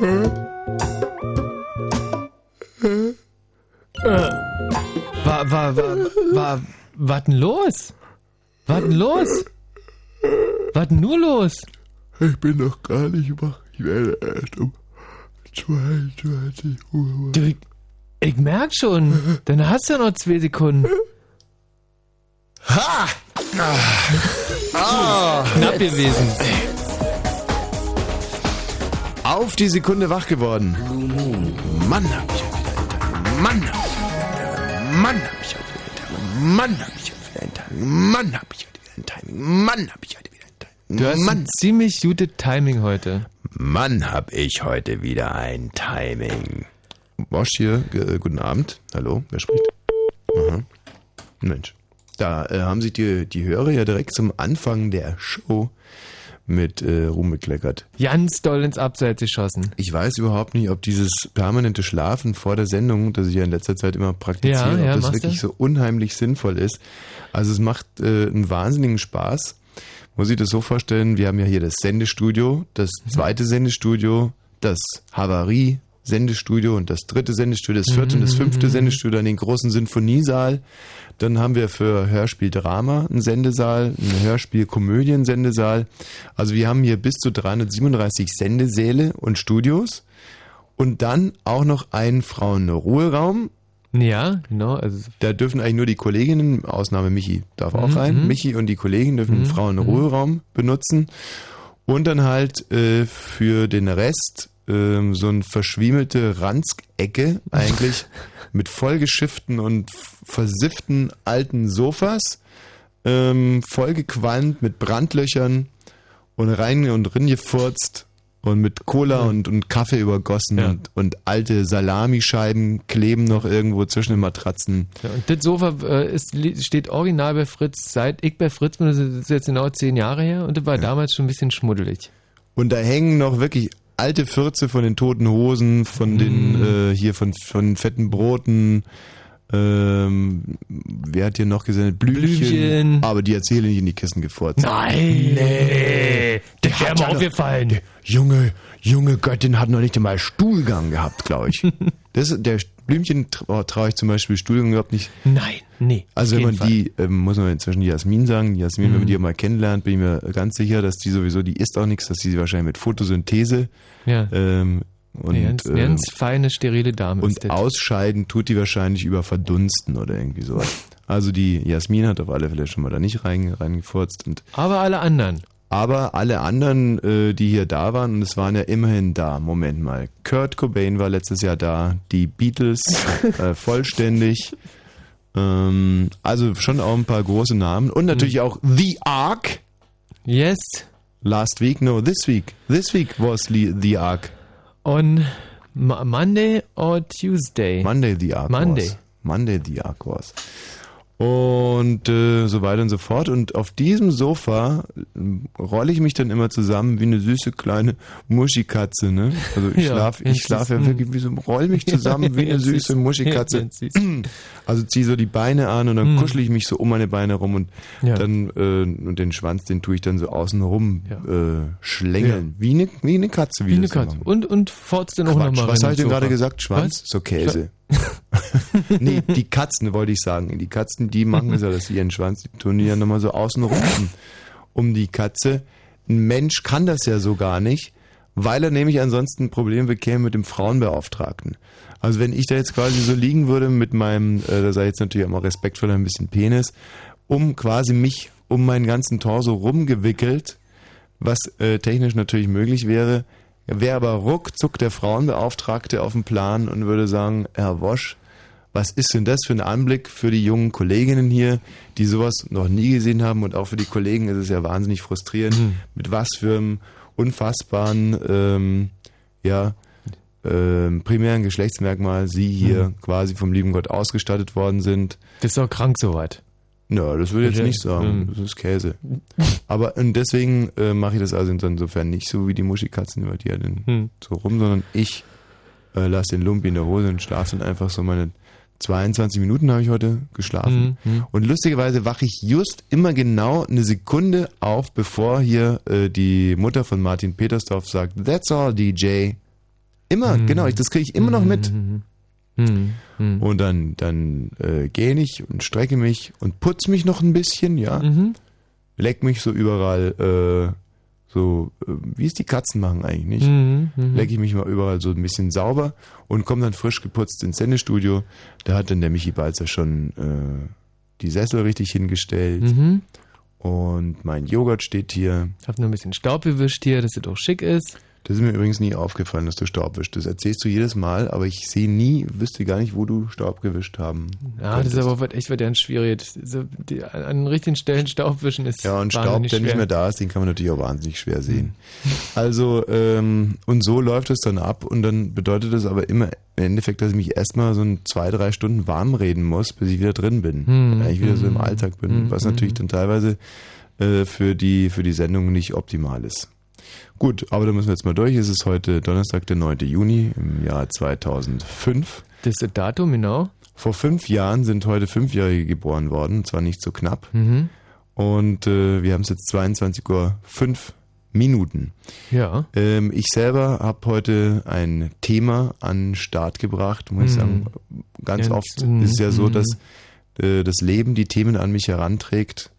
Äh, war, war, war, war, was denn los? Was denn los? Was denn nur los? Ich bin noch gar nicht wach. Ich werde erst um 22 Uhr. Du, ich, ich merk schon. Dann hast du ja noch zwei Sekunden. Ha! Ah. Knapp gewesen. Auf die Sekunde wach geworden. Mann, hab ich heute wieder einen Tag. Mann, hab ich heute. Mann, hab ich heute wieder. Mann, hab ich heute wieder einen Tag. Mann, hab ich heute wieder ein Timing. Mann, hab ich heute wieder ein Timing. Du hast Mann, ein ziemlich gutes Timing heute. Mann, hab ich heute wieder ein Timing. Bosch hier, g- guten Abend. Hallo, wer spricht? Aha. Mensch. Da äh, haben sich die, die Hörer ja direkt zum Anfang der Show mit äh, Ruhm bekleckert. Ganz doll ins Abseits geschossen. Ich weiß überhaupt nicht, ob dieses permanente Schlafen vor der Sendung, das ich ja in letzter Zeit immer praktiziere, Ja, ja, ob das wirklich du? so unheimlich sinnvoll ist. Also es macht äh, einen wahnsinnigen Spaß. Muss ich das so vorstellen, wir haben ja hier das Sendestudio, das Mhm. zweite Sendestudio, das Havarie Sendestudio und das dritte Sendestudio, das vierte und das Mhm. fünfte Sendestudio an den großen Sinfoniesaal. Dann haben wir für Hörspiel Drama einen Sendesaal, einen Hörspiel Komödien Sendesaal. Also wir haben hier bis zu 337 Sendesäle und Studios und dann auch noch einen Frauenruheraum. Ja, genau. Also Da dürfen eigentlich nur die Kolleginnen, Ausnahme Michi darf auch Mhm, rein. mhm. Michi und die Kollegen dürfen den Mhm, Frauenruheraum benutzen. Und dann halt äh, für den Rest ähm, so ein verschwiemelte Ranzecke eigentlich mit vollgeschifften und versifften alten Sofas, ähm, vollgequalmt mit Brandlöchern und rein und ringefurzt und mit Cola und, und Kaffee übergossen Ja. und, und alte Salamischeiben kleben noch irgendwo zwischen den Matratzen. Ja, und das Sofa äh, ist, steht original bei Fritz, seit ich bei Fritz bin, das ist jetzt genau zehn Jahre her und das war damals schon ein bisschen schmuddelig. Und da hängen noch wirklich alte Fürze von den toten Hosen, von Mm. den äh, hier von von fetten Broten. Ähm, wer hat hier noch gesendet? Blümchen. Blümchen. Aber die erzählen nicht in die Kissen gefurzt. Nein! Nee! Das wäre hat mir aufgefallen. Junge, junge Göttin hat noch nicht einmal Stuhlgang gehabt, glaube ich. das, der Blümchen traue trau ich zum Beispiel Stuhlgang überhaupt nicht. Nein, nee. Also wenn man jeden die, ähm, muss man inzwischen die Jasmin sagen, die Jasmin, wenn Mhm. man die mal kennenlernt, bin ich mir ganz sicher, dass die sowieso, die isst auch nichts, dass die wahrscheinlich mit Photosynthese Ja. ähm, und, Eine ganz, ähm, ganz feine, sterile Dame und ausscheiden tut die wahrscheinlich über Verdunsten oder irgendwie sowas. Also die Jasmin hat auf alle Fälle schon mal da nicht rein, reingefurzt. Und, Aber alle anderen. Aber alle anderen, äh, die hier da waren, und es waren ja immerhin da, Moment mal. Kurt Cobain war letztes Jahr da, die Beatles äh, vollständig. Ähm, also schon auch ein paar große Namen. Und natürlich auch The Ark. Yes. Last week, no, this week. This week was the, Ark. On Mo- Monday or Tuesday? Monday the Ark Monday. was. Monday the Ark was. Und äh, so weiter und so fort. Und auf diesem Sofa äh, rolle ich mich dann immer zusammen wie eine süße kleine Muschikatze. Ne? Also ich Ja, schlafe ich schlaf ja wirklich wie so, roll mich zusammen wie eine süße süß. Muschikatze. Also ziehe so die Beine an und dann Mhm. kuschel ich mich so um meine Beine rum und Ja. dann äh, und den Schwanz, den tue ich dann so außen rum äh, schlängeln. Wie, eine, wie eine Katze. Wie eine das so Katze. machen. Und, und fort's dann auch nochmal was habe ich denn gerade gesagt? Schwanz? Was? So Käse. nee, die Katzen wollte ich sagen. Die Katzen, die machen das ja, dass sie ihren Schwanz, die tun die ja nochmal so außen rum um, um die Katze. Ein Mensch kann das ja so gar nicht, weil er nämlich ansonsten ein Problem bekäme mit dem Frauenbeauftragten. Also wenn ich da jetzt quasi so liegen würde mit meinem, äh, da sei jetzt natürlich auch mal respektvoll ein bisschen Penis, um quasi mich um meinen ganzen Torso rumgewickelt, was äh, technisch natürlich möglich wäre, wäre aber ruckzuck der Frauenbeauftragte auf dem Plan und würde sagen, Herr Wosch, was ist denn das für ein Anblick für die jungen Kolleginnen hier, die sowas noch nie gesehen haben und auch für die Kollegen ist es ja wahnsinnig frustrierend, Mhm. mit was für einem unfassbaren, ähm, ja, ähm, primären Geschlechtsmerkmal sie hier Mhm. quasi vom lieben Gott ausgestattet worden sind. Das ist doch krank soweit. Ja, das würde ich jetzt nicht sagen. ähm. Das ist Käse. Aber und deswegen äh, mache ich das also insofern nicht so wie die Muschikatzen über die ja dann Hm. so rum, sondern ich äh, lasse den Lumpi in der Hose und schlafe dann einfach so meine 22 Minuten habe ich heute geschlafen. Hm, hm. Und lustigerweise wache ich just immer genau eine Sekunde auf, bevor hier äh, die Mutter von Martin Petersdorf sagt, That's all, DJ. Immer, Mhm. genau, ich, das kriege ich immer noch mit. Mhm. Mhm. Mhm. Und dann, dann äh, gehe ich und strecke mich und putze mich noch ein bisschen, ja. Mhm. Leck mich so überall, äh, so, äh, wie es die Katzen machen eigentlich, nicht? Mhm. Mhm. Lecke ich mich mal überall so ein bisschen sauber und komme dann frisch geputzt ins Sendestudio. Da hat dann der Michi Balzer schon äh, die Sessel richtig hingestellt Mhm. und mein Joghurt steht hier. Hab nur ein bisschen Staub gewischt hier, dass es doch schick ist. Das ist mir übrigens nie aufgefallen, dass du Staub wischst. Das erzählst du jedes Mal, aber ich sehe nie, wüsste gar nicht, wo du Staub gewischt haben. Ja, das ist könntest. aber echt was ganz schwierig. Die, an den richtigen Stellen Staub wischen ist Ja, und Staub, der nicht mehr da ist, den kann man natürlich auch wahnsinnig schwer sehen. Also, ähm, und so läuft es dann ab und dann bedeutet das aber immer im Endeffekt, dass ich mich erstmal so ein zwei, drei Stunden warm reden muss, bis ich wieder drin bin. Hm, Weil ich wieder so im hm, Alltag bin, hm, was hm, natürlich dann teilweise äh, für, die, für die Sendung nicht optimal ist. Gut, aber da müssen wir jetzt mal durch. Es ist heute Donnerstag, der 9. Juni im Jahr 2005. Das ist das Datum, genau. Vor fünf Jahren sind heute Fünfjährige geboren worden, zwar nicht so knapp. Mhm. Und äh, wir haben es jetzt 22 Uhr fünf Minuten. Ja. Ähm, ich selber habe heute ein Thema an den Start gebracht, muss ich Mhm. sagen. Ganz Ganz, oft mhm, ist es ja so, mhm. dass äh, das Leben die Themen an mich heranträgt.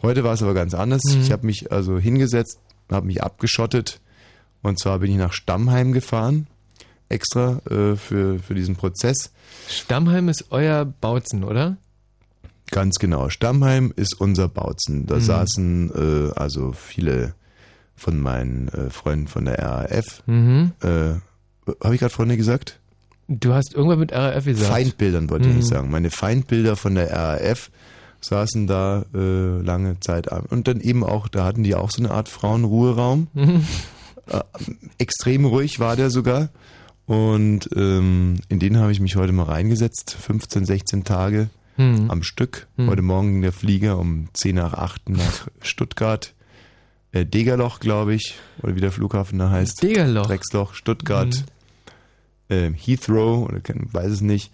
Heute war es aber ganz anders. Mhm. Ich habe mich also hingesetzt, habe mich abgeschottet und zwar bin ich nach Stammheim gefahren, extra äh, für, für diesen Prozess. Stammheim ist euer Bautzen, oder? Ganz genau. Stammheim ist unser Bautzen. Da Mhm. saßen äh, also viele von meinen äh, Freunden von der RAF. Mhm. Äh, Habe ich gerade Freunde gesagt? Du hast irgendwann mit RAF gesagt. Feindbildern wollte ich Mhm. nicht sagen. Meine Feindbilder von der RAF saßen da äh, lange Zeit an. Und dann eben auch, da hatten die auch so eine Art Frauenruheraum. Mhm. Äh, extrem ruhig war der sogar. Und ähm, in den habe ich mich heute mal reingesetzt. 15, 16 Tage Mhm. am Stück. Hm. Heute Morgen ging der Flieger um 10 nach 8 nach Stuttgart. Äh, Degerloch, glaube ich, oder wie der Flughafen da heißt. Degerloch. Drecksloch, Stuttgart, ähm, Heathrow, oder weiß es nicht.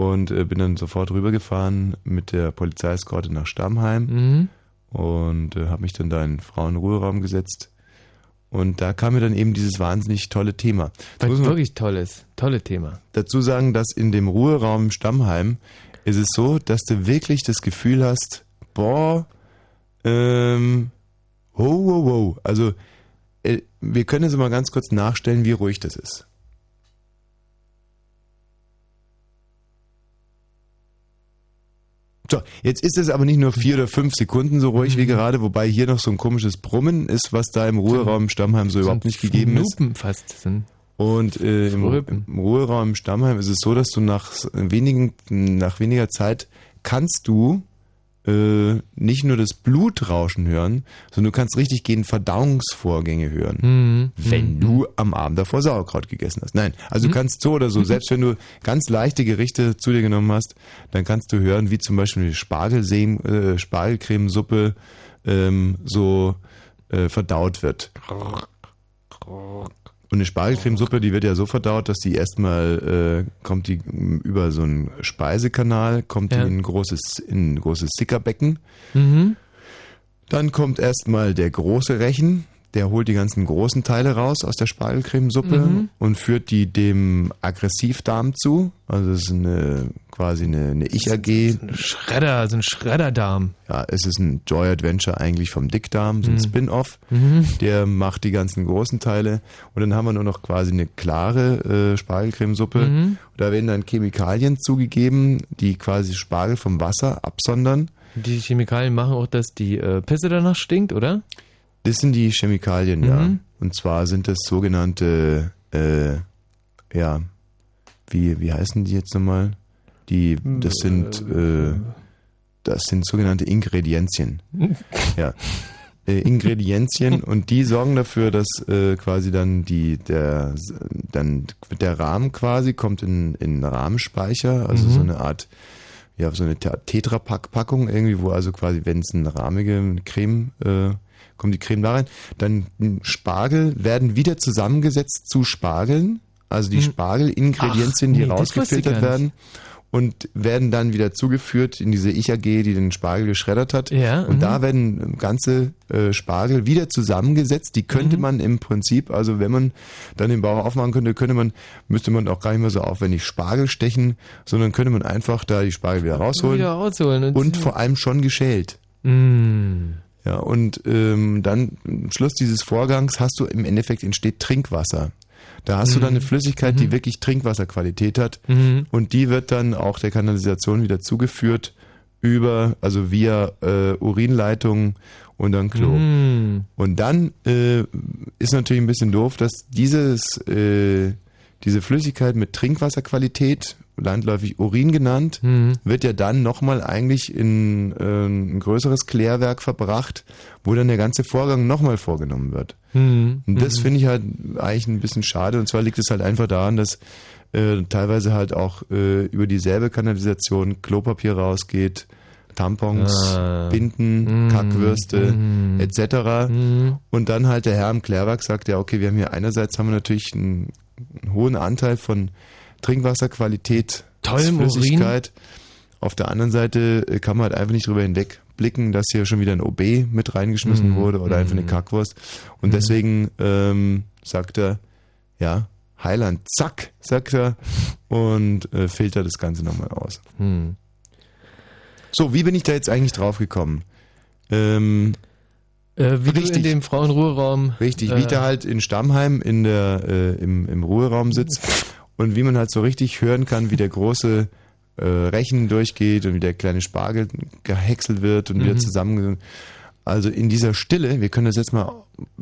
Und äh, bin dann sofort rübergefahren mit der Polizeieskorte nach Stammheim Mhm. und äh, habe mich dann da in den Frauenruheraum gesetzt. Und da kam mir dann eben dieses wahnsinnig tolle Thema. Was muss man wirklich tolles, tolle Thema. dazu sagen, dass in dem Ruheraum im Stammheim ist es so, dass du wirklich das Gefühl hast, boah, ähm, wow, wow, wow. Also, äh, wir können jetzt mal ganz kurz nachstellen, wie ruhig das ist. So, jetzt ist es aber nicht nur vier oder fünf Sekunden so ruhig wie gerade, wobei hier noch so ein komisches Brummen ist, was da im Ruheraum im Stammheim so überhaupt nicht gegeben ist. Fast. sind. Und äh, im, im Ruheraum im Stammheim ist es so, dass du nach wenigen, nach weniger Zeit kannst du äh, nicht nur das Blutrauschen hören, sondern du kannst richtig gehen Verdauungsvorgänge hören, Mhm. wenn du am Abend davor Sauerkraut gegessen hast. Nein, also du kannst so oder so, selbst wenn du ganz leichte Gerichte zu dir genommen hast, dann kannst du hören, wie zum Beispiel Spargelsem, äh, Spargelcremesuppe ähm, so äh, verdaut wird. Und eine Spargelcremesuppe, die wird ja so verdaut, dass die erstmal äh, kommt die über so einen Speisekanal, kommt Ja. die in ein großes, in ein großes Sickerbecken. Mhm. Dann kommt erstmal der große Rechen, der holt die ganzen großen Teile raus aus der Spargelcremesuppe Mhm. und führt die dem Aggressivdarm zu. Also das ist eine quasi eine, eine Ich-AG. Ein Schredder, so ein Schredderdarm. Ja, es ist ein Joy Adventure eigentlich vom Dickdarm, so ein Mhm. Spin-off. Mhm. Der macht die ganzen großen Teile. Und dann haben wir nur noch quasi eine klare äh, Spargelcremesuppe. Mhm. Da werden dann Chemikalien zugegeben, die quasi Spargel vom Wasser absondern. Die Chemikalien machen auch, dass die äh, Pisse danach stinkt, oder? Das sind die Chemikalien, ja. Mhm. Und zwar sind das sogenannte, äh, ja, wie, wie heißen die jetzt nochmal? Die, das sind, äh, das sind sogenannte Ingredienzien. Ja. Äh, Ingredienzien und die sorgen dafür, dass äh, quasi dann die, der, dann der Rahmen quasi kommt in, in Rahmenspeicher, also Mhm. so eine Art, ja, so eine Tetrapack-Packung irgendwie, wo also quasi, wenn es eine rahmige Creme, äh, kommt die Creme da rein. Dann m, Spargel werden wieder zusammengesetzt zu Spargeln, also die Mhm. Spargelingredienzien, die nee, rausgefiltert werden. und werden dann wieder zugeführt in diese Ich-AG, die den Spargel geschreddert hat. Ja, und mhm. da werden ganze äh, Spargel wieder zusammengesetzt. Die könnte Mhm. man im Prinzip, also wenn man dann den Bauch aufmachen könnte, könnte man, müsste man auch gar nicht mehr so aufwendig Spargel stechen, sondern könnte man einfach da die Spargel wieder rausholen Wieder rausholen. Und, und vor allem schon geschält. Mm. Ja, und ähm, dann am Schluss dieses Vorgangs hast du im Endeffekt entsteht Trinkwasser. Da hast du dann eine Flüssigkeit, die wirklich Trinkwasserqualität hat Mhm. und die wird dann auch der Kanalisation wieder zugeführt über, also via äh, Urinleitung und dann Klo. Mm. Und dann äh, ist natürlich ein bisschen doof, dass dieses, äh, diese Flüssigkeit mit Trinkwasserqualität, landläufig Urin genannt, Mhm. wird ja dann nochmal eigentlich in äh, ein größeres Klärwerk verbracht, wo dann der ganze Vorgang nochmal vorgenommen wird. Mhm. Und das finde ich halt eigentlich ein bisschen schade. Und zwar liegt es halt einfach daran, dass äh, teilweise halt auch äh, über dieselbe Kanalisation Klopapier rausgeht, Tampons, Ah. Binden, Mm. Kackwürste Mm. etc. Mhm. Und dann halt der Herr im Klärwerk sagt, ja, okay, wir haben hier einerseits haben wir natürlich einen, einen hohen Anteil von Trinkwasserqualität, Flüssigkeit. Auf der anderen Seite äh, kann man halt einfach nicht drüber hinwegblicken, dass hier schon wieder ein OB mit reingeschmissen Mhm. wurde oder einfach eine Mhm. Kackwurst. Und deswegen ähm, sagt er, ja, Heiland, zack, sagt er und äh, filtert das Ganze nochmal aus. Hm. So, wie bin ich da jetzt eigentlich drauf gekommen? Ähm, Äh, wie du in Richtig. dem Frauenruheraum. Richtig, äh, wie ich da halt in Stammheim in der, äh, im, im Ruheraum sitze und wie man halt so richtig hören kann, wie der große äh, Rechen durchgeht und wie der kleine Spargel gehäckselt wird und wieder Mhm. zusammen. Also in dieser Stille, wir können das jetzt mal,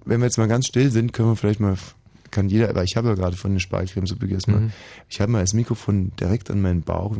wenn wir jetzt mal ganz still sind, können wir vielleicht mal, kann jeder, aber ich habe ja gerade von der Spargelcremesuppe gegessen, mal, Mhm. ich habe mal das Mikrofon direkt an meinen Bauch.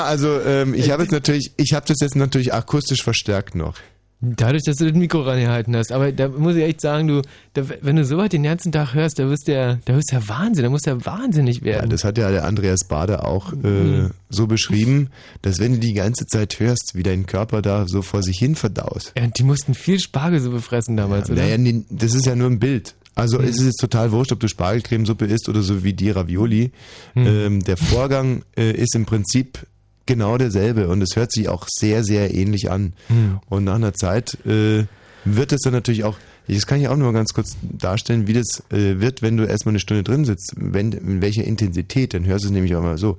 Ja, also ähm, ich habe jetzt natürlich, ich habe das jetzt natürlich akustisch verstärkt noch. Dadurch, dass du das Mikro rangehalten hast. Aber da muss ich echt sagen, du, da, wenn du sowas den ganzen Tag hörst, da wirst du ja, da wirst ja Wahnsinn, da musst du ja wahnsinnig Ja, werden. das hat ja der Andreas Bader auch äh, Mhm. so beschrieben, dass wenn du die ganze Zeit hörst, wie dein Körper da so vor sich hin verdaust. Ja, die mussten viel Spargelsuppe fressen damals, oder? Naja, nee, das ist ja nur ein Bild. Also Mhm. es ist total wurscht, ob du Spargelcremesuppe isst oder so wie die Ravioli. Mhm. Ähm, der Vorgang äh, ist im Prinzip genau derselbe und es hört sich auch sehr, sehr ähnlich an. Mhm. Und nach einer Zeit äh, wird es dann natürlich auch, das kann ich auch nur mal ganz kurz darstellen, wie das äh, wird, wenn du erstmal eine Stunde drin sitzt, wenn, in welcher Intensität, dann hörst du es nämlich auch mal so.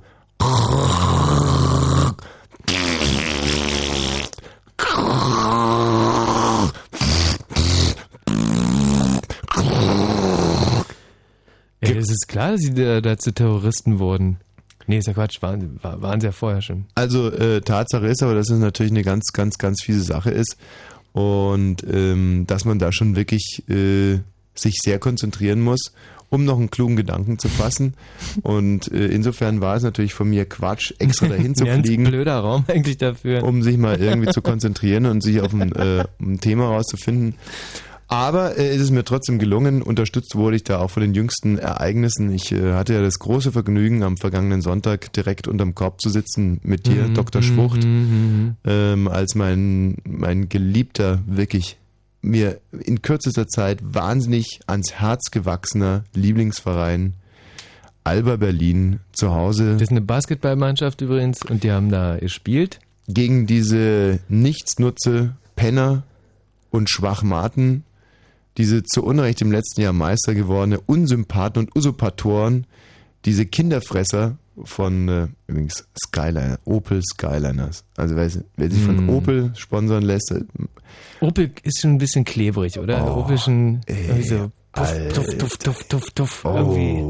Ja, das ist klar, dass sie da zu Terroristen wurden. Nee, ist ja Quatsch, waren, war- waren sie ja vorher schon. Also äh, Tatsache ist aber, dass es natürlich eine ganz, ganz, ganz fiese Sache ist und ähm, dass man da schon wirklich äh, sich sehr konzentrieren muss, um noch einen klugen Gedanken zu fassen. Und äh, insofern war es natürlich von mir Quatsch, extra dahin zu fliegen, blöder Raum eigentlich dafür. um sich mal irgendwie zu konzentrieren und sich auf ein, äh, ein Thema rauszufinden. Aber äh, ist es mir trotzdem gelungen. Unterstützt wurde ich da auch von den jüngsten Ereignissen. Ich äh, hatte ja das große Vergnügen, am vergangenen Sonntag direkt unterm Korb zu sitzen mit dir, Mhm, Dr. mhm, Schwucht, mhm, ähm, als mein, mein Geliebter wirklich mir in kürzester Zeit wahnsinnig ans Herz gewachsener Lieblingsverein Alba Berlin zu Hause Das ist eine Basketballmannschaft übrigens und die haben da gespielt. gegen diese Nichtsnutze, Penner und Schwachmaten, diese zu Unrecht im letzten Jahr Meister gewordene Unsympathen und Usurpatoren, diese Kinderfresser von äh, übrigens Skyliner, Opel Skyliners. Also wer, wer sich von Hm. Opel sponsern lässt, äh, Opel ist schon ein bisschen klebrig, oder? Oh, Opel ist schon ey. so Tuff, tuff, tuff, tuff, tuff, tuff. Irgendwie.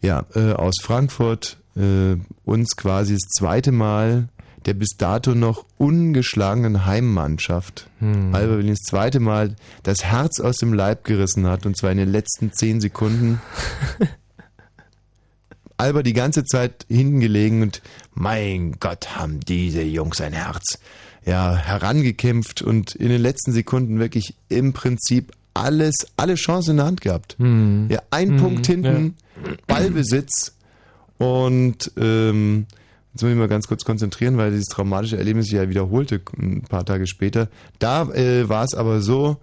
Ja, äh, aus Frankfurt äh, uns quasi das zweite Mal der bis dato noch ungeschlagenen Heimmannschaft Hm. Alba Berlin das zweite Mal das Herz aus dem Leib gerissen hat und zwar in den letzten zehn Sekunden. Alba die ganze Zeit hinten gelegen und mein Gott, haben diese Jungs ein Herz. Ja, herangekämpft und in den letzten Sekunden wirklich im Prinzip alles, alle Chancen in der Hand gehabt. Hm. Ja, ein Punkt hinten, Ballbesitz und ähm, jetzt muss ich mal ganz kurz konzentrieren, weil dieses traumatische Erlebnis sich ja wiederholte ein paar Tage später. Da äh, war es aber so,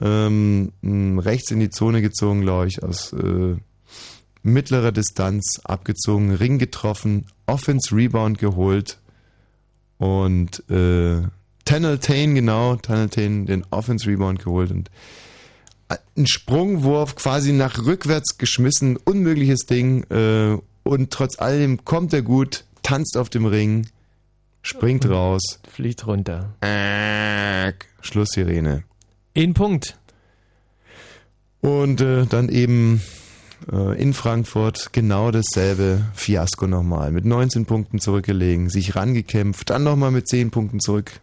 ähm, rechts in die Zone gezogen, glaube ich, aus äh, mittlerer Distanz abgezogen, Ring getroffen, Offense Rebound geholt und äh, Tanneltane, genau, Tanneltane den Offense Rebound geholt und ein Sprungwurf quasi nach rückwärts geschmissen, unmögliches Ding äh, und trotz allem kommt er gut, tanzt auf dem Ring, springt raus. Fliegt runter. Äh, Schlusssirene. In Punkt. Und äh, dann eben äh, in Frankfurt genau dasselbe Fiasko nochmal. Mit 19 Punkten zurückgelegen, sich rangekämpft, dann nochmal mit 10 Punkten zurück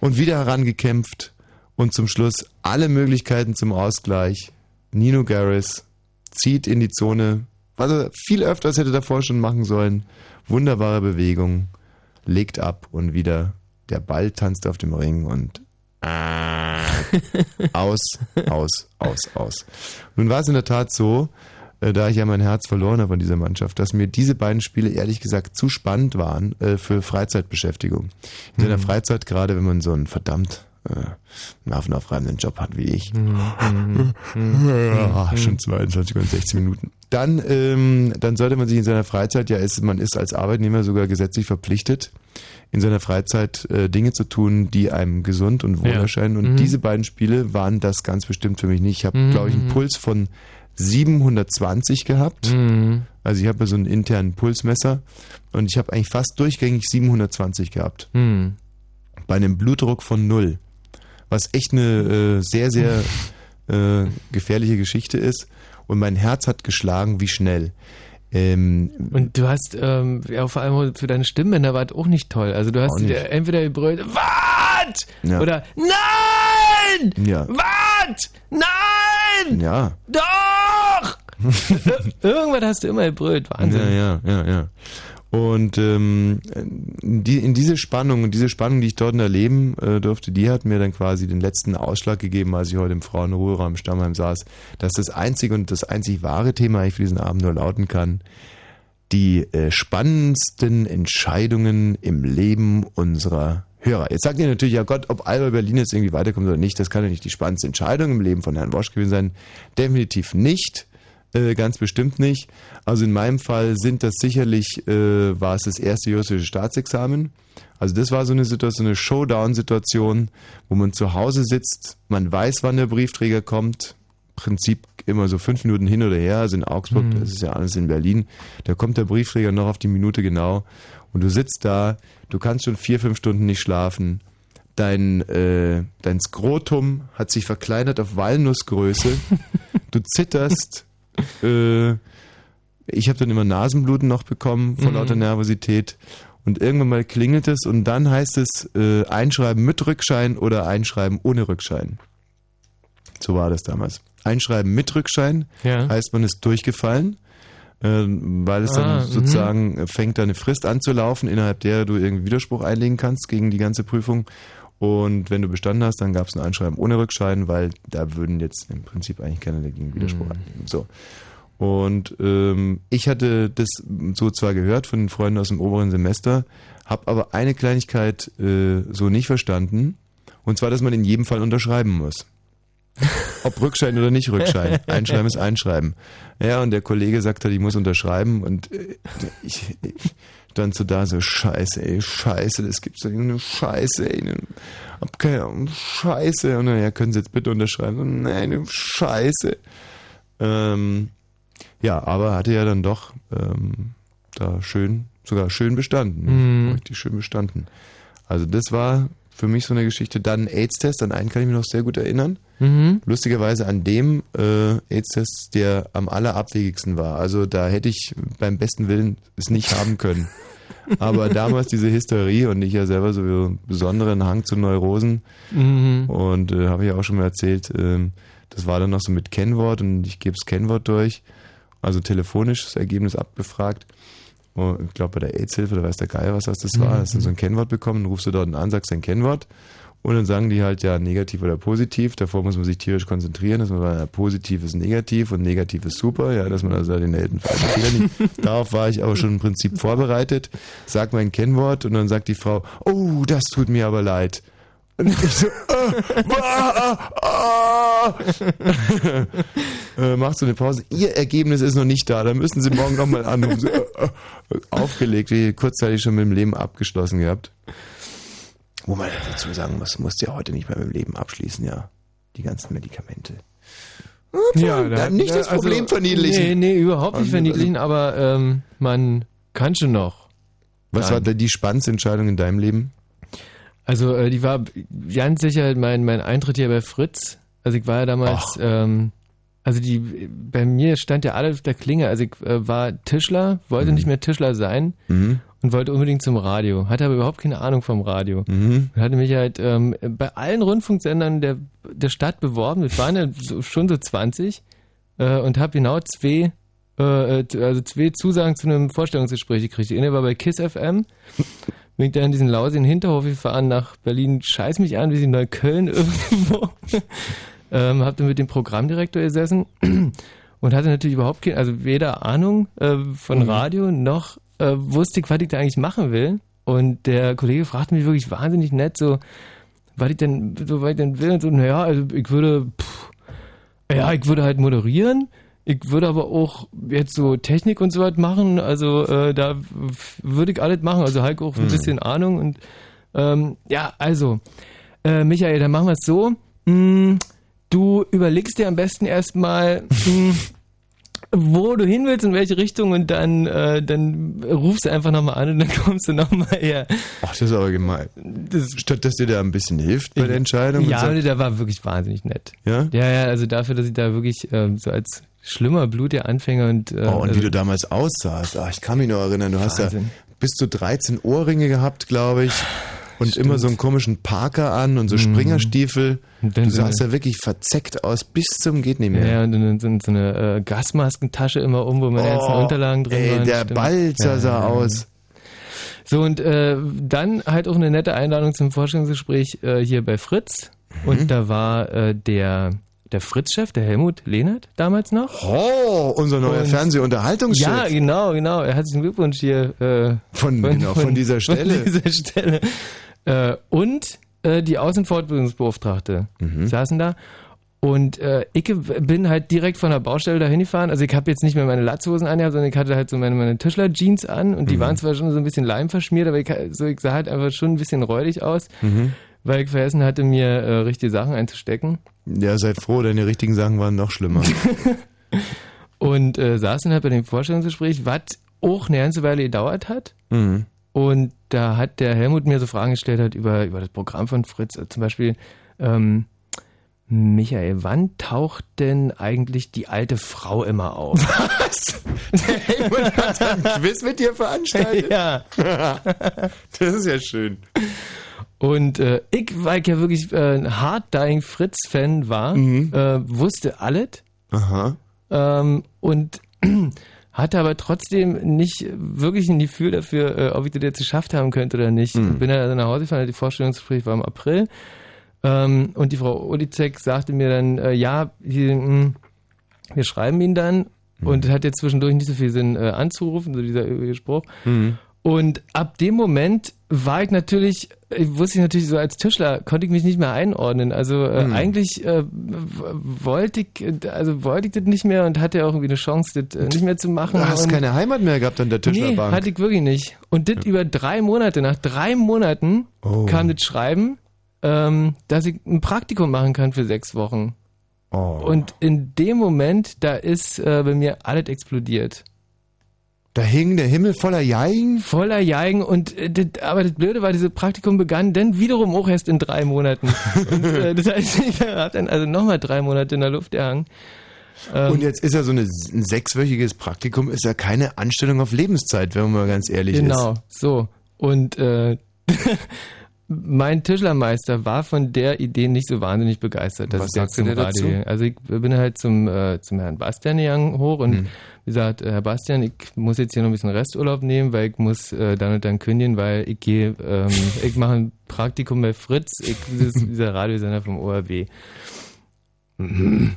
und wieder herangekämpft und zum Schluss alle Möglichkeiten zum Ausgleich. Nino Garris zieht in die Zone, was er viel öfters hätte davor schon machen sollen. Wunderbare Bewegung, legt ab und wieder der Ball tanzt auf dem Ring und aus, aus, aus, aus. Nun war es in der Tat so, äh, da ich ja mein Herz verloren habe an dieser Mannschaft, dass mir diese beiden Spiele ehrlich gesagt zu spannend waren äh, für Freizeitbeschäftigung. In seiner Freizeit, gerade wenn man so einen verdammt äh, nervenaufreibenden Job hat wie ich. Ja, schon 22 und 16 Minuten. Dann, ähm, dann sollte man sich in seiner Freizeit, ja, ist, man ist als Arbeitnehmer sogar gesetzlich verpflichtet, in seiner Freizeit äh, Dinge zu tun, die einem gesund und wohl Ja. erscheinen. Und Mhm. diese beiden Spiele waren das ganz bestimmt für mich nicht. Ich habe, Mhm. glaube ich, einen Puls von 720 gehabt. Mhm. Also ich habe ja so einen internen Pulsmesser und ich habe eigentlich fast durchgängig 720 gehabt. Mhm. Bei einem Blutdruck von null. Was echt eine äh, sehr, sehr äh, gefährliche Geschichte ist. Und mein Herz hat geschlagen wie schnell. Ähm, Und du hast, ähm, ja, vor allem für deine Stimmbänder war das auch nicht toll. Also du hast entweder gebrüllt, Wart! Ja. Oder Nein! Ja. Wart! Nein! ja. Doch! Irgendwas hast du immer gebrüllt. Wahnsinn. Ja, ja, ja, ja. Und ähm, die, in diese Spannung diese Spannung, die ich dort erleben äh, durfte, die hat mir dann quasi den letzten Ausschlag gegeben, als ich heute im Frauenruheraum im Stammheim saß, dass das einzige und das einzig wahre Thema eigentlich für diesen Abend nur lauten kann, die äh, spannendsten Entscheidungen im Leben unserer Hörer. Jetzt sagt ihr natürlich, ja Gott, ob Alba Berlin jetzt irgendwie weiterkommt oder nicht, das kann ja nicht die spannendste Entscheidung im Leben von Herrn Wosch gewesen sein. Definitiv nicht. Äh, ganz bestimmt nicht. Also in meinem Fall sind das sicherlich, äh, war es das erste juristische Staatsexamen. Also das war so eine Situation, eine Showdown-Situation, wo man zu Hause sitzt, man weiß, wann der Briefträger kommt. Prinzip immer so fünf Minuten hin oder her. Also in Augsburg, Mhm. das ist ja alles in Berlin. Da kommt der Briefträger noch auf die Minute genau. Und du sitzt da, du kannst schon vier, fünf Stunden nicht schlafen. Dein, äh, dein Skrotum hat sich verkleinert auf Walnussgröße. du zitterst. Äh, ich habe dann immer Nasenbluten noch bekommen vor Mhm. lauter Nervosität. Und irgendwann mal klingelt es und dann heißt es äh, einschreiben mit Rückschein oder einschreiben ohne Rückschein. So war das damals. Einschreiben mit Rückschein Ja. heißt, man ist durchgefallen, äh, weil es Ah, dann mhm. sozusagen äh, fängt da eine Frist an zu laufen, innerhalb der du irgendwie Widerspruch einlegen kannst gegen die ganze Prüfung. Und wenn du bestanden hast, dann gab es ein Einschreiben ohne Rückschein, weil da würden jetzt im Prinzip eigentlich keiner dagegen Widerspruch Mhm. einlegen. So. Und ähm, ich hatte das so zwar gehört von den Freunden aus dem oberen Semester, habe aber eine Kleinigkeit äh, so nicht verstanden. Und zwar, dass man in jedem Fall unterschreiben muss. Ob Rückschein oder nicht Rückschein. Einschreiben ist Einschreiben. Ja, und der Kollege sagt halt, ich muss unterschreiben und äh, ich, ich stand so da so, scheiße, ey, scheiße, das gibt's doch eine Scheiße, ey, ne, hab keine Ahnung, scheiße. Und dann, ja, können Sie jetzt bitte unterschreiben? Und, Nein, ne, scheiße. Ähm, ja, aber hatte ja dann doch ähm, da schön, sogar schön bestanden. Mhm. Richtig schön bestanden. Also das war für mich so eine Geschichte. Dann ein AIDS-Test, an einen kann ich mich noch sehr gut erinnern. Mhm. Lustigerweise an dem äh, AIDS-Test, der am allerabwegigsten war. Also da hätte ich beim besten Willen es nicht haben können. Aber damals diese Hysterie und ich ja selber so einen besonderen Hang zu Neurosen Mhm. und äh, habe ich ja auch schon mal erzählt, ähm, das war dann noch so mit Kennwort und ich gebe das Kennwort durch, also telefonisch das Ergebnis abgefragt. Und ich glaube bei der AIDS-Hilfe, da weiß der Geier, was das war, Mhm. hast du so ein Kennwort bekommen, dann rufst du dort an, sagst dein Kennwort und dann sagen die halt ja negativ oder positiv. Davor muss man sich tierisch konzentrieren, dass man sagt, ja, positiv ist negativ und negativ ist super, ja, dass man also den Fehler nicht. Darauf war ich aber schon im Prinzip vorbereitet. Sag mein Kennwort und dann sagt die Frau, oh, das tut mir aber leid. Und ich so, äh, ah, ah, ah. äh, macht so eine Pause. Ihr Ergebnis ist noch nicht da, da müssen Sie morgen nochmal anrufen. So, äh, äh, aufgelegt, wie kurzzeitig schon mit dem Leben abgeschlossen gehabt. Wo man dazu sagen muss, musst ja heute nicht mehr mit dem Leben abschließen, ja. Die ganzen Medikamente. Ja, da- nicht das Problem verniedlichen. Nee, nee, überhaupt nicht Also- verniedlichen, aber ähm, man kann schon noch. Was war da die spannendste Entscheidung in deinem Leben? Also äh, die war ganz sicher mein, mein Eintritt hier bei Fritz. Also ich war ja damals, ähm, also die bei mir stand ja alles auf der Klinge. Also ich äh, war Tischler, wollte nicht mehr Tischler sein Mhm. und wollte unbedingt zum Radio. Hatte aber überhaupt keine Ahnung vom Radio. Mhm. Und hatte mich halt ähm, bei allen Rundfunksendern der, der Stadt beworben. Es waren ja so, schon so 20 äh, und habe genau zwei, äh, äh, also zwei Zusagen zu einem Vorstellungsgespräch gekriegt. Die eine war bei KISS FM. Bin ich da in diesen lausigen Hinterhof gefahren nach Berlin. Scheiß mich an, wie sie in Neukölln irgendwo. Ähm, hab dann mit dem Programmdirektor gesessen und hatte natürlich überhaupt keine, also weder Ahnung äh, von Mhm. Radio noch äh, wusste ich, was ich da eigentlich machen will. Und der Kollege fragte mich wirklich wahnsinnig nett, so, was ich denn, so, was ich denn will. Und so, naja, also ich würde, pff, ja, ich würde halt moderieren. Ich würde aber auch jetzt so Technik und so was machen. Also äh, da würde ich alles machen. Also halt auch ein Mhm. bisschen Ahnung. Und ähm, ja, also, äh, Michael, dann machen wir es so. Mm, du überlegst dir am besten erstmal, mm, wo du hin willst, in welche Richtung und dann, äh, dann rufst du einfach nochmal an und dann kommst du nochmal her. Ach, das ist aber gemein. Das, Statt dass dir da ein bisschen hilft bei der Entscheidung. ja, sagt, der war wirklich wahnsinnig nett. ja? Ja, ja, also dafür, dass ich da wirklich ähm, so als schlimmer Blut der Anfänger und, äh, Oh, und also, wie du damals aussahst. Ach, ich kann mich noch erinnern, du hast Wahnsinn. da bis zu 13 Ohrringe gehabt, glaube ich. Und immer so einen komischen Parker an und so Springerstiefel. Mhm. Dann Du so sahst ja wirklich verzeckt aus bis zum geht nicht mehr. ja, und dann so, so eine äh, Gasmaskentasche immer um, wo meine ganzen Unterlagen drin Oh, ey, waren. der stimmt. Balzer sah ja, ja. aus. So, und äh, dann halt auch eine nette Einladung zum Vorstellungsgespräch äh, hier bei Fritz. Mhm. Und da war äh, der, der Fritz-Chef, der Helmut Lehnert, damals noch. Oh, unser neuer Und- Fernsehunterhaltungschef. Ja, genau, genau. Herzlichen Glückwunsch hier. Äh, Von- genau, von dieser Stelle. Von dieser Stelle. Äh, und äh, die Außenfortbildungsbeauftragte Mhm. saßen da. Und äh, ich bin halt direkt von der Baustelle dahin gefahren. Also ich habe jetzt nicht mehr meine Latzhosen an, sondern ich hatte halt so meine, meine Tischler-Jeans an und die Mhm. waren zwar schon so ein bisschen Leim verschmiert, aber ich, so, ich sah halt einfach schon ein bisschen räudig aus, Mhm. weil ich vergessen hatte, mir äh, richtige Sachen einzustecken. Ja, seid froh, deine richtigen Sachen waren noch schlimmer. Und äh, saßen halt bei dem Vorstellungsgespräch, was auch eine ganze Weile gedauert hat. mhm. Und da hat der Helmut mir so Fragen gestellt hat über, über das Programm von Fritz. Zum Beispiel, ähm, Michael, wann taucht denn eigentlich die alte Frau immer auf? Was? Der Helmut hat ein Quiz mit dir veranstaltet? ja. Das ist ja schön. Und äh, ich, weil ich ja wirklich äh, ein Hard-Dying Fritz-Fan war, äh, wusste alles. Aha. Ähm, und hatte aber trotzdem nicht wirklich ein Gefühl dafür, äh, ob ich das jetzt geschafft haben könnte oder nicht. Mhm. Bin dann also nach Hause gefahren, die Vorstellungsgespräch war im April. Ähm, und die Frau Olizek sagte mir dann, äh, ja, hier, mh, wir schreiben ihn dann. Mhm. Und es hat jetzt zwischendurch nicht so viel Sinn äh, anzurufen, so dieser übliche Spruch. Mhm. Und ab dem Moment war ich natürlich, ich wusste ich natürlich so als Tischler, konnte ich mich nicht mehr einordnen. Also äh, Hm. eigentlich äh, wollte ich, also wollte ich das nicht mehr und hatte auch irgendwie eine Chance, das äh, nicht mehr zu machen. Du hast keine Heimat mehr gehabt an der Nee, Tischlerbank. hatte ich wirklich nicht. Und das über drei Monate. Nach drei Monaten Oh. kam das Schreiben, ähm, dass ich ein Praktikum machen kann für sechs Wochen. oh. Und in dem Moment, da ist äh, bei mir alles explodiert. Da hing der Himmel voller Geigen? Voller Geigen und äh, das, aber das Blöde war, dieses Praktikum begann dann wiederum auch erst in drei Monaten. und, äh, das heißt, ich habe dann also nochmal drei Monate in der Luft gehangen. Ähm, und jetzt ist ja so eine, ein sechswöchiges Praktikum, ist ja keine Anstellung auf Lebenszeit, wenn man mal ganz ehrlich genau, ist. Genau, so. Und äh, mein Tischlermeister war von der Idee nicht so wahnsinnig begeistert, dass Was ich sagst du dir dazu? Also ich bin halt zum, äh, zum Herrn Bastian gegangen hoch und hm. wie gesagt, Herr Bastian, ich muss jetzt hier noch ein bisschen Resturlaub nehmen, weil ich muss äh, dann und dann kündigen, weil ich gehe, ähm, ich mache ein Praktikum bei Fritz, ich, das ist dieser Radiosender vom ORB. Mhm.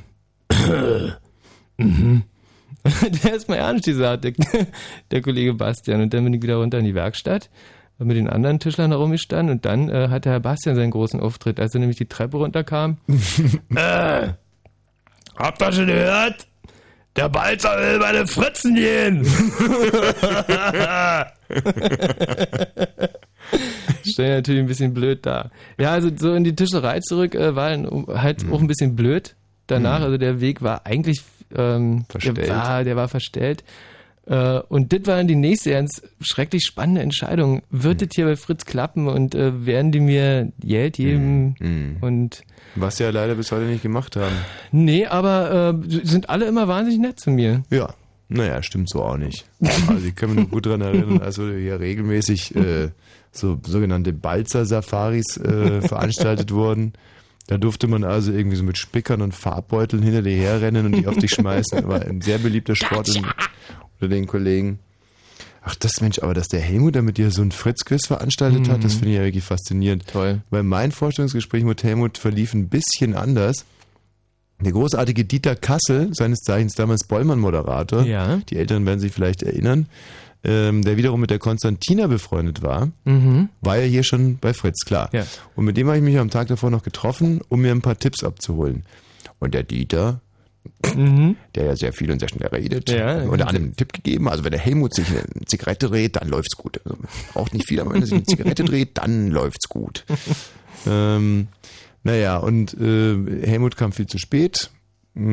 mhm. der ist mal ernst gesagt, der, der Kollege Bastian. Und dann bin ich wieder runter in die Werkstatt mit den anderen Tischlern da rumgestanden und dann äh, hatte Herr Bastian seinen großen Auftritt, als er nämlich die Treppe runterkam. äh, habt ihr schon gehört? Der Balzer will meine Fritzen gehen! Stell natürlich ein bisschen blöd da. Ja, also so in die Tischerei zurück äh, war halt mhm. auch ein bisschen blöd danach. Mhm. Also der Weg war eigentlich ähm, verstellt. Der war, der war verstellt. Äh, und das war dann die nächste ganz schrecklich spannende Entscheidung. Wird mhm. das hier bei Fritz klappen und äh, werden die mir Geld geben? Mhm. Und Was sie ja leider bis heute nicht gemacht haben. Nee, aber äh, sind alle immer wahnsinnig nett zu mir. Ja. Naja, stimmt so auch nicht. Also ich kann mich noch gut daran erinnern, als wir hier regelmäßig äh, so sogenannte Balzer-Safaris äh, veranstaltet wurden. Da durfte man also irgendwie so mit Spickern und Farbbeuteln hinter dir herrennen und die auf dich schmeißen. War ein sehr beliebter Sport unter den Kollegen. Ach, das Mensch, aber dass der Helmut da mit dir so ein Fritz-Quiz veranstaltet mhm. hat, das finde ich ja wirklich faszinierend. Toll. Weil mein Vorstellungsgespräch mit Helmut verlief ein bisschen anders. Der großartige Dieter Kassel, seines Zeichens damals Bollmann-Moderator, ja. die Älteren werden sich vielleicht erinnern, ähm, der wiederum mit der Konstantina befreundet war, mhm. war ja hier schon bei Fritz, klar. Ja. Und mit dem habe ich mich am Tag davor noch getroffen, um mir ein paar Tipps abzuholen. Und der Dieter, mhm. der ja sehr viel und sehr schnell redet, ja, und hat einen Tipp gegeben, also wenn der Helmut sich eine Zigarette dreht, dann läuft's gut. Also braucht nicht viel, aber wenn er sich eine Zigarette dreht, dann läuft's gut. ähm, naja, und äh, Helmut kam viel zu spät.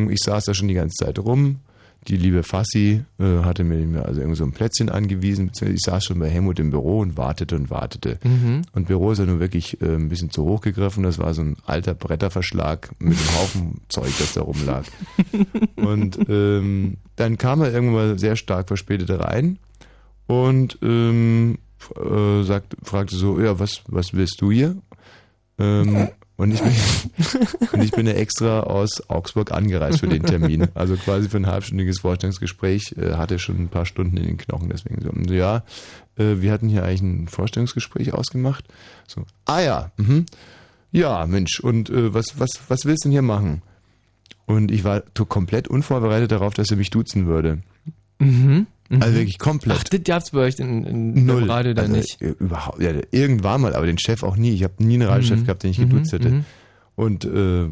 Ich saß da schon die ganze Zeit rum die liebe Fassi äh, hatte mir also irgendwie so ein Plätzchen angewiesen. Ich saß schon bei Helmut im Büro und wartete und wartete. Mhm. Und Büro ist ja nun wirklich äh, ein bisschen zu hoch gegriffen. Das war so ein alter Bretterverschlag mit einem Haufen Zeug, das da rumlag. und ähm, dann kam er irgendwann mal sehr stark verspätet rein und ähm, äh, sagt, fragte so, ja, was, was willst du hier? Ähm, und ich, bin, und ich bin ja extra aus Augsburg angereist für den Termin. Also quasi für ein halbstündiges Vorstellungsgespräch. Äh, hatte schon ein paar Stunden in den Knochen, deswegen so. Und ja, äh, wir hatten hier eigentlich ein Vorstellungsgespräch ausgemacht. So, ah ja, mhm. ja, Mensch, und äh, was, was, was willst du denn hier machen? Und ich war komplett unvorbereitet darauf, dass er mich duzen würde. Mhm. Mhm. Also wirklich komplett. Ach, das gab's bei euch in, in Null. Radio dann also, nicht? Überhaupt, ja, irgendwann mal, aber den Chef auch nie. Ich habe nie einen Radiochef mhm. gehabt, den ich geduzt mhm. hätte. Mhm. Und äh,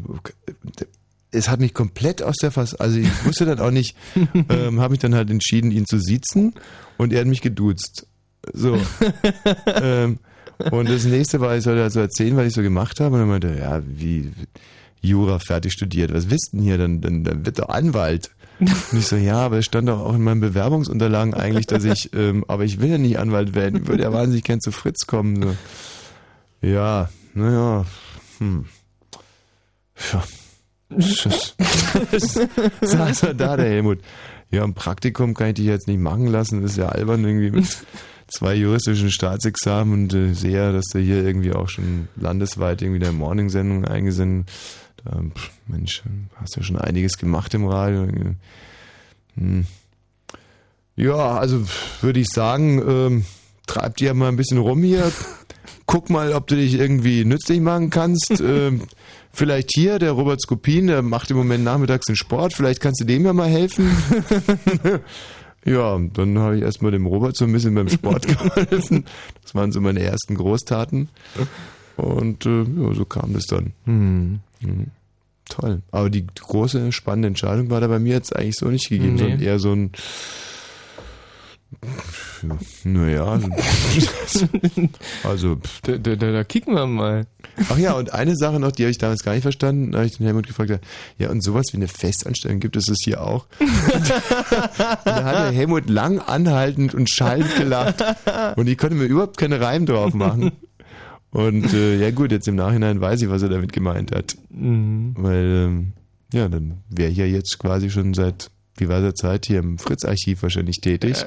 es hat mich komplett aus der Fass, also ich wusste dann auch nicht, ähm, habe mich dann halt entschieden, ihn zu siezen und er hat mich geduzt. So. ähm, und das nächste war, ich sollte also erzählen, was ich so gemacht habe. Und er meinte, ja, wie Jura fertig studiert, was wisst denn hier? Dann, dann, dann wird er Anwalt. Und ich so, ja, aber es stand doch auch in meinen Bewerbungsunterlagen eigentlich, dass ich, ähm, aber ich will ja nicht Anwalt werden. Ich würde ja wahnsinnig gern zu Fritz kommen. So. Ja, naja, hm. Ja. Saß er da, der Helmut. Ja, ein Praktikum kann ich dich jetzt nicht machen lassen. Das ist ja albern irgendwie mit zwei juristischen Staatsexamen und äh, sehe, dass du hier irgendwie auch schon landesweit irgendwie der Morning-Sendung eingesendet ähm, Mensch, hast ja schon einiges gemacht im Radio. Hm. Ja, also würde ich sagen, ähm, treib dir mal ein bisschen rum hier. Guck mal, ob du dich irgendwie nützlich machen kannst. ähm, vielleicht hier, der Robert Skopin, der macht im Moment nachmittags den Sport. Vielleicht kannst du dem ja mal helfen. ja, dann habe ich erstmal dem Robert so ein bisschen beim Sport geholfen. Das waren so meine ersten Großtaten. Und äh, ja, so kam das dann. Hm. Mhm. Toll. Aber die große, spannende Entscheidung war da bei mir jetzt eigentlich so nicht gegeben, nee. sondern eher so ein, Naja, also, also da, da, da, kicken wir mal. Ach ja, und eine Sache noch, die habe ich damals gar nicht verstanden, da habe ich den Helmut gefragt, ja, und sowas wie eine Festanstellung gibt es das hier auch? und da hat der Helmut lang anhaltend und schallend gelacht und ich konnte mir überhaupt keine Reim drauf machen. Und äh, ja gut, jetzt im Nachhinein weiß ich, was er damit gemeint hat. Mhm. Weil, ähm, ja, dann wäre ich ja jetzt quasi schon seit diverser Zeit hier im Fritz-Archiv wahrscheinlich tätig.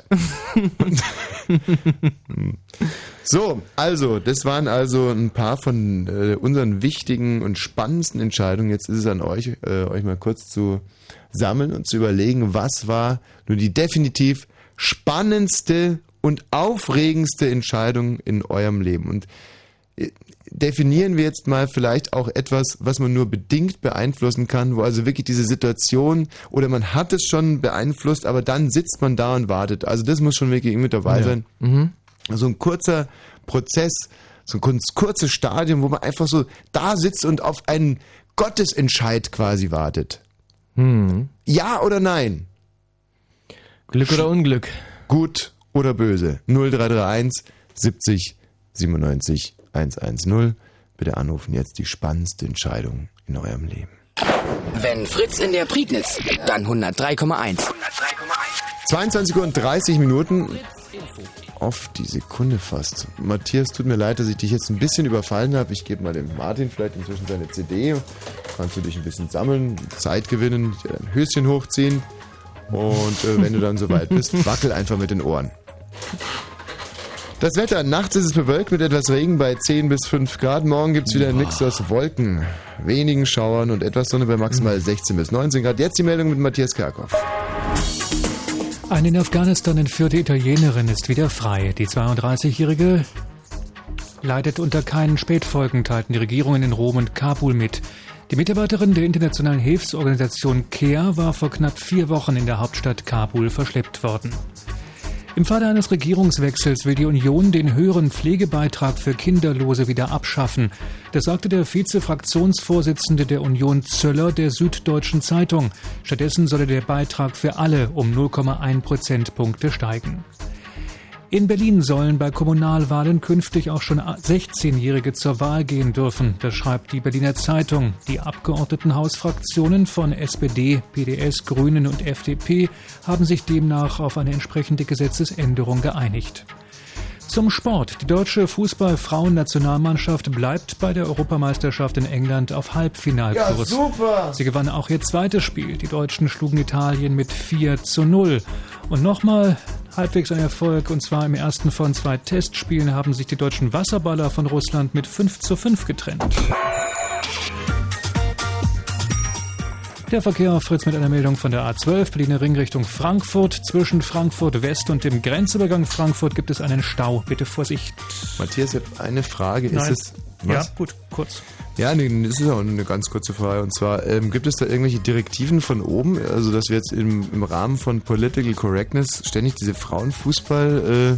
so, also, das waren also ein paar von äh, unseren wichtigen und spannendsten Entscheidungen. Jetzt ist es an euch, äh, euch mal kurz zu sammeln und zu überlegen, was war nur die definitiv spannendste und aufregendste Entscheidung in eurem Leben. Und äh, definieren wir jetzt mal vielleicht auch etwas, was man nur bedingt beeinflussen kann, wo also wirklich diese Situation oder man hat es schon beeinflusst, aber dann sitzt man da und wartet. Also das muss schon wirklich mit dabei ja. sein. Mhm. So ein kurzer Prozess, so ein kurzes Stadium, wo man einfach so da sitzt und auf einen Gottesentscheid quasi wartet. Mhm. Ja oder nein? Glück oder Unglück? Gut oder böse? 0331 70 97 110. Bitte anrufen jetzt die spannendste Entscheidung in eurem Leben. Wenn Fritz in der Prignitz, dann 103,1. 22 Uhr und 30 Minuten. Auf die Sekunde fast. Matthias, tut mir leid, dass ich dich jetzt ein bisschen überfallen habe. Ich gebe mal dem Martin vielleicht inzwischen seine CD. Kannst du dich ein bisschen sammeln, Zeit gewinnen, dir ein Höschen hochziehen. Und äh, wenn du dann soweit bist, wackel einfach mit den Ohren. Das Wetter, nachts ist es bewölkt mit etwas Regen bei 10 bis 5 Grad. Morgen gibt es wieder einen Mix aus Wolken, wenigen Schauern und etwas Sonne bei maximal 16 bis 19 Grad. Jetzt die Meldung mit Matthias Kerkhoff. Eine in Afghanistan entführte Italienerin ist wieder frei. Die 32-Jährige leidet unter keinen Spätfolgen, teilten die Regierungen in Rom und Kabul mit. Die Mitarbeiterin der internationalen Hilfsorganisation CARE war vor knapp vier Wochen in der Hauptstadt Kabul verschleppt worden. Im Falle eines Regierungswechsels will die Union den höheren Pflegebeitrag für Kinderlose wieder abschaffen. Das sagte der Vize-Fraktionsvorsitzende der Union Zöller der Süddeutschen Zeitung. Stattdessen solle der Beitrag für alle um 0,1 Prozentpunkte steigen. In Berlin sollen bei Kommunalwahlen künftig auch schon 16-Jährige zur Wahl gehen dürfen. Das schreibt die Berliner Zeitung. Die Abgeordnetenhausfraktionen von SPD, PDS, Grünen und FDP haben sich demnach auf eine entsprechende Gesetzesänderung geeinigt. Zum Sport. Die deutsche Fußball-Frauen-Nationalmannschaft bleibt bei der Europameisterschaft in England auf Halbfinalkurs. Ja, super! Sie gewann auch ihr zweites Spiel. Die Deutschen schlugen Italien mit 4 zu 0. Und nochmal halbwegs ein Erfolg. Und zwar im ersten von zwei Testspielen haben sich die deutschen Wasserballer von Russland mit 5 zu 5 getrennt. Der Verkehr auf Fritz mit einer Meldung von der A12 Berliner Ring Richtung Frankfurt. Zwischen Frankfurt West und dem Grenzübergang Frankfurt gibt es einen Stau. Bitte Vorsicht. Matthias, ich habe eine Frage. Nein. Ist es. Was? Ja, gut, kurz. Ja, nee, das ist auch eine ganz kurze Frage. Und zwar, ähm, gibt es da irgendwelche Direktiven von oben, also dass wir jetzt im, im Rahmen von Political Correctness ständig diese Frauenfußball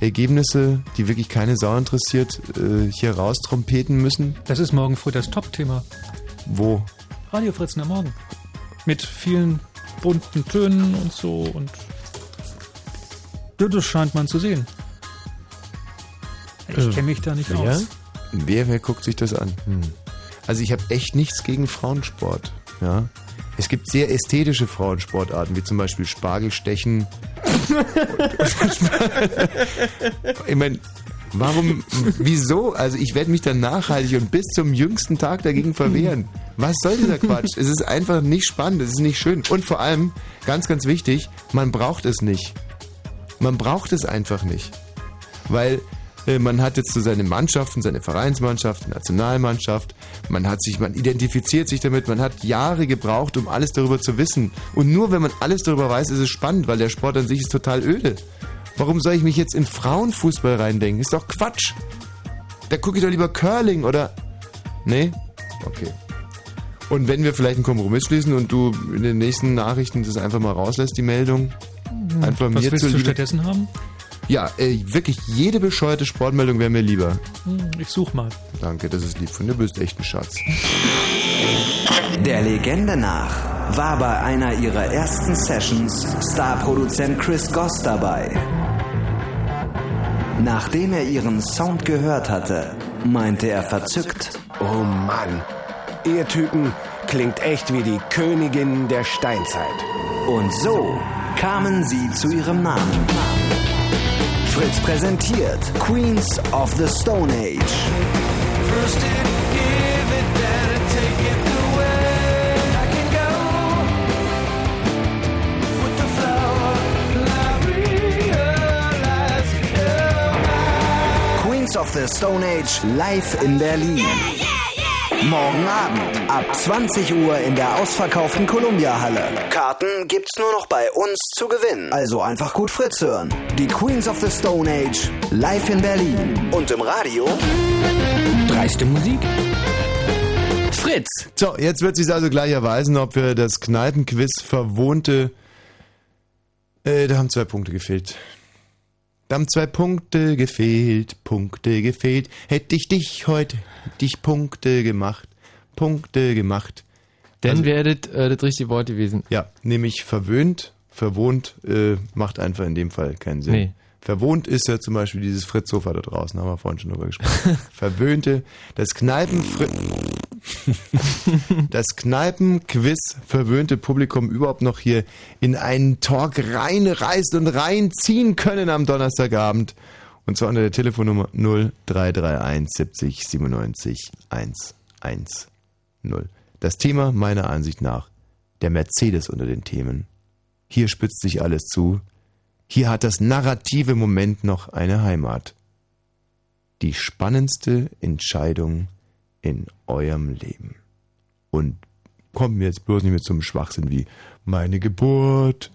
äh, Ergebnisse, die wirklich keine Sau interessiert, äh, hier raustrompeten müssen? Das ist morgen früh das Top-Thema. Wo? Radio Fritzen am Morgen. Mit vielen bunten Tönen und so und das scheint man zu sehen. Ich äh, kenne mich da nicht wer? aus. Wer, wer guckt sich das an? Hm. Also ich habe echt nichts gegen Frauensport. Ja. Es gibt sehr ästhetische Frauensportarten, wie zum Beispiel Spargelstechen. ich meine, warum, wieso? Also ich werde mich dann nachhaltig und bis zum jüngsten Tag dagegen verwehren. Was soll dieser Quatsch? es ist einfach nicht spannend, es ist nicht schön. Und vor allem, ganz, ganz wichtig, man braucht es nicht. Man braucht es einfach nicht. Weil man hat jetzt so seine Mannschaften, seine Vereinsmannschaft, Nationalmannschaft. Man hat sich, man identifiziert sich damit. Man hat Jahre gebraucht, um alles darüber zu wissen. Und nur wenn man alles darüber weiß, ist es spannend, weil der Sport an sich ist total öde. Warum soll ich mich jetzt in Frauenfußball reindenken? Ist doch Quatsch. Da gucke ich doch lieber Curling oder. Nee? Okay. Und wenn wir vielleicht einen Kompromiss schließen und du in den nächsten Nachrichten das einfach mal rauslässt, die Meldung. Einfach Was mir willst du stattdessen haben? Ja, äh, wirklich jede bescheuerte Sportmeldung wäre mir lieber. Hm, ich such mal. Danke, das ist lieb von dir. Du bist echt ein Schatz. Der Legende nach war bei einer ihrer ersten Sessions Starproduzent Chris Goss dabei. Nachdem er ihren Sound gehört hatte, meinte er verzückt. Oh Mann, ihr Typen klingt echt wie die Königin der Steinzeit. Und so kamen sie zu ihrem Namen. Fritz präsentiert Queens of the Stone Age. Queens of the Stone Age live in Berlin. Morgen Abend ab 20 Uhr in der ausverkauften Columbia Halle. Karten gibt's nur noch bei uns zu gewinnen. Also einfach gut Fritz hören. Die Queens of the Stone Age live in Berlin. Und im Radio Dreiste Musik. Fritz. So, jetzt wird sich also gleich erweisen, ob wir das Kneipenquiz verwohnte. Äh, da haben zwei Punkte gefehlt. Da haben zwei Punkte gefehlt, Punkte gefehlt. Hätte ich dich heute, hätte ich Punkte gemacht, Punkte gemacht. Dann Also- werdet äh, das richtige Wort gewesen. Ja, nämlich verwöhnt, verwohnt äh, macht einfach in dem Fall keinen Sinn. Nee. Verwohnt ist ja zum Beispiel dieses Fritz-Sofa da draußen, haben wir vorhin schon drüber gesprochen. Verwöhnte, das Kneipen das Kneipenquiz verwöhnte Publikum überhaupt noch hier in einen Talk reinreißt und reinziehen können am Donnerstagabend. Und zwar unter der Telefonnummer 0331 70 97 110. Das Thema meiner Ansicht nach der Mercedes unter den Themen. Hier spitzt sich alles zu. Hier hat das narrative Moment noch eine Heimat. Die spannendste Entscheidung in eurem Leben. Und kommt mir jetzt bloß nicht so einem Schwachsinn wie meine Geburt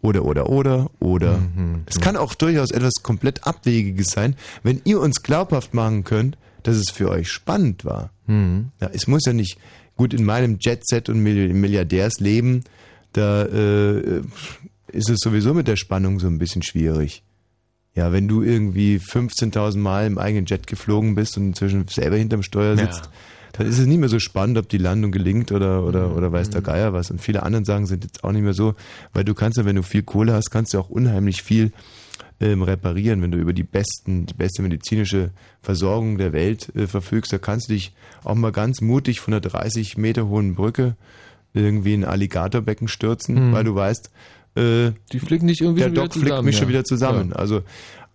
oder oder oder oder. Es kann auch durchaus etwas komplett Abwegiges sein, wenn ihr uns glaubhaft machen könnt, dass es für euch spannend war. Ja, es muss ja nicht gut in meinem Jetset und Milli- Milliardärsleben, da äh, ist es sowieso mit der Spannung so ein bisschen schwierig. Ja, wenn du irgendwie 15.000 Mal im eigenen Jet geflogen bist und inzwischen selber hinterm Steuer Ja. sitzt, dann ist es nicht mehr so spannend, ob die Landung gelingt oder, oder, oder weiß der Geier was. Und viele andere Sachen sind jetzt auch nicht mehr so, weil du kannst ja, wenn du viel Kohle hast, kannst du auch unheimlich viel ähm, reparieren. Wenn du über die besten, die beste medizinische Versorgung der Welt äh, verfügst, da kannst du dich auch mal ganz mutig von einer 30 Meter hohen Brücke irgendwie in ein Alligatorbecken stürzen, Mhm. weil du weißt, äh, Die flicken dich irgendwie der schon wieder Doc flickt zusammen, mich schon ja. wieder zusammen. Ja. Also,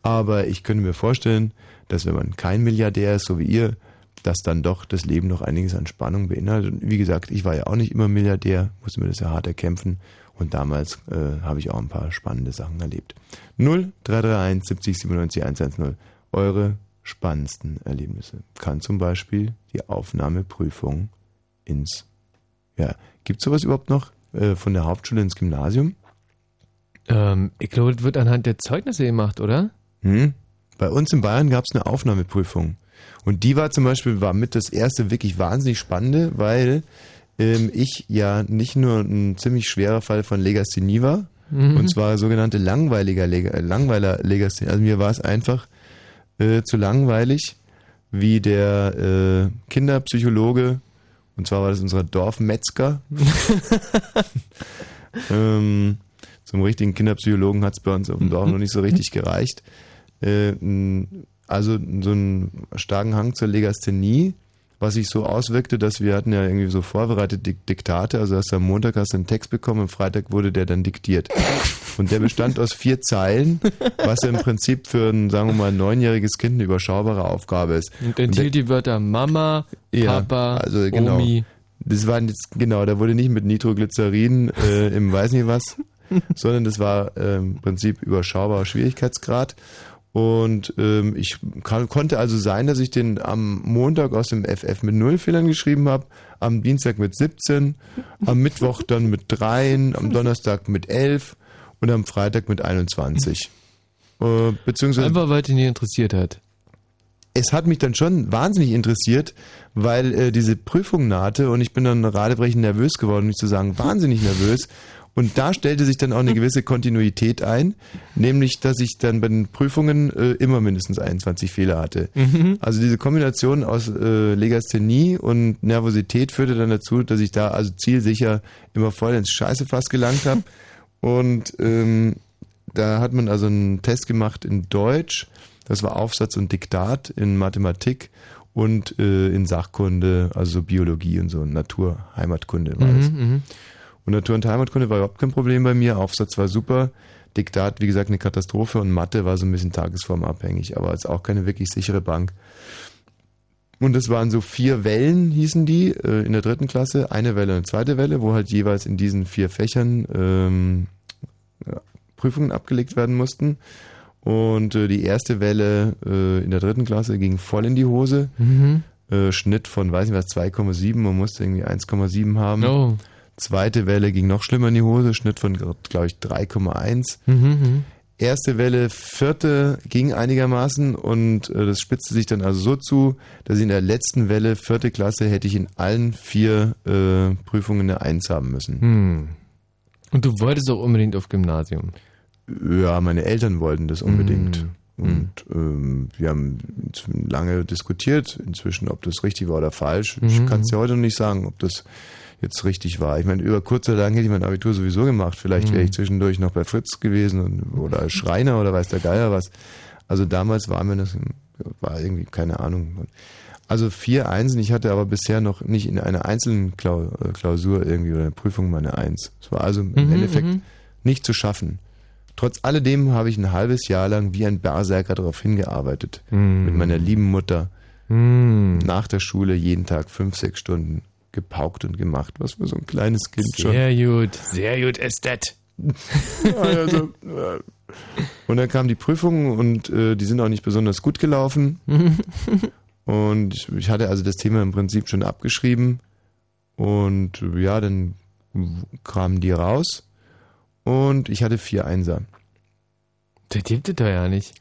aber ich könnte mir vorstellen, dass wenn man kein Milliardär ist, so wie ihr, dass dann doch das Leben noch einiges an Spannung beinhaltet. Und wie gesagt, ich war ja auch nicht immer Milliardär, musste mir das ja hart erkämpfen. Und damals äh, habe ich auch ein paar spannende Sachen erlebt. 0331 70 97 110. Eure spannendsten Erlebnisse. Kann zum Beispiel die Aufnahmeprüfung ins, ja, gibt sowas überhaupt noch äh, von der Hauptschule ins Gymnasium? Ähm, ich glaube, das wird anhand der Zeugnisse gemacht, oder? Hm? Bei uns in Bayern gab es eine Aufnahmeprüfung. Und die war zum Beispiel, war mit das erste wirklich wahnsinnig spannende, weil ähm, ich ja nicht nur ein ziemlich schwerer Fall von Legasthenie war, Mhm. und zwar sogenannte langweiliger Leg Langweiler Legasthenie. Also mir war es einfach äh, zu langweilig, wie der äh, Kinderpsychologe, und zwar war das unser Dorfmetzger, ähm, zum richtigen Kinderpsychologen hat es bei uns auf dem Dorf noch nicht so richtig gereicht. Äh, also so einen starken Hang zur Legasthenie, was sich so auswirkte, dass wir hatten ja irgendwie so vorbereitete Dik Diktate, also hast du am Montag hast du einen Text bekommen, am Freitag wurde der dann diktiert. Und der bestand aus vier Zeilen, was ja im Prinzip für ein, sagen wir mal, neunjähriges Kind eine überschaubare Aufgabe ist. Und enthielt die Wörter Mama, Ja, Papa, also genau. Omi. Das war jetzt, genau, da wurde nicht mit Nitroglycerin äh, im weiß nicht was, sondern das war äh, im Prinzip überschaubarer Schwierigkeitsgrad. Und ähm, ich kann, konnte also sein, dass ich den am Montag aus dem FF mit null Fehlern geschrieben habe, am Dienstag mit 17, am Mittwoch dann mit 3, am Donnerstag mit 11 und am Freitag mit 21. Äh, beziehungsweise Einfach, weil dich nicht interessiert hat. es hat mich dann schon wahnsinnig interessiert, weil äh, diese Prüfung nahte und ich bin dann radebrechend nervös geworden, um nicht zu sagen wahnsinnig nervös. Und da stellte sich dann auch eine gewisse Kontinuität ein, nämlich, dass ich dann bei den Prüfungen äh, immer mindestens 21 Fehler hatte. Mhm. Also diese Kombination aus äh, Legasthenie und Nervosität führte dann dazu, dass ich da also zielsicher immer voll ins Scheißefass gelangt habe. Und ähm, da hat man also einen Test gemacht in Deutsch Das war Aufsatz und Diktat in Mathematik und äh, in Sachkunde, also Biologie und so, Natur, Heimatkunde war das. Und Natur- und Heimatkunde war überhaupt kein Problem bei mir. Aufsatz war super. Diktat, wie gesagt, eine Katastrophe und Mathe war so ein bisschen tagesformabhängig, aber ist auch keine wirklich sichere Bank. Und es waren so vier Wellen, hießen die, äh, in der dritten Klasse. Eine Welle und eine zweite Welle, wo halt jeweils in diesen vier Fächern ähm, ja, Prüfungen abgelegt werden mussten. Und äh, die erste Welle äh, in der dritten Klasse ging voll in die Hose. Mhm. Äh, Schnitt von, weiß nicht was, 2,7, man musste irgendwie 1,7 haben. Oh. Zweite Welle ging noch schlimmer in die Hose, Schnitt von, glaube ich, 3,1. Mhm, mhm. Erste Welle, vierte ging einigermaßen und äh, das spitzte sich dann also so zu, dass ich in der letzten Welle, vierte Klasse, hätte ich in allen vier äh, Prüfungen eine Eins haben müssen. Hm. Und du wolltest auch unbedingt auf Gymnasium. Ja, meine Eltern wollten das unbedingt. Hm. Und ähm, wir haben lange diskutiert inzwischen, ob das richtig war oder falsch. Mhm. Ich kann es ja heute noch nicht sagen, ob das jetzt richtig war. Ich meine, über kurz oder lang hätte ich mein Abitur sowieso gemacht. Vielleicht wäre ich zwischendurch noch bei Fritz gewesen und, oder als Schreiner oder weiß der Geier was. Also damals war mir das, war irgendwie keine Ahnung. Also vier Einsen, ich hatte aber bisher noch nicht in einer einzelnen äh, Klausur irgendwie oder Prüfung meine Eins. Es war also im Mhm, Endeffekt mhm. nicht zu schaffen. Trotz alledem habe ich ein halbes Jahr lang wie ein Berserker darauf hingearbeitet. Mhm. Mit meiner lieben Mutter. Hm. Nach der Schule jeden Tag fünf, sechs Stunden gepaukt und gemacht. Was für so ein kleines Kind schon. Sehr gut. Sehr gut ist das. Also, äh, und dann kamen die Prüfungen und äh, die sind auch nicht besonders gut gelaufen. und ich, ich hatte also das Thema im Prinzip schon abgeschrieben. Und äh, ja, dann kamen die raus und ich hatte vier Einser. Das gibt es doch ja nicht.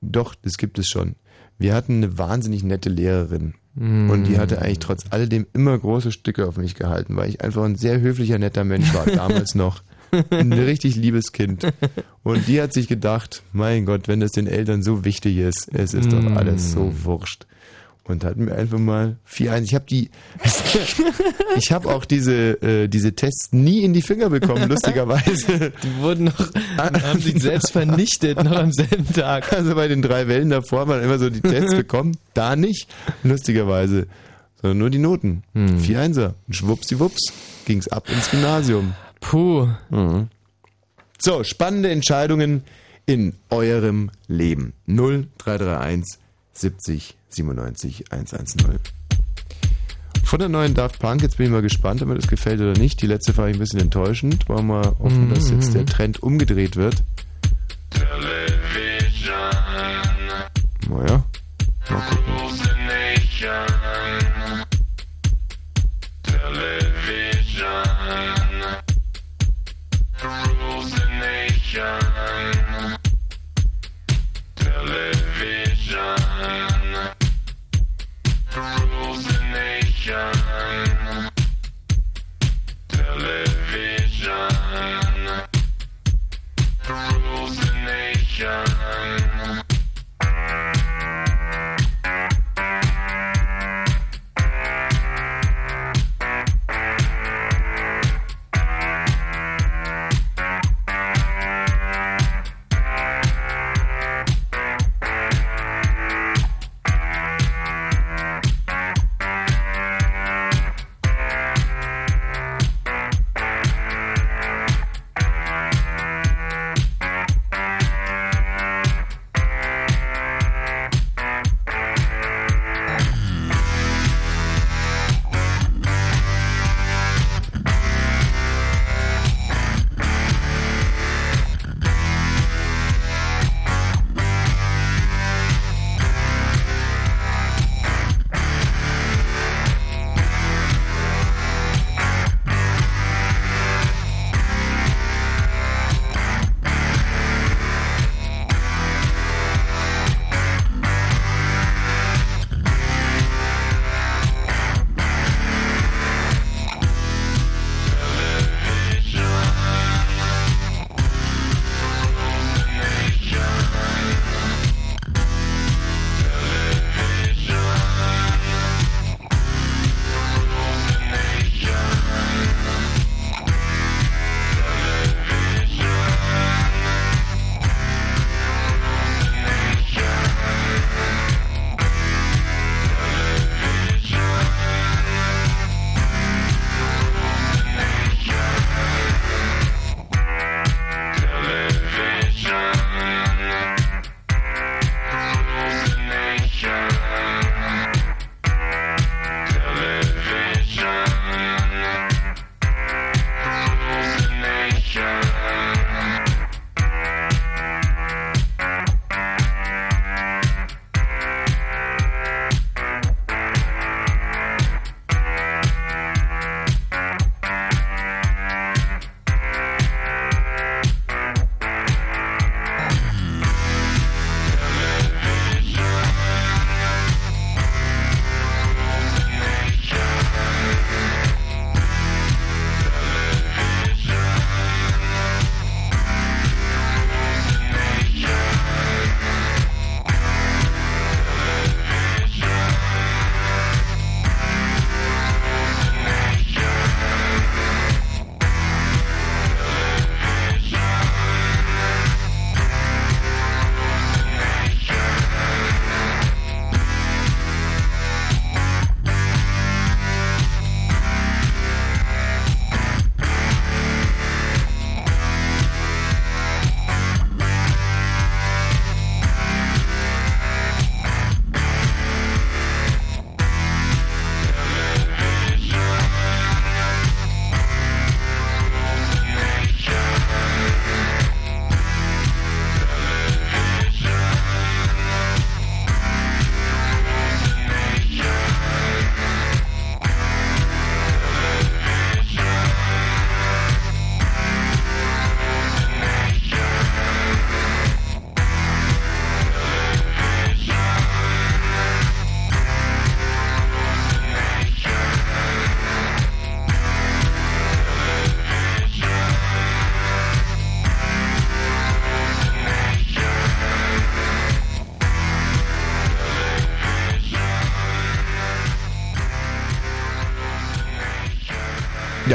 Doch, das gibt es schon. Wir hatten eine wahnsinnig nette Lehrerin. Hm. Und die hatte eigentlich trotz alledem immer große Stücke auf mich gehalten, weil ich einfach ein sehr höflicher, netter Mensch war, damals noch. Ein richtig liebes Kind. Und die hat sich gedacht, mein Gott, wenn das den Eltern so wichtig ist, es ist doch alles so wurscht. Und hat mir einfach mal vier eins. Ich habe die, ich habe auch diese äh, diese Tests nie in die Finger bekommen, lustigerweise. Die wurden noch, haben sich selbst vernichtet, noch am selben Tag. Also bei den drei Wellen davor hat man immer so die Tests bekommen, da nicht, lustigerweise, sondern nur die Noten. Vier Einser. Und schwuppsiwupps ging's ab ins Gymnasium. Puh. So, spannende Entscheidungen in eurem Leben. 0331 70 97 110. Von der neuen Daft Punk, jetzt bin ich mal gespannt, ob mir das gefällt oder nicht. Die letzte fand ich ein bisschen enttäuschend. Wollen wir mal hoffen, mhm. dass jetzt der Trend umgedreht wird. Television. Naja, mal gucken. Television. The. Television rules the nation.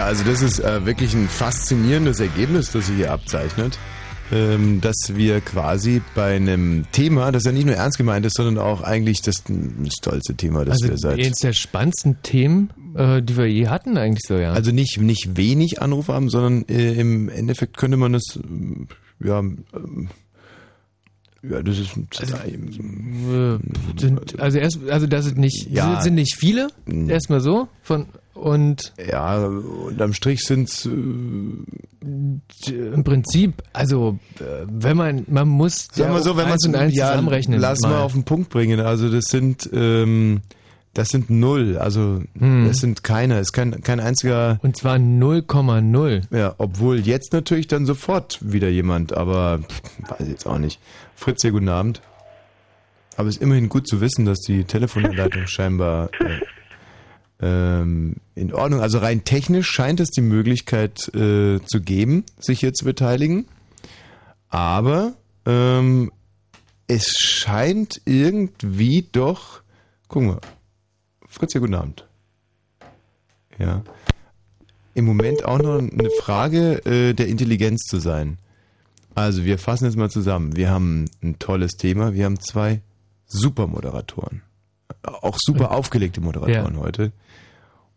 Ja, also das ist äh, wirklich ein faszinierendes Ergebnis, das sich hier abzeichnet. Ähm, dass wir quasi bei einem Thema, das ja nicht nur ernst gemeint ist, sondern auch eigentlich das, tollste Thema, das also wir seit... eines der spannendsten Themen, äh, die wir je hatten eigentlich so, ja. Also nicht, nicht wenig Anrufe haben, sondern äh, im Endeffekt könnte man das, äh, ja, ähm, ja, das ist. Also, äh, sind, also erst, also das sind nicht, Ja. sind nicht viele, erstmal so, von, und Ja, unterm Strich sind's äh, im Prinzip, also, äh, wenn man, man muss, Sagen wir so, wenn man eins und eins ja, zusammenrechnen. Lass mal auf den Punkt bringen. Also das sind ähm, das sind null. Also Hm. das sind keine. Es ist kein kein einziger. Und zwar 0,0. Ja, obwohl jetzt natürlich dann sofort wieder jemand. Aber pff, weiß ich jetzt auch nicht. Fritz, hier guten Abend. Aber es ist immerhin gut zu wissen, dass die Telefonleitung scheinbar äh, ähm, in Ordnung. Also rein technisch scheint es die Möglichkeit äh, zu geben, sich hier zu beteiligen. Aber ähm, es scheint irgendwie doch. Gucken wir. Fritz, ja, guten Abend. Ja. Im Moment auch noch eine Frage äh, der Intelligenz zu sein. Also wir fassen jetzt mal zusammen. Wir haben ein tolles Thema. Wir haben zwei super Moderatoren. Auch super aufgelegte Moderatoren Ja. heute.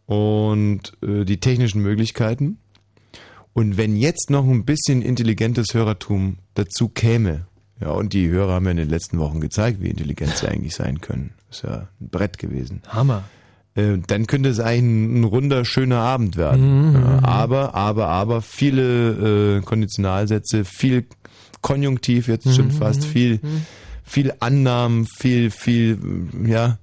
Und äh, die technischen Möglichkeiten. Und wenn jetzt noch ein bisschen intelligentes Hörertum dazu käme, ja, und die Hörer haben ja in den letzten Wochen gezeigt, wie intelligent sie eigentlich sein können. Ist ja ein Brett gewesen. Hammer. Äh, dann könnte es eigentlich ein, ein runder, schöner Abend werden. Mhm. Ja, aber, aber, aber viele äh, Konditionalsätze, viel Konjunktiv jetzt schon Mhm. fast, viel, viel Annahmen, viel, viel, ja,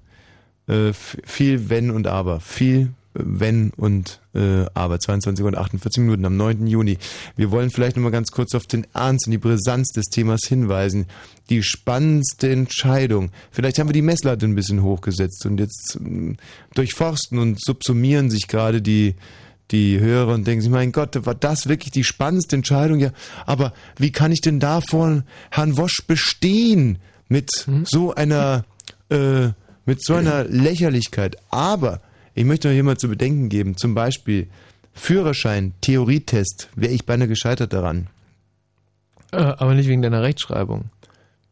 äh, viel Wenn und Aber, viel äh, Wenn und äh, Aber. 22 und 48 Minuten am 9. Juni. Wir wollen vielleicht nochmal ganz kurz auf den Ernst und die Brisanz des Themas hinweisen. Die spannendste Entscheidung. Vielleicht haben wir die Messlatte ein bisschen hochgesetzt und jetzt ähm, durchforsten und subsumieren sich gerade die die Hörer und denken sich, mein Gott, war das wirklich die spannendste Entscheidung? Ja, aber wie kann ich denn da vor Herrn Wosch bestehen mit so einer äh, mit so einer Lächerlichkeit? Aber ich möchte noch hier mal zu bedenken geben, zum Beispiel Führerschein, Theorietest, wäre ich beinahe gescheitert daran. Äh, aber nicht wegen deiner Rechtschreibung.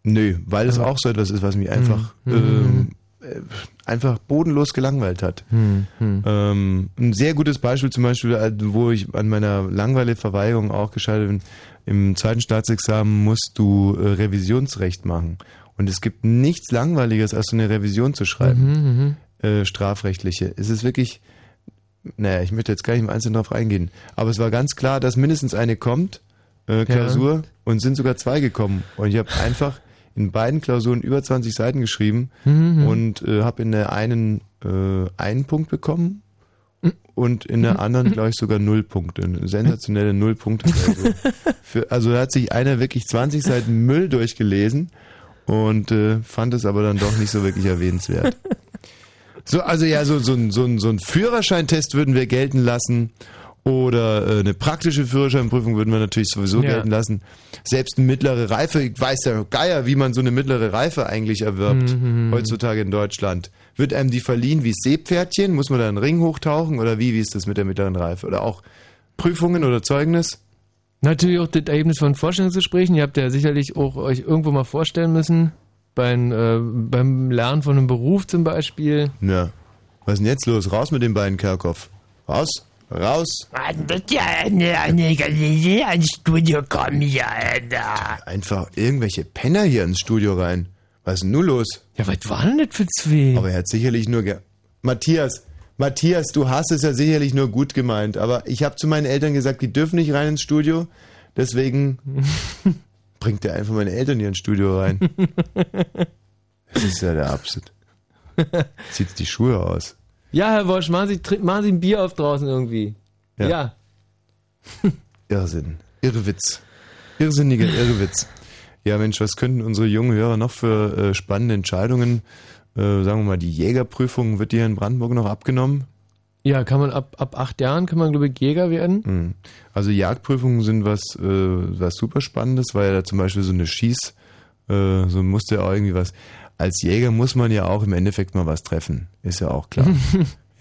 Nö, weil es Aber- auch so etwas ist, was mich einfach, Mhm. ähm, äh, einfach bodenlos gelangweilt hat. Hm, hm. Ähm, ein sehr gutes Beispiel zum Beispiel, äh, wo ich an meiner Langweile-Verweigerung auch gescheitert bin. Im zweiten Staatsexamen musst du Revisionsrecht machen. Und es gibt nichts Langweiliges, als so eine Revision zu schreiben, Mhm, äh, strafrechtliche. Es ist wirklich, naja, ich möchte jetzt gar nicht im Einzelnen drauf eingehen. Aber es war ganz klar, dass mindestens eine kommt, äh, Klausur, und sind sogar zwei gekommen. Und ich habe einfach in beiden Klausuren über 20 Seiten geschrieben Mhm. und äh, habe in der einen äh, einen Punkt bekommen und in der anderen, glaube ich, sogar null Punkte. Eine sensationelle null Punkte. Also, für, also da hat sich einer wirklich 20 Seiten Müll durchgelesen und äh, fand es aber dann doch nicht so wirklich erwähnenswert. So, also ja, so, so, ein- so, so ein Führerscheintest würden wir gelten lassen. Oder äh, eine praktische Führerscheinprüfung würden wir natürlich sowieso Ja. gelten lassen. Selbst eine mittlere Reife, ich weiß ja Geier, wie man so eine mittlere Reife eigentlich erwirbt Mhm. heutzutage in Deutschland. Wird einem die verliehen wie Seepferdchen? Muss man da einen Ring hochtauchen? Oder wie, wie ist das mit der mittleren Reife? Oder auch Prüfungen oder Zeugnis? Natürlich auch das Ergebnis von Vorstellungsgesprächen. Ihr habt ja sicherlich auch euch irgendwo mal vorstellen müssen. Beim, äh, beim Lernen von einem Beruf zum Beispiel. Ja. Was ist denn jetzt los? Raus mit den beiden Kerkhoff. Raus, raus. Ein Studio kommen hier, Alter. Einfach irgendwelche Penner hier ins Studio rein. Was ist denn nun los? Ja, was war denn das für zwei? Aber er hat sicherlich nur... Ge Matthias, Matthias, du hast es ja sicherlich nur gut gemeint. Aber ich habe zu meinen Eltern gesagt, die dürfen nicht rein ins Studio. Deswegen bringt er einfach meine Eltern hier ins Studio rein. Das ist ja der Absicht. Zieht die Schuhe aus. Ja, Herr Wosch, machen Sie, machen Sie ein Bier auf draußen irgendwie. Ja. Ja. Irrsinn. Irrwitz. Irrsinniger Irrwitz. Ja, Mensch, was könnten unsere jungen Hörer noch für äh, spannende Entscheidungen? Äh, sagen wir mal, die Jägerprüfung wird hier in Brandenburg noch abgenommen. Ja, kann man ab, ab acht Jahren, kann man glaube ich Jäger werden. Hm. Also Jagdprüfungen sind was, äh, was super Spannendes, weil ja da zum Beispiel so eine Schieß, äh, so musste ja auch irgendwie was. Als Jäger muss man ja auch im Endeffekt mal was treffen, ist ja auch klar.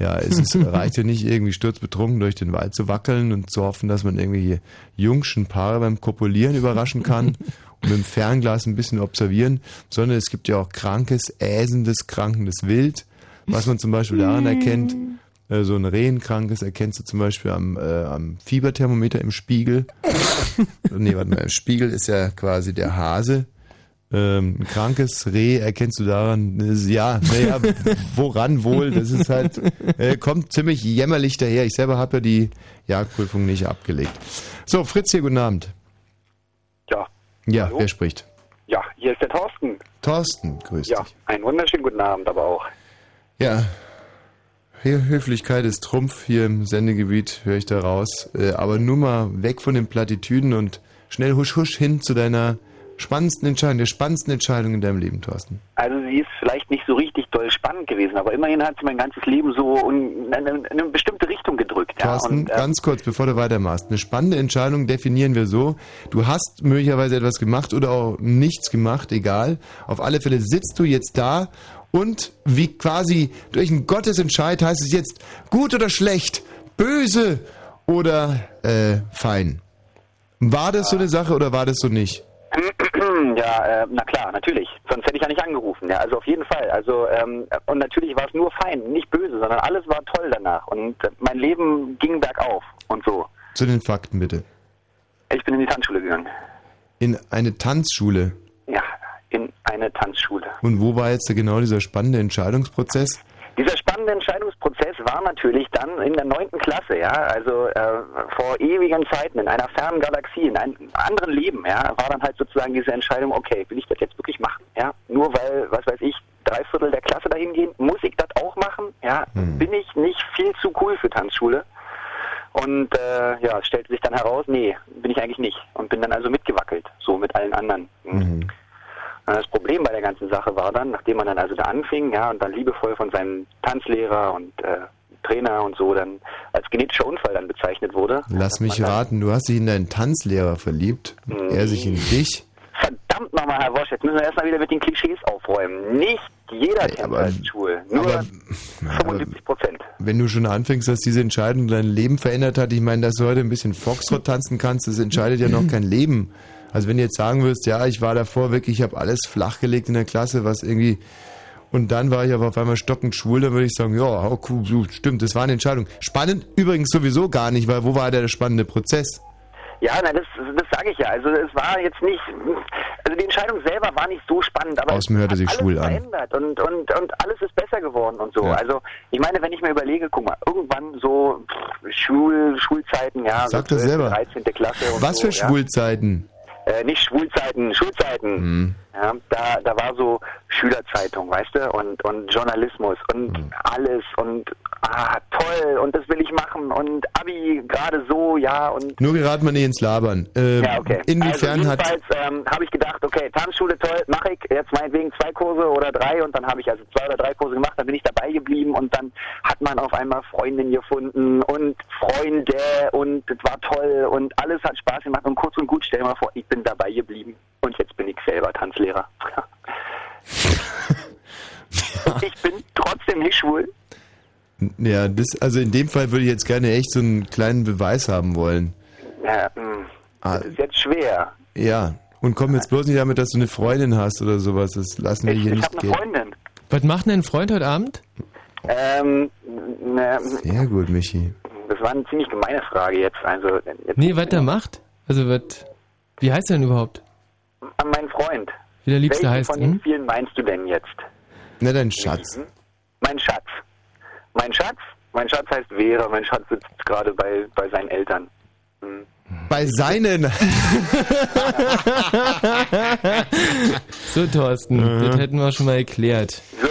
Ja, es ist, reicht ja nicht irgendwie sturzbetrunken durch den Wald zu wackeln und zu hoffen, dass man irgendwie jungschen Paare beim Kopulieren überraschen kann mit dem Fernglas ein bisschen observieren, sondern es gibt ja auch krankes, äsendes, krankendes Wild, was man zum Beispiel daran erkennt, äh, so ein Rehenkrankes erkennst du zum Beispiel am, äh, am Fieberthermometer im Spiegel. nee, warte mal, im Spiegel ist ja quasi der Hase. Ähm, ein krankes Reh erkennst du daran, ist- ja, naja, woran wohl? Das ist halt, äh, kommt ziemlich jämmerlich daher. Ich selber habe ja die Jagdprüfung nicht abgelegt. So, Fritz hier, guten Abend. Ja. Ja, Hallo? wer spricht? Ja, hier ist der Thorsten. Thorsten, grüß Ja, dich. einen wunderschönen guten Abend aber auch. Ja, hier, Höflichkeit ist Trumpf hier im Sendegebiet, höre ich da raus. Äh, aber nur mal weg von den Plattitüden und schnell husch husch hin zu deiner spannendsten Entscheidung, der spannendsten Entscheidung in deinem Leben, Thorsten. Also sie ist vielleicht nicht so richtig doll spannend gewesen, aber immerhin hat sie mein ganzes Leben so in eine, in eine bestimmte Richtung gedrückt. Ja, Thorsten, und, äh, ganz kurz, bevor du weitermachst. Eine spannende Entscheidung definieren wir so. Du hast möglicherweise etwas gemacht oder auch nichts gemacht, egal. Auf alle Fälle sitzt du jetzt da und wie quasi durch einen Gottesentscheid heißt es jetzt gut oder schlecht, böse oder äh, fein. War das so eine Sache oder war das so nicht? ja, äh, na klar, natürlich. Sonst hätte ich ja nicht angerufen. Ja, also auf jeden Fall. Also ähm, und natürlich war es nur fein, nicht böse, sondern alles war toll danach und mein Leben ging bergauf und so. Zu den Fakten bitte. Ich bin in die Tanzschule gegangen. In eine Tanzschule. Ja, in eine Tanzschule. Und wo war jetzt genau dieser spannende Entscheidungsprozess? Dieser spannende Entscheidungsprozess war natürlich dann in der neunten Klasse, ja, also äh, vor ewigen Zeiten in einer fernen Galaxie, in einem anderen Leben, ja, war dann halt sozusagen diese Entscheidung, okay, will ich das jetzt wirklich machen, ja, nur weil, was weiß ich, drei Viertel der Klasse dahin gehen, muss ich das auch machen, ja, bin ich nicht viel zu cool für Tanzschule? Und äh, ja, es stellte sich dann heraus, nee, bin ich eigentlich nicht. Und bin dann also mitgewackelt, so mit allen anderen. Und Das Problem bei der ganzen Sache war dann, nachdem man dann also da anfing, ja, und dann liebevoll von seinem Tanzlehrer und äh, Trainer und so dann als genetischer Unfall dann bezeichnet wurde. Lass mich raten, du hast dich in deinen Tanzlehrer verliebt und er sich in dich. Verdammt nochmal, Herr Wosch, jetzt müssen wir erstmal wieder mit den Klischees aufräumen. Nicht jeder Tänzer ist schwul, nur 75 Prozent. Wenn du schon anfängst, dass diese Entscheidung dein Leben verändert hat, ich meine, dass du heute ein bisschen Foxtrot tanzen kannst, das entscheidet ja noch kein Leben. Also wenn du jetzt sagen würdest, ja, ich war davor wirklich, ich habe alles flachgelegt in der Klasse, was irgendwie und dann war ich aber auf einmal stockend schwul, dann würde ich sagen, ja, so, stimmt, das war eine Entscheidung. Spannend übrigens sowieso gar nicht, weil wo war der spannende Prozess? Ja, na, das, das sage ich ja. Also es war jetzt nicht, also die Entscheidung selber war nicht so spannend, aber Außen hört er sich schwul an. verändert und, und, und alles ist besser geworden und so. Ja. Also ich meine, wenn ich mir überlege, guck mal, irgendwann so Schul, Schulzeiten, ja, Sag so das 12., selber. 13. Klasse und Was so, für ja. Äh, nicht Schwulzeiten, Schulzeiten. Hm. Ja, da, da war so Schülerzeitung, weißt du, und, und Journalismus und Hm. alles und ah, toll und das will ich machen und Abi gerade so, ja und Nur geraten wir nicht ins Labern. Ähm, ja, okay. Inwiefern also hat jedenfalls ähm, habe ich gedacht, okay, Tanzschule toll, mache ich jetzt meinetwegen zwei Kurse oder drei und dann habe ich also zwei oder drei Kurse gemacht, dann bin ich dabei geblieben und dann hat man auf einmal Freundin gefunden und Freunde und es war toll und alles hat Spaß gemacht und kurz und gut, stell dir mal vor, ich bin dabei geblieben und jetzt bin ich selber Tanzlehrer. und ich bin trotzdem nicht schwul. Ja, das, also in dem Fall würde ich jetzt gerne echt so einen kleinen Beweis haben wollen. Ja, mh, Ah, das ist jetzt schwer. ja. Und komm jetzt bloß nicht damit, dass du eine Freundin hast oder sowas. Das lassen wir Ich, hier ich nicht habe eine gehen. Freundin. Was macht denn ein Freund heute Abend? Ähm, ne, Sehr gut, Michi. Das war eine ziemlich gemeine Frage jetzt. Also jetzt Nee, was der macht? Also was, wie heißt er denn überhaupt? An meinen Freund. Wie der Liebste Welchen heißt, von den hm? vielen meinst du denn jetzt? Na, dein Schatz. Mein Schatz. Mein Schatz? Mein Schatz heißt Vera. Mein Schatz sitzt gerade bei, bei seinen Eltern. Hm. Bei seinen. So, Thorsten, das hätten wir schon mal erklärt. So,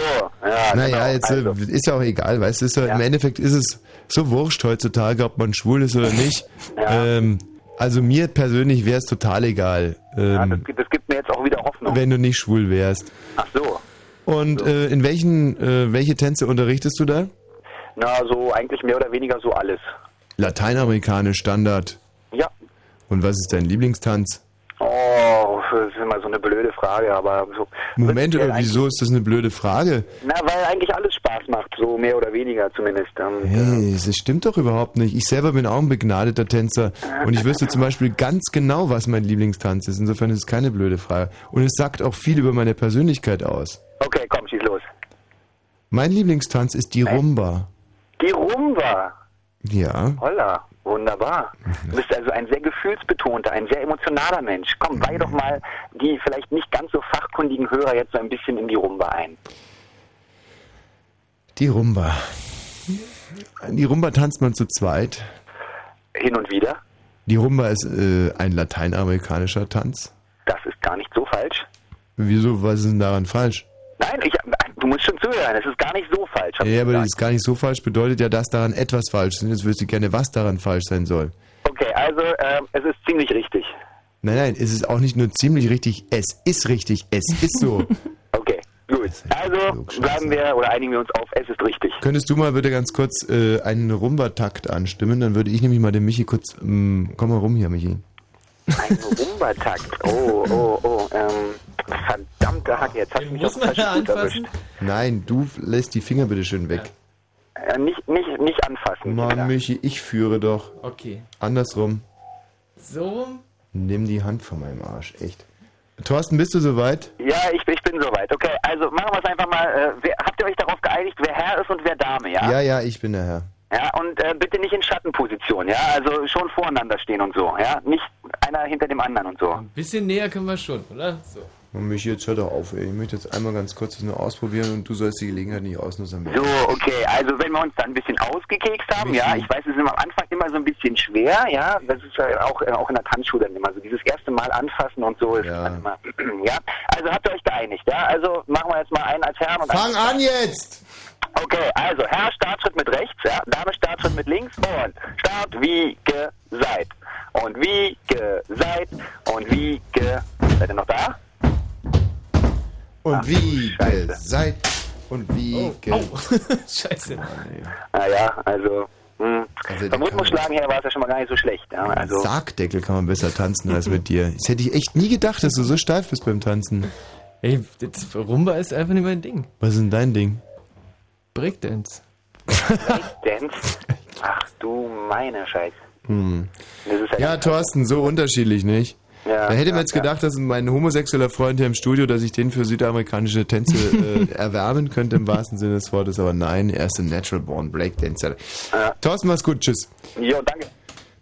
ja. Naja, genau. jetzt äh, also, ist ja auch egal, weißt du, ja, im Endeffekt ist es so wurscht heutzutage, ob man schwul ist oder nicht. Ähm, also mir persönlich wäre es total egal, ja, das, ähm, das gibt mir jetzt auch wieder Hoffnung. wenn du nicht schwul wärst. Ach so. Und äh, in welchen, äh, welche Tänze unterrichtest du da? Na, so eigentlich mehr oder weniger so alles. Lateinamerikanisch Standard. Ja. Und was ist dein Lieblingstanz? Oh, das ist immer so eine blöde Frage, aber so. Moment, oder wieso ist das eine blöde Frage? Na, weil eigentlich alles Spaß macht, so mehr oder weniger zumindest. Ähm, Hey, das stimmt doch überhaupt nicht. Ich selber bin auch ein begnadeter Tänzer und ich wüsste zum Beispiel ganz genau, was mein Lieblingstanz ist. Insofern ist es keine blöde Frage. Und es sagt auch viel über meine Persönlichkeit aus. Okay, komm, schieß los. Mein Lieblingstanz ist die Rumba. Die Rumba. Ja. Holla, wunderbar. Du bist also ein sehr gefühlsbetonter, ein sehr emotionaler Mensch. Komm, weihe doch mal die vielleicht nicht ganz so fachkundigen Hörer jetzt so ein bisschen in die Rumba ein. Die Rumba. Die Rumba tanzt man zu zweit. Hin und wieder. Die Rumba ist äh, ein lateinamerikanischer Tanz. Das ist gar nicht so falsch. Wieso, was ist denn daran falsch? Nein, ich, du musst schon zuhören. Es ist gar nicht so falsch. Ja, aber das ist gar nicht so falsch, bedeutet ja, dass daran etwas falsch ist. Jetzt wüsste ich gerne, was daran falsch sein soll. Okay, also ähm, es ist ziemlich richtig. Nein, nein, es ist auch nicht nur ziemlich richtig, es ist richtig, es ist so. Okay, gut. Also bleiben wir oder einigen wir uns auf, es ist richtig. Könntest du mal bitte ganz kurz äh, einen Rumba-Takt anstimmen? Dann würde ich nämlich mal den Michi kurz... Ähm, komm mal rum hier, Michi. Ein Rumba-Takt. Oh, oh, oh. Ähm, verdammte Hacke, jetzt hast du mich auf falschen Fuß erwischt. Nein, du lässt die Finger bitte schön weg. Äh, nicht, nicht, nicht anfassen. Mann, Michi, ich führe doch. Okay. Andersrum. So? Nimm die Hand von meinem Arsch, echt. Thorsten, bist du soweit? Ja, ich, ich bin soweit. Okay, also machen wir es einfach mal. Äh, wer, habt ihr euch darauf geeinigt, wer Herr ist und wer Dame, ja? Ja, ja, ich bin der Herr. Ja, und äh, bitte nicht in Schattenposition, ja? Also schon voreinander stehen und so, ja? Nicht einer hinter dem anderen und so. Ein bisschen näher können wir schon, oder? So. Und Michi, jetzt hör doch auf, ey. Ich möchte jetzt einmal ganz kurz das nur ausprobieren und du sollst die Gelegenheit nicht ausnutzen. So, okay, also wenn wir uns dann ein bisschen ausgekekst haben, ja, ich weiß, es ist am Anfang immer so ein bisschen schwer, ja, das ist ja auch, äh, auch in der Tanzschule dann immer so, dieses erste Mal anfassen und so ist dann immer, ja, also habt ihr euch geeinigt, ja, also machen wir jetzt mal einen als Herrn und Fang an jetzt! Okay, also Herr Startschritt mit rechts, ja, Dame Startschritt mit links und Start wie geseit und wie geseit und wie ge... Seid ihr noch da? Und wie seid und wie ge... Scheiße. Naja, also... Hm. Also, Vom Rhythmusschlagen her war es ja schon mal gar nicht so schlecht. Ja, also, Sargdeckel kann man besser tanzen als mit dir. Das hätte ich echt nie gedacht, dass du so steif bist beim Tanzen. Ey, das Rumba ist einfach nicht mein Ding. Was ist denn dein Ding? Breakdance. Dance. Ach du meine Scheiße. Hm. Das ist Ja, Thorsten, so unterschiedlich, nicht? Ja, da hätte ja, man jetzt ja. gedacht, dass mein homosexueller Freund hier im Studio, dass ich den für südamerikanische Tänze äh, erwärmen könnte im wahrsten Sinne des Wortes, aber nein, er ist ein Natural Born Breakdancer. Thorsten, mach's gut, tschüss. Jo, danke.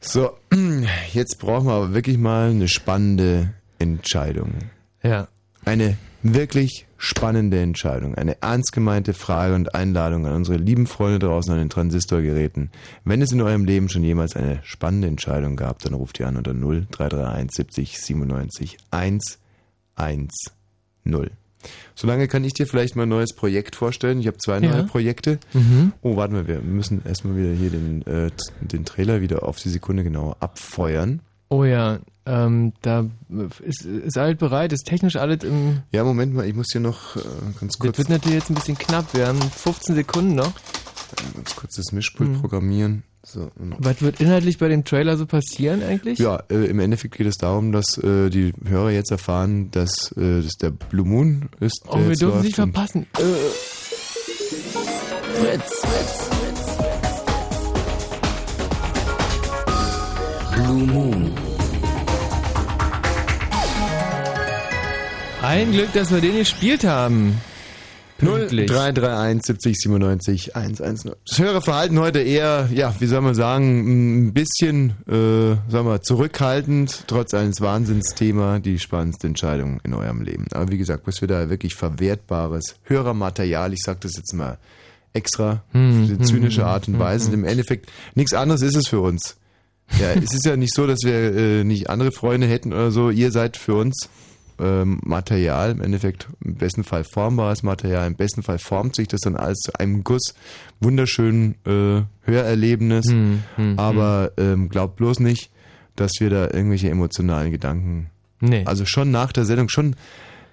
So, jetzt brauchen wir aber wirklich mal eine spannende Entscheidung. Ja. Eine wirklich spannende Entscheidung. Eine ernst gemeinte Frage und Einladung an unsere lieben Freunde draußen an den Transistorgeräten. Wenn es in eurem Leben schon jemals eine spannende Entscheidung gab, dann ruft ihr an unter 0331 70 97 110. Solange kann ich dir vielleicht mal ein neues Projekt vorstellen. Ich habe zwei Ja. neue Projekte. Mhm. Oh, warten wir, wir müssen erstmal wieder hier den, äh, den Trailer wieder auf die Sekunde genau abfeuern. Oh ja, ähm, da ist, ist alles bereit, ist technisch alles im. Ja, Moment mal, ich muss hier noch äh, ganz kurz. Das wird natürlich jetzt ein bisschen knapp. Wir haben 15 Sekunden noch. Ganz kurz das Mischpult Hm. programmieren. So, Was wird inhaltlich bei dem Trailer so passieren eigentlich? ja, äh, im Endeffekt geht es darum, dass äh, die Hörer jetzt erfahren, dass äh, das der Blue Moon ist. Oh, der wir jetzt dürfen läuft nicht verpassen. Äh, Fritz, Fritz, Blue Moon. ein Glück, dass wir den gespielt haben. Pünktlich. 0331 70 97 110. Das Hörerverhalten heute eher, ja, wie soll man sagen, ein bisschen, äh, sagen wir, zurückhaltend, trotz eines Wahnsinnsthema, die spannendste Entscheidung in eurem Leben. Aber wie gesagt, was wir da wirklich verwertbares Hörermaterial, ich sag das jetzt mal extra, Hm, zynische hm, Art und hm, Weise. hm. Im Endeffekt, nichts anderes ist es für uns. Ja, es ist ja nicht so, dass wir äh, nicht andere Freunde hätten oder so. Ihr seid für uns ähm, Material, im Endeffekt im besten Fall formbares Material, im besten Fall formt sich das dann alles zu einem Guss, wunderschönen äh, Hörerlebnis, Hm, hm, aber ähm, glaubt bloß nicht, dass wir da irgendwelche emotionalen Gedanken, Nee. also schon nach der Sendung, schon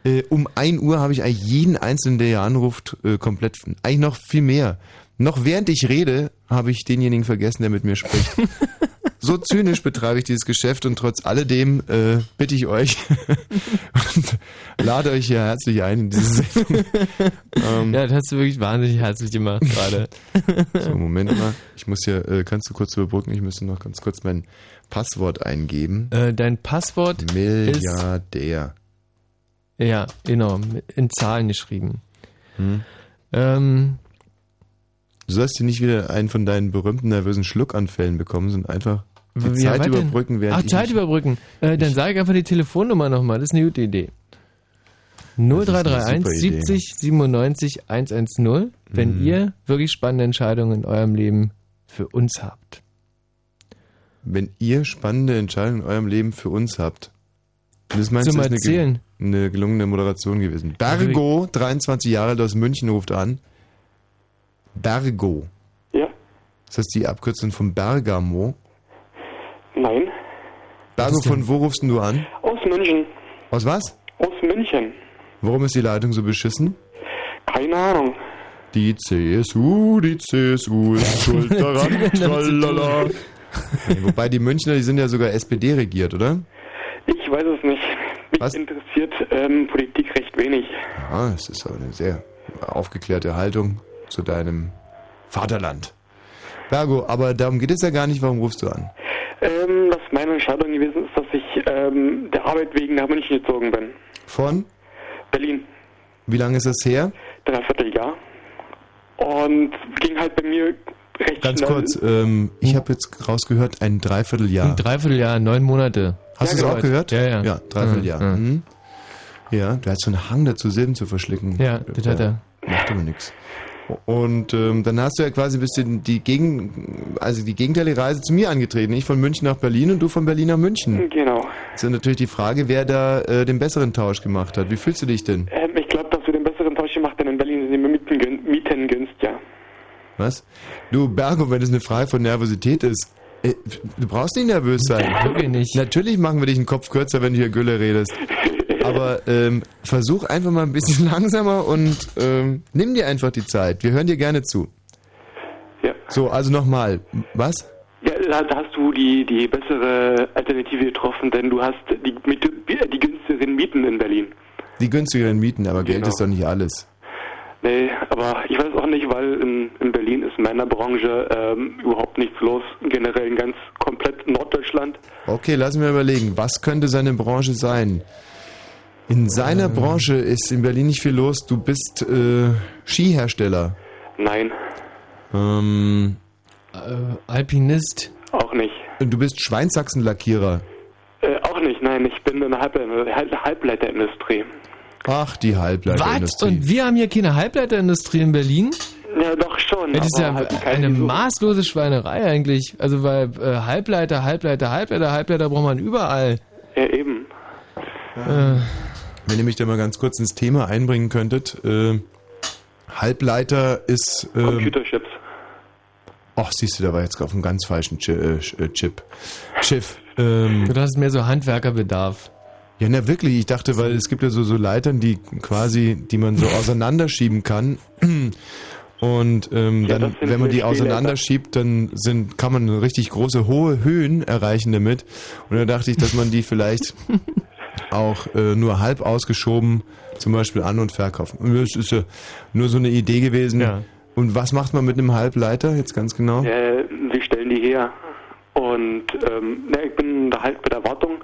äh, um 1 Uhr habe ich eigentlich jeden Einzelnen, der hier anruft, äh, komplett, eigentlich noch viel mehr. Noch während ich rede, habe ich denjenigen vergessen, der mit mir spricht. so zynisch betreibe ich dieses Geschäft und trotz alledem äh, bitte ich euch und lade euch hier herzlich ein in diese Sendung. Ähm, Ja, das hast du wirklich wahnsinnig herzlich gemacht gerade. so, Moment mal. Ich muss hier, äh, kannst du kurz überbrücken? Ich müsste noch ganz kurz mein Passwort eingeben. Äh, dein Passwort ist, Milliardär. ja, genau, in Zahlen geschrieben. Hm. Ähm, Du sollst hier nicht wieder einen von deinen berühmten nervösen Schluckanfällen bekommen, sondern einfach die wie- Zeit überbrücken, während Ach, Zeit überbrücken. Äh, dann sage ich einfach die Telefonnummer nochmal, das ist eine gute Idee. ist eine 0331 super Idee. 70 97 110, wenn Mhm. ihr wirklich spannende Entscheidungen in eurem Leben für uns habt. Wenn ihr spannende Entscheidungen in eurem Leben für uns habt. Das meinst Zum du, ist eine, eine gelungene Moderation gewesen. Bergo, 23 Jahre alt aus München, ruft an. Bergo. Ja. Ist das die Abkürzung von Bergamo? Nein. Bergo, von wo rufst du an? Aus München. Aus was? Aus München. Warum ist die Leitung so beschissen? Keine Ahnung. Die CSU, die CSU ist schuld daran. Tralala. Wobei die Münchner, die sind ja sogar SPD regiert, oder? Ich weiß es nicht. Mich Was? interessiert ähm, Politik recht wenig. Ja, es ist aber eine sehr aufgeklärte Haltung zu deinem Vaterland. Bergo, aber darum geht es ja gar nicht. Warum rufst du an? Ähm, dass meine Entscheidung gewesen ist, dass ich ähm, der Arbeit wegen nach München gezogen bin. Von? Berlin. Wie lange ist das her? Dreivierteljahr. Und ging halt bei mir recht Ganz schnell. kurz, ähm, ich habe jetzt rausgehört, ein Dreivierteljahr. Ein Dreivierteljahr, neun Monate. Hast du es auch gehört? Ja, ja. Ja, Dreivierteljahr. Ja, ja. Mhm. Ja, der hat so einen Hang dazu, Silben zu verschlicken. Ja, das hat er. Macht aber nichts. Und ähm, dann hast du ja quasi ein bisschen die Gegen, also die gegenteilige Reise zu mir angetreten. Ich von München nach Berlin und du von Berlin nach München. Genau. Jetzt ist natürlich die Frage, wer da äh, den besseren Tausch gemacht hat. Wie fühlst du dich denn? Ähm, ich glaube, dass wir den besseren Tausch gemacht denn in Berlin sind die Mieten, gün- Mieten günstiger. Was? Du, Bergo, wenn es eine Frage von Nervosität ist, äh, du brauchst nicht nervös sein. Wirklich nicht. Natürlich machen wir dich einen Kopf kürzer, wenn du hier Gülle redest. Aber ähm, versuch einfach mal ein bisschen langsamer und ähm, nimm dir einfach die Zeit. Wir hören dir gerne zu. Ja. So, also nochmal. Was? Ja, da hast du die, die bessere Alternative getroffen, denn du hast die, die günstigeren Mieten in Berlin. Die günstigeren Mieten, aber Geld Genau. ist doch nicht alles. Nee, aber ich weiß auch nicht, weil in, in Berlin ist in meiner Branche ähm, überhaupt nichts los. Generell in ganz komplett Norddeutschland. Okay, lass mir überlegen. Was könnte seine Branche sein? In seiner Branche ist in Berlin nicht viel los. Du bist äh, Skihersteller. Nein, Ähm, Äh, Alpinist. auch nicht. du bist Schweinsachsenlackierer. Äh, auch nicht, nein, ich bin in der Halbleiter, Halb- Halbleiterindustrie. Ach, die Was? Halbleiterindustrie. Und wir haben hier keine Halbleiterindustrie in Berlin? Ja, doch schon. Das ist ja halt eine maßlose Schweinerei eigentlich. Also weil äh, Halbleiter, Halbleiter, Halbleiter, Halbleiter braucht man überall. Ja, eben. Äh, Wenn ihr mich da mal ganz kurz ins Thema einbringen könntet. Äh, Halbleiter ist. ähm, Computerchips. Ach, siehst du, da war jetzt auf einem ganz falschen äh, äh, Chip. Schiff. Ähm, du hast mehr so Handwerkerbedarf. ja, na wirklich, ich dachte, weil es gibt ja so, so Leitern, die quasi, die man so auseinanderschieben kann. Und ähm, Ja, dann, wenn man die auseinanderschiebt, dann sind, kann man richtig große, hohe Höhen erreichen damit. Und da dachte ich, dass man die vielleicht auch äh, nur halb ausgeschoben zum Beispiel an- und verkaufen. Und das ist ja nur so eine Idee gewesen. Ja. Und was macht man mit einem Halbleiter jetzt ganz genau? Äh, wir stellen die her. Und ähm, na, ich bin da halt bei der Wartung,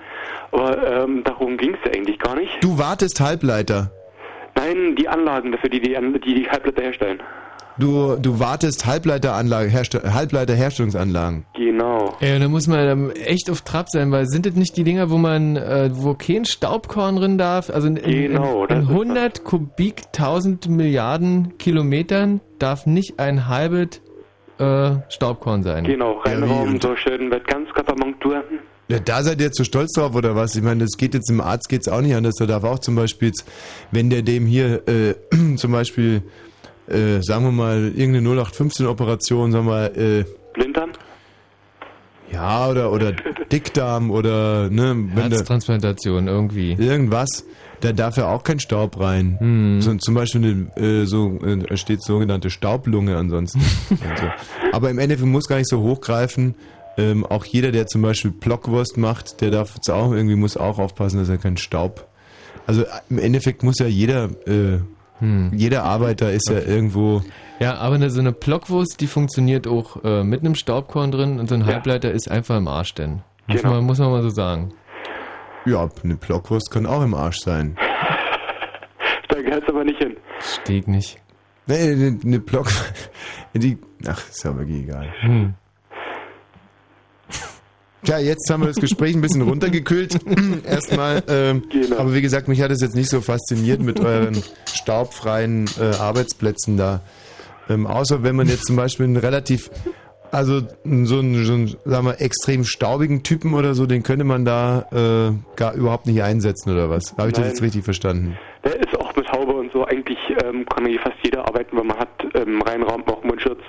aber ähm, darum ging es ja eigentlich gar nicht. Du wartest Halbleiter. Nein, die Anlagen dafür, die die, die, die Halbleiter herstellen. Du, du wartest Halbleiteranlage, Herste Halbleiterherstellungsanlagen. Genau. Ey, da muss man echt auf Trab sein, weil sind das nicht die Dinger, wo man, äh, wo kein Staubkorn drin darf? Also in, Genau, in, in ist 100 Kubik 1000 Milliarden Kilometern darf nicht ein halbes äh, Staubkorn sein. Genau, Ja, Reinraum, so schön wird ganz Katamontur. Ja, da seid ihr jetzt so stolz drauf oder was? Ich meine, das geht jetzt im Arzt geht's auch nicht anders. Da darf auch zum Beispiel, jetzt, wenn der dem hier äh, zum Beispiel, äh, sagen wir mal, irgendeine 0815-Operation, sagen wir, äh, Blinddarm? ja, oder, oder Dickdarm oder, ne, Herztransplantation irgendwie. irgendwas, da darf ja auch kein Staub rein. Hm. So, zum Beispiel eine, äh, so, äh, steht sogenannte Staublunge ansonsten. und so. Aber im Endeffekt muss gar nicht so hochgreifen. ähm, auch jeder, der zum Beispiel Blockwurst macht, der darf jetzt auch irgendwie muss auch aufpassen, dass er keinen Staub. Also im Endeffekt muss ja jeder, äh, jeder Arbeiter ist ja irgendwo. Ja, aber eine, so eine Blockwurst, die funktioniert auch äh, mit einem Staubkorn drin und so ein Halbleiter ist einfach im Arsch denn. Muss, Genau. man, muss man mal so sagen. Ja, eine Blockwurst kann auch im Arsch sein. Da gehört es aber nicht hin. Steht nicht. Nee, eine, eine Block. Die, ach, ist ja wirklich egal. Hm. Tja, jetzt haben wir das Gespräch ein bisschen runtergekühlt. Erstmal. Ähm, Aber wie gesagt, mich hat es jetzt nicht so fasziniert mit euren staubfreien äh, Arbeitsplätzen da. Ähm, außer wenn man jetzt zum Beispiel einen relativ, also so einen, so einen sagen wir, extrem staubigen Typen oder so, den könnte man da äh, gar überhaupt nicht einsetzen oder was? Habe ich das Nein. jetzt richtig verstanden? Der ist auch mit Haube und so. Eigentlich ähm, kann hier fast jeder arbeiten, weil man hat ähm, Reinraum auch Mundschutz.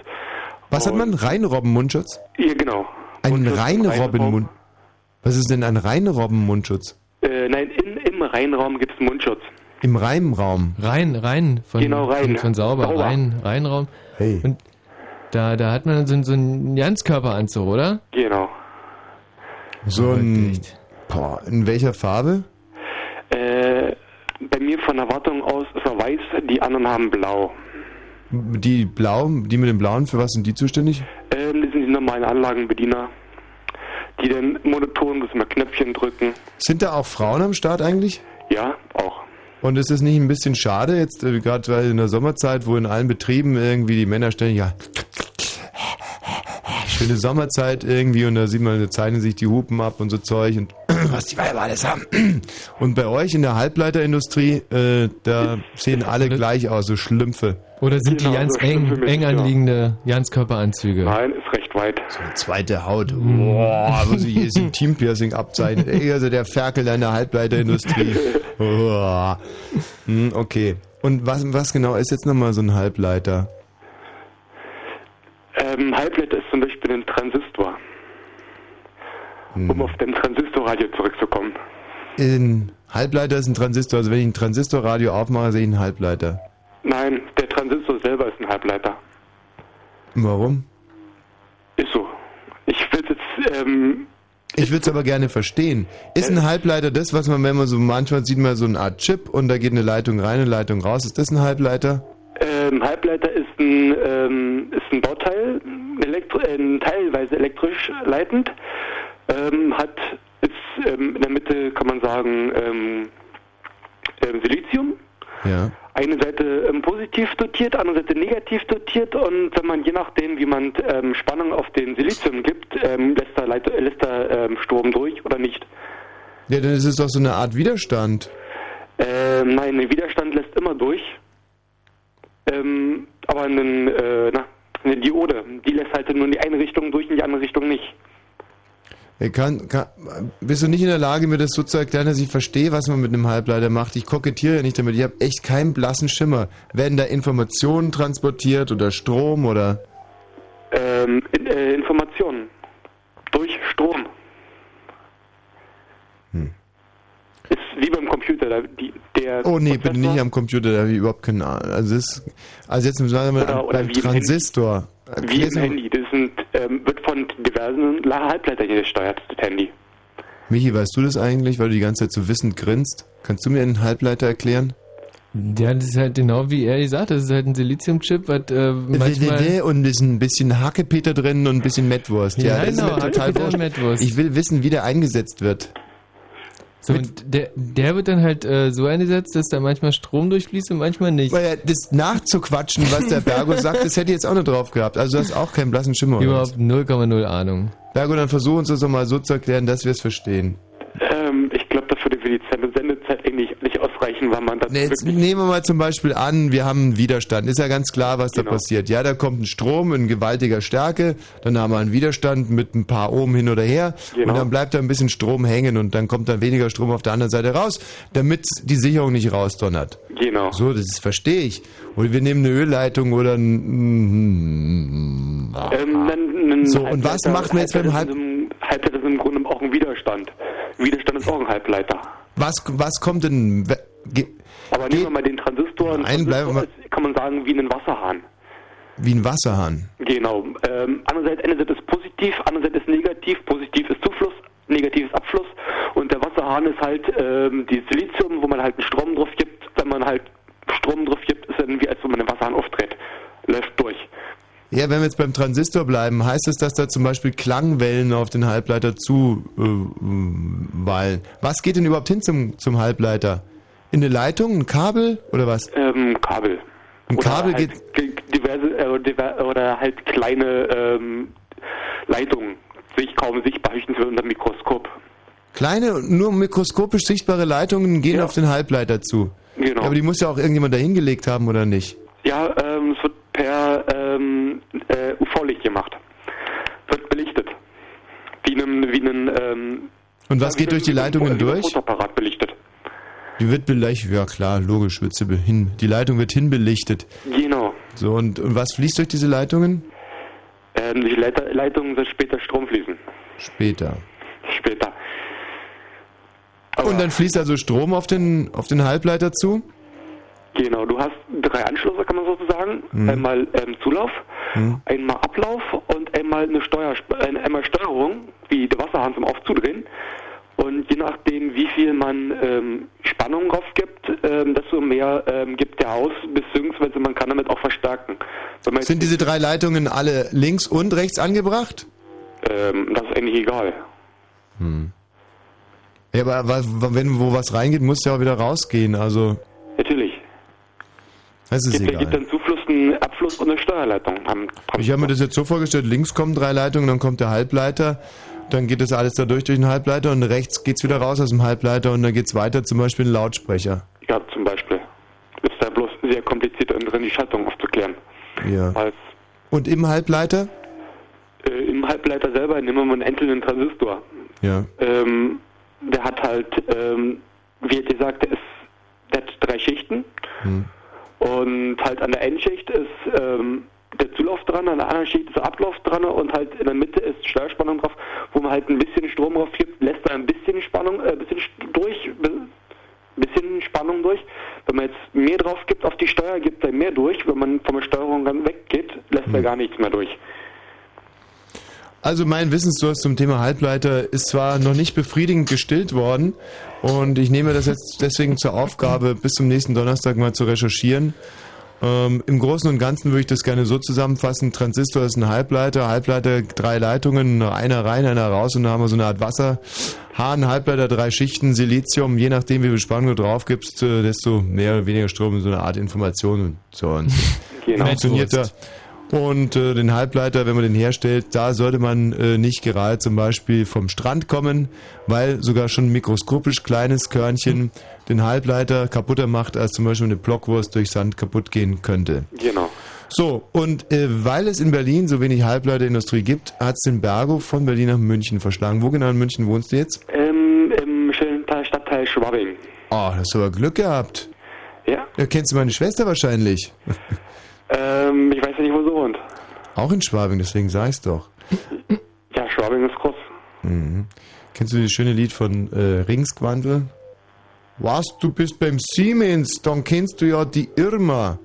Was hat man? Reinrobben-Mundschutz? Ja, genau. Ein Mundschutz im Reinrobben-Mund. Was ist denn ein Reinrobben-Mundschutz? Äh, nein, in, im Reinraum gibt es Mundschutz. Im Reimraum. Rein, rein. Von, Genau, rein. Von, von sauber, Sauber. rein, Reinraum. Hey. Und da, da hat man so, so einen Ganzkörperanzug, oder? Genau. So ein. Boah, in welcher Farbe? Äh, bei mir von der Wartung aus ist er weiß, die anderen haben blau. Die blau, die mit dem blauen, für was sind die zuständig? Ähm, normalen Anlagenbediener, die dann monoton müssen wir Knöpfchen drücken. Sind da auch Frauen am Start eigentlich? Ja, auch. Und ist es nicht ein bisschen schade, jetzt äh, gerade weil in der Sommerzeit, wo in allen Betrieben irgendwie die Männer ständig, ja, schöne Sommerzeit irgendwie und da sieht man, da zeichnen sich die Hupen ab und so Zeug und was die Weiber alles haben. Und bei euch in der Halbleiterindustrie, äh, da sehen alle gleich aus, so Schlümpfe. Oder sind Genau, die ganz so stimmt für eng, mich, eng ja. anliegende Ganzkörperanzüge? Nein, ist recht weit. So eine zweite Haut. Boah, wo sich jedes Intimpiercing abzeichnet. Ey, also der Ferkel in der Halbleiterindustrie. Boah. Hm, okay. Und was, was genau ist jetzt nochmal so ein Halbleiter? Ähm, Halbleiter ist zum Beispiel ein Transistor. Hm. Um auf den Transistorradio zurückzukommen. Ein Halbleiter ist ein Transistor. Also wenn ich ein Transistorradio aufmache, sehe ich einen Halbleiter. Nein, der Transistor selber ist ein Halbleiter. Warum? Ist so. Ich will jetzt, ähm, Ich würde es aber gerne verstehen. Ist ein Halbleiter das, was man, wenn man so manchmal sieht, man so eine Art Chip und da geht eine Leitung rein, eine Leitung raus. Ist das ein Halbleiter? ähm, Halbleiter ist ein, ähm, ist ein Bauteil, elektro äh, teilweise elektrisch leitend, ähm, hat ist ähm, in der Mitte, kann man sagen, ähm, ähm, Silizium. Ja. Eine Seite ähm, positiv dotiert, andere Seite negativ dotiert und wenn man je nachdem, wie man ähm, Spannung auf den Silizium gibt, ähm, lässt da, Leit lässt da ähm, Strom durch oder nicht. Ja, dann ist es doch so eine Art Widerstand. Ähm, nein, der Widerstand lässt immer durch. Ähm, aber einen, äh, na, eine Diode, die lässt halt nur in die eine Richtung durch, in die andere Richtung nicht. Kann, kann, bist du nicht in der Lage, mir das so zu erklären, dass ich verstehe, was man mit einem Halbleiter macht? Ich kokettiere ja nicht damit. Ich habe echt keinen blassen Schimmer. Werden da Informationen transportiert oder Strom oder... Ähm, äh, Informationen. Durch Strom. Hm. Ist wie beim Computer. Da, die, der Oh nee, bitte nicht am Computer, da habe ich überhaupt keine Ahnung. Also, das, also jetzt sagen wir mal Oder- oder beim Transistor. Wie im Handy. Das sind, ähm, wird von diversen Halbleitern gesteuert, das Handy. Michi, weißt du das eigentlich, weil du die ganze Zeit so wissend grinst? Kannst du mir einen Halbleiter erklären? Ja, das ist halt genau wie er gesagt hat. Das ist halt ein Siliziumchip, was äh, manchmal... Und ist ein bisschen Hackepeter drin und ein bisschen Mettwurst. Ja, Ja, das genau, ist mir total wurscht. Ich will wissen, wie der eingesetzt wird. So, und der, der wird dann halt äh, so eingesetzt, dass da manchmal Strom durchfließt und manchmal nicht. Weil das nachzuquatschen, was der Bergo sagt, das hätte ich jetzt auch noch drauf gehabt. Also du hast auch keinen blassen Schimmer. Überhaupt 0,0 Ahnung. Bergo, dann versuch uns das doch mal so zu erklären, dass wir es verstehen. Ähm, ich glaube, das würde für die Sende- Sendezeit eigentlich nicht ausreichen, weil man das Nee, jetzt nehmen wir mal zum Beispiel an, wir haben einen Widerstand. Ist ja ganz klar, was Genau. da passiert. Ja, da kommt ein Strom in gewaltiger Stärke, dann haben wir einen Widerstand mit ein paar Ohm hin oder her Genau. und dann bleibt da ein bisschen Strom hängen und dann kommt da weniger Strom auf der anderen Seite raus, damit die Sicherung nicht rausdonnert. Genau. So, das verstehe ich. Oder wir nehmen eine Ölleitung oder ein... Ähm, dann, ein So, und was macht man jetzt beim Halbleiter Halbleiter ist im Grunde auch ein Widerstand. Widerstand ist auch ein Halbleiter. Was, was kommt denn... ge- Aber nehmen wir mal den Transistor. Ein Nein, bleiben Transistor ist, kann man sagen, wie ein Wasserhahn. wie ein Wasserhahn. Genau. Ähm, andererseits, einerseits ist positiv, andererseits ist negativ. Positiv ist Zufluss, negativ ist Abfluss. Und der Wasserhahn ist halt ähm, die Silizium, wo man halt einen Strom drauf gibt. Wenn man halt Strom drauf gibt, ist dann wie als wenn man den Wasserhahn aufdreht. Läuft durch. Ja, wenn wir jetzt beim Transistor bleiben, heißt es, dass da zum Beispiel Klangwellen auf den Halbleiter zu äh, wallen. Was geht denn überhaupt hin zum, zum Halbleiter? In eine Leitung, ein Kabel oder was? Ähm, Kabel. Ein Oder Kabel halt geht. ge- diverse äh, diver oder halt kleine ähm, Leitungen, sich kaum sichtbar unter dem Mikroskop. Kleine, nur mikroskopisch sichtbare Leitungen gehen auf den Halbleiter zu. Genau. Ja, aber die muss ja auch irgendjemand da hingelegt haben, oder nicht? Ja, ähm, es wird per ähm, äh, UV-Licht gemacht. Wird belichtet. Wie einem, wie einem, ähm, Und was ja, geht durch die Leitungen durch? Fotoapparat belichtet. Die wird beleicht, ja klar, logisch, wird sie hin, die Leitung wird hinbelichtet. Genau. So, und, und was fließt durch diese Leitungen? Ähm, die Leiter Leitungen wird später Strom fließen. Später. Später. und dann fließt also Strom auf den, auf den Halbleiter zu? Genau, du hast drei Anschlüsse, kann man sozusagen. Mhm. Einmal ähm, Zulauf, Hm. einmal Ablauf und einmal eine Steuer, äh, einmal Steuerung, wie der Wasserhahn zum Aufzudrehen. Und je nachdem, wie viel man ähm, Spannung drauf gibt, ähm, desto mehr ähm, gibt der aus, beziehungsweise man kann damit auch verstärken. Sind diese drei Leitungen alle links und rechts angebracht? ähm, das ist eigentlich egal. Hm. Ja, aber wenn wo was reingeht, muss ja auch wieder rausgehen, also. Das ist Gibt, egal. gibt einen Zufluss, einen Abfluss und eine Steuerleitung. Am, Ich habe mir das jetzt so vorgestellt, links kommen drei Leitungen, dann kommt der Halbleiter, dann geht das alles da durch durch den Halbleiter und rechts geht's wieder raus aus dem Halbleiter und dann geht's weiter zum Beispiel ein Lautsprecher. ja, zum Beispiel. Ist da bloß sehr kompliziert, drin die Schaltung aufzuklären. Ja. Als Und im Halbleiter? äh, im Halbleiter selber nehmen wir mal einen einzelnen Transistor. Ja. Ähm, der hat halt, ähm, wie gesagt, der, ist, der hat drei Schichten Hm. Und halt an der einen Schicht ist ähm, der Zulauf dran, an der anderen Schicht ist der Ablauf dran und halt in der Mitte ist Steuerspannung drauf, wo man halt ein bisschen Strom drauf gibt, lässt da ein bisschen Spannung, äh, ein bisschen durch, bisschen Spannung durch. Wenn man jetzt mehr drauf gibt auf die Steuer, gibt er mehr durch. Wenn man von der Steuerung dann weggeht, lässt er gar nichts mehr durch. Also mein Wissensdurst zum Thema Halbleiter ist zwar noch nicht befriedigend gestillt worden und ich nehme das jetzt deswegen zur Aufgabe, bis zum nächsten Donnerstag mal zu recherchieren. Ähm, Im Großen und Ganzen würde ich das gerne so zusammenfassen. Transistor ist ein Halbleiter, Halbleiter drei Leitungen, einer rein, einer raus und dann haben wir so eine Art Wasserhahn, Halbleiter drei Schichten, Silizium, je nachdem wie viel Spannung du drauf gibst, äh, desto mehr oder weniger Strom, so eine Art Information und so. Und Genau. funktioniert er. Und äh, den Halbleiter, wenn man den herstellt, da sollte man äh, nicht gerade zum Beispiel vom Strand kommen, weil sogar schon ein mikroskopisch kleines Körnchen den Halbleiter kaputter macht, als zum Beispiel eine Blockwurst durch Sand kaputt gehen könnte. Genau. So, und äh, weil es in Berlin so wenig Halbleiterindustrie gibt, hat es den Bergo von Berlin nach München verschlagen. Wo genau in München wohnst du jetzt? Ähm, Im schönen Teil- Stadtteil Schwabing. Oh, hast du aber Glück gehabt. Ja. Ja, kennst du meine Schwester wahrscheinlich? Ähm, ich weiß ja nicht, wo sie. Auch in Schwabing, deswegen sag ich's doch. Ja, Schwabing ist groß. Mhm. Kennst du das schöne Lied von äh, Ringsquandl? Was, du bist beim Siemens, dann kennst du ja die Irma.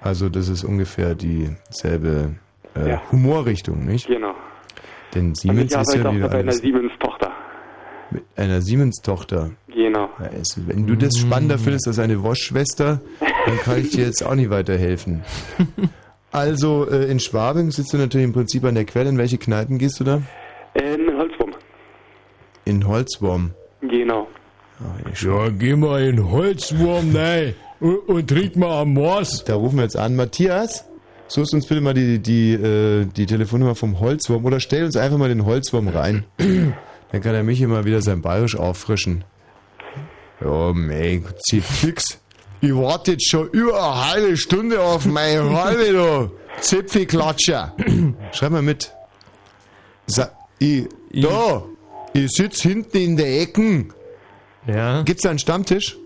Also das ist ungefähr dieselbe äh, Ja. Humorrichtung, nicht? Genau. Denn Siemens ich ist ja auch wieder bei einer Siemens-Tochter. mit einer Siemens-Tochter. Genau. Es- wenn du das spannender findest als eine Wosch-Schwester, dann kann ich dir jetzt auch nicht weiterhelfen. Also äh, in Schwabing sitzt du natürlich im Prinzip an der Quelle. In welche Kneipen gehst du da? In Holzwurm. In Holzwurm. Genau. Ja, geh mal in Holzwurm rein und, und trink mal am Moos. Da rufen wir jetzt an. Matthias, suchst uns bitte mal die, die, äh, die Telefonnummer vom Holzwurm oder stell uns einfach mal den Holzwurm rein. Dann kann er mich immer wieder sein Bayerisch auffrischen. Ja, mei, zieh fix. Ich warte jetzt schon über eine halbe Stunde auf meine halbe, du Zipfelklatscher. Schreib mal mit. Sa ich, da, ich sitz hinten in der Ecken. Ja. Gibt's da einen Stammtisch?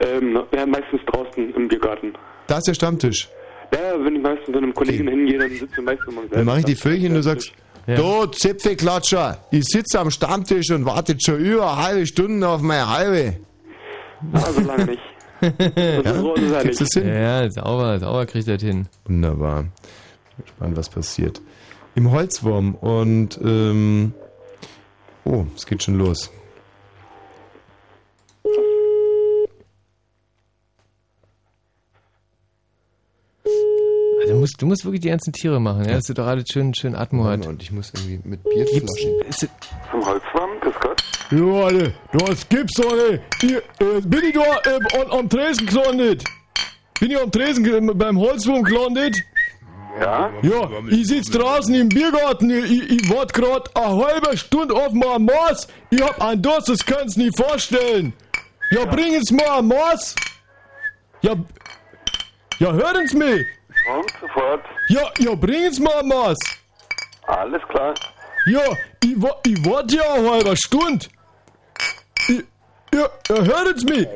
Ähm, ja, meistens draußen im Biergarten. Da ist der Stammtisch. Ja, wenn ich meistens zu einem Kollegen hingehe, dann sitze ich meistens immer Dann mache ich die Vögelchen und du sagst, Ja. du Zipfelklatscher, ich sitze am Stammtisch und warte schon über eine halbe Stunde auf meine halbe. Ah, so lange nicht. Das ist so ist er Kriegst du nicht. das hin? Ja, sauber, sauber kriegt er das hin. Wunderbar. Gespannt, was passiert. Im Holzwurm und ähm, oh, es geht schon los. Musst, du musst wirklich die ganzen Tiere machen, ja, dass du doch alles schön, schön Atmo hat. Und ich muss irgendwie mit Bierflaschen. Zum Holzwurm, grüß Gott. Ja, Alter, das gibt's doch nicht. Ich, äh, bin ich da äh, am, am Tresen gelandet? Bin ich am Tresen beim Holzwurm gelandet? Ja? Ja, ich sitz draußen im Biergarten. Ich, ich, ich wart grad eine halbe Stunde auf mein Maß. Ich hab einen Durst, das kannst du nicht vorstellen. Ja, bringen's mal ein Maß. Ja, ja, hören's mich. Und sofort. Ja, ja, bringen's mal Maß. Alles klar. Ja, ich, wa ich warte ja eine halbe Stunde. Ich, ja, ja, hören's mich.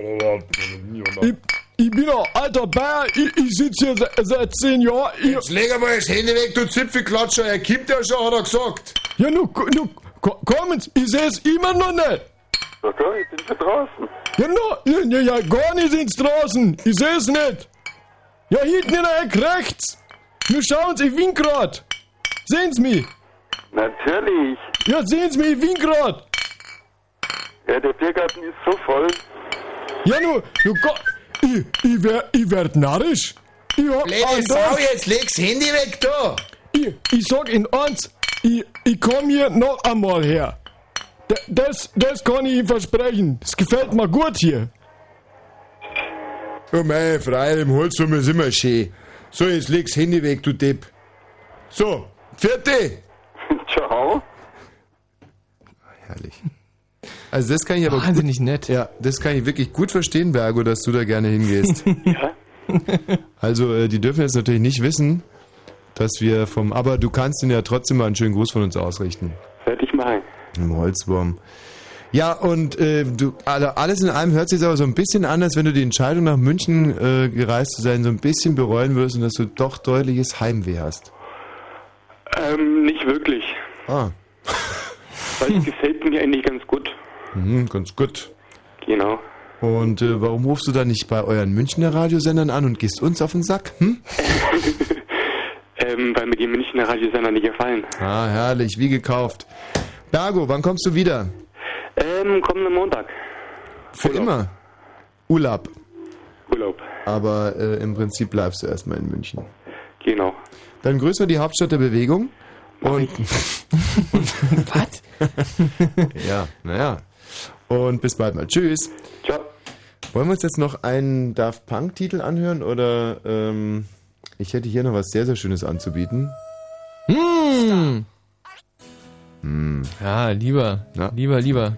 Ich, ich bin ein alter Bayer, ich, ich sitze hier seit, seit zehn Jahren. Ich, Jetzt leg mal das Handy weg, du Zipfelklatscher. Er kippt ja schon, hat er gesagt. ja, nu, nu, ko- kommen's, ich seh's immer noch nicht. Doch, doch, ich bin schon draußen. Ja, no, ja, ja, ja, gar nicht ins draußen, ich seh's nicht. Ja, hinten in der Ecke rechts. Nu schauen's, ich wink grad. Sehen's mich? Natürlich. Ja, sehen's mich, ich wink grad. Ja, der Biergarten ist so voll. Ja, nu, nu, go, ich, ich, wer, ich werd narrisch. Ich hab Blöde Sau, jetzt leg's Handy weg, da. Ich, ich sag in eins, ich, ich komm hier noch einmal her. D das, das kann ich Ihnen versprechen. Das gefällt mir gut hier. Oh meine Freie, im Holzwurm ist immer schön. So, jetzt leg's Handy weg, du Depp. So, vierte. Ciao. Herrlich. Also das kann ich aber Wahnsinnig nett. Ja, das kann ich wirklich gut verstehen, Bergo, dass du da gerne hingehst. Ja? Also, äh, die dürfen jetzt natürlich nicht wissen, dass wir vom... Aber du kannst ihnen ja trotzdem mal einen schönen Gruß von uns ausrichten. Werde ich machen. Im Holzwurm. Ja, und äh, du, also alles in allem hört sich aber so ein bisschen an, als wenn du die Entscheidung nach München äh, gereist zu sein, so ein bisschen bereuen wirst und dass du doch deutliches Heimweh hast. Ähm, nicht wirklich. Ah, Weil es gefällt mir eigentlich ganz gut. mhm, ganz gut. Genau. Und äh, warum rufst du da nicht bei euren Münchner Radiosendern an und gehst uns auf den Sack? Hm? Ähm, weil mir die Münchner Radiosender nicht gefallen. Ah, herrlich, wie gekauft. Bergo, wann kommst du wieder? Ähm, kommenden Montag. Für immer. Urlaub. Urlaub. Aber äh, im Prinzip bleibst du erstmal in München. Genau. Dann grüßen wir die Hauptstadt der Bewegung. Und. Was? ja, naja. Und bis bald mal. Tschüss. Ciao. Wollen wir uns jetzt noch einen Daft Punk-Titel anhören oder ähm, ich hätte hier noch was sehr, sehr Schönes anzubieten. Hm. Hm. Ja, lieber. Ja. Lieber, lieber.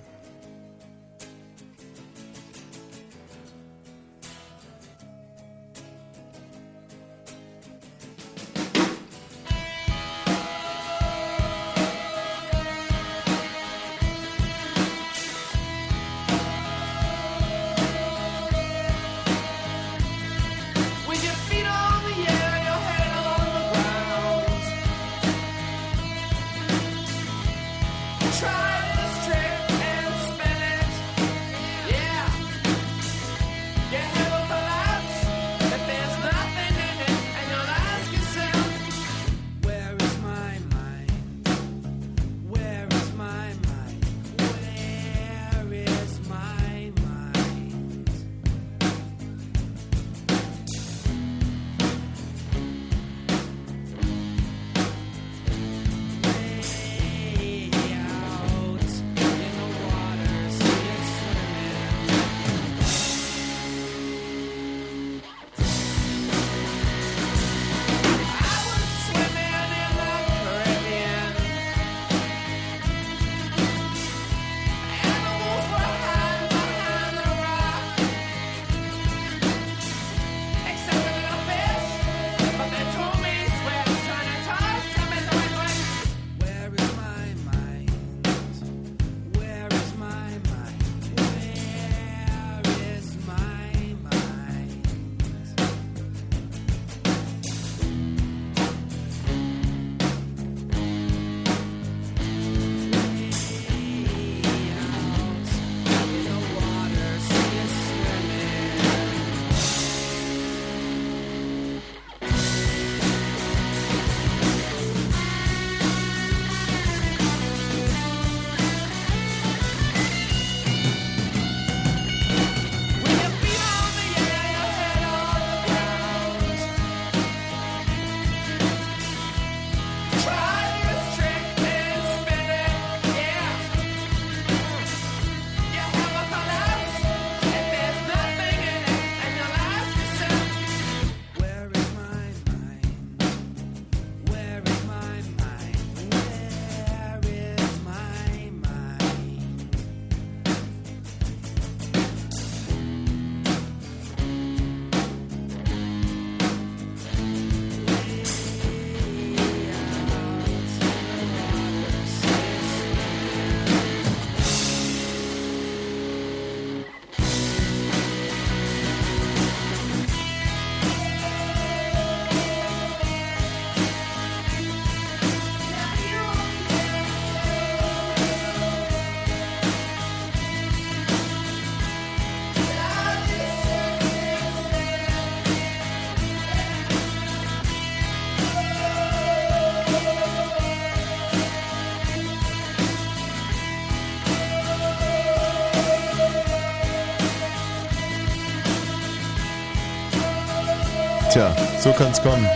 So kann's kommen.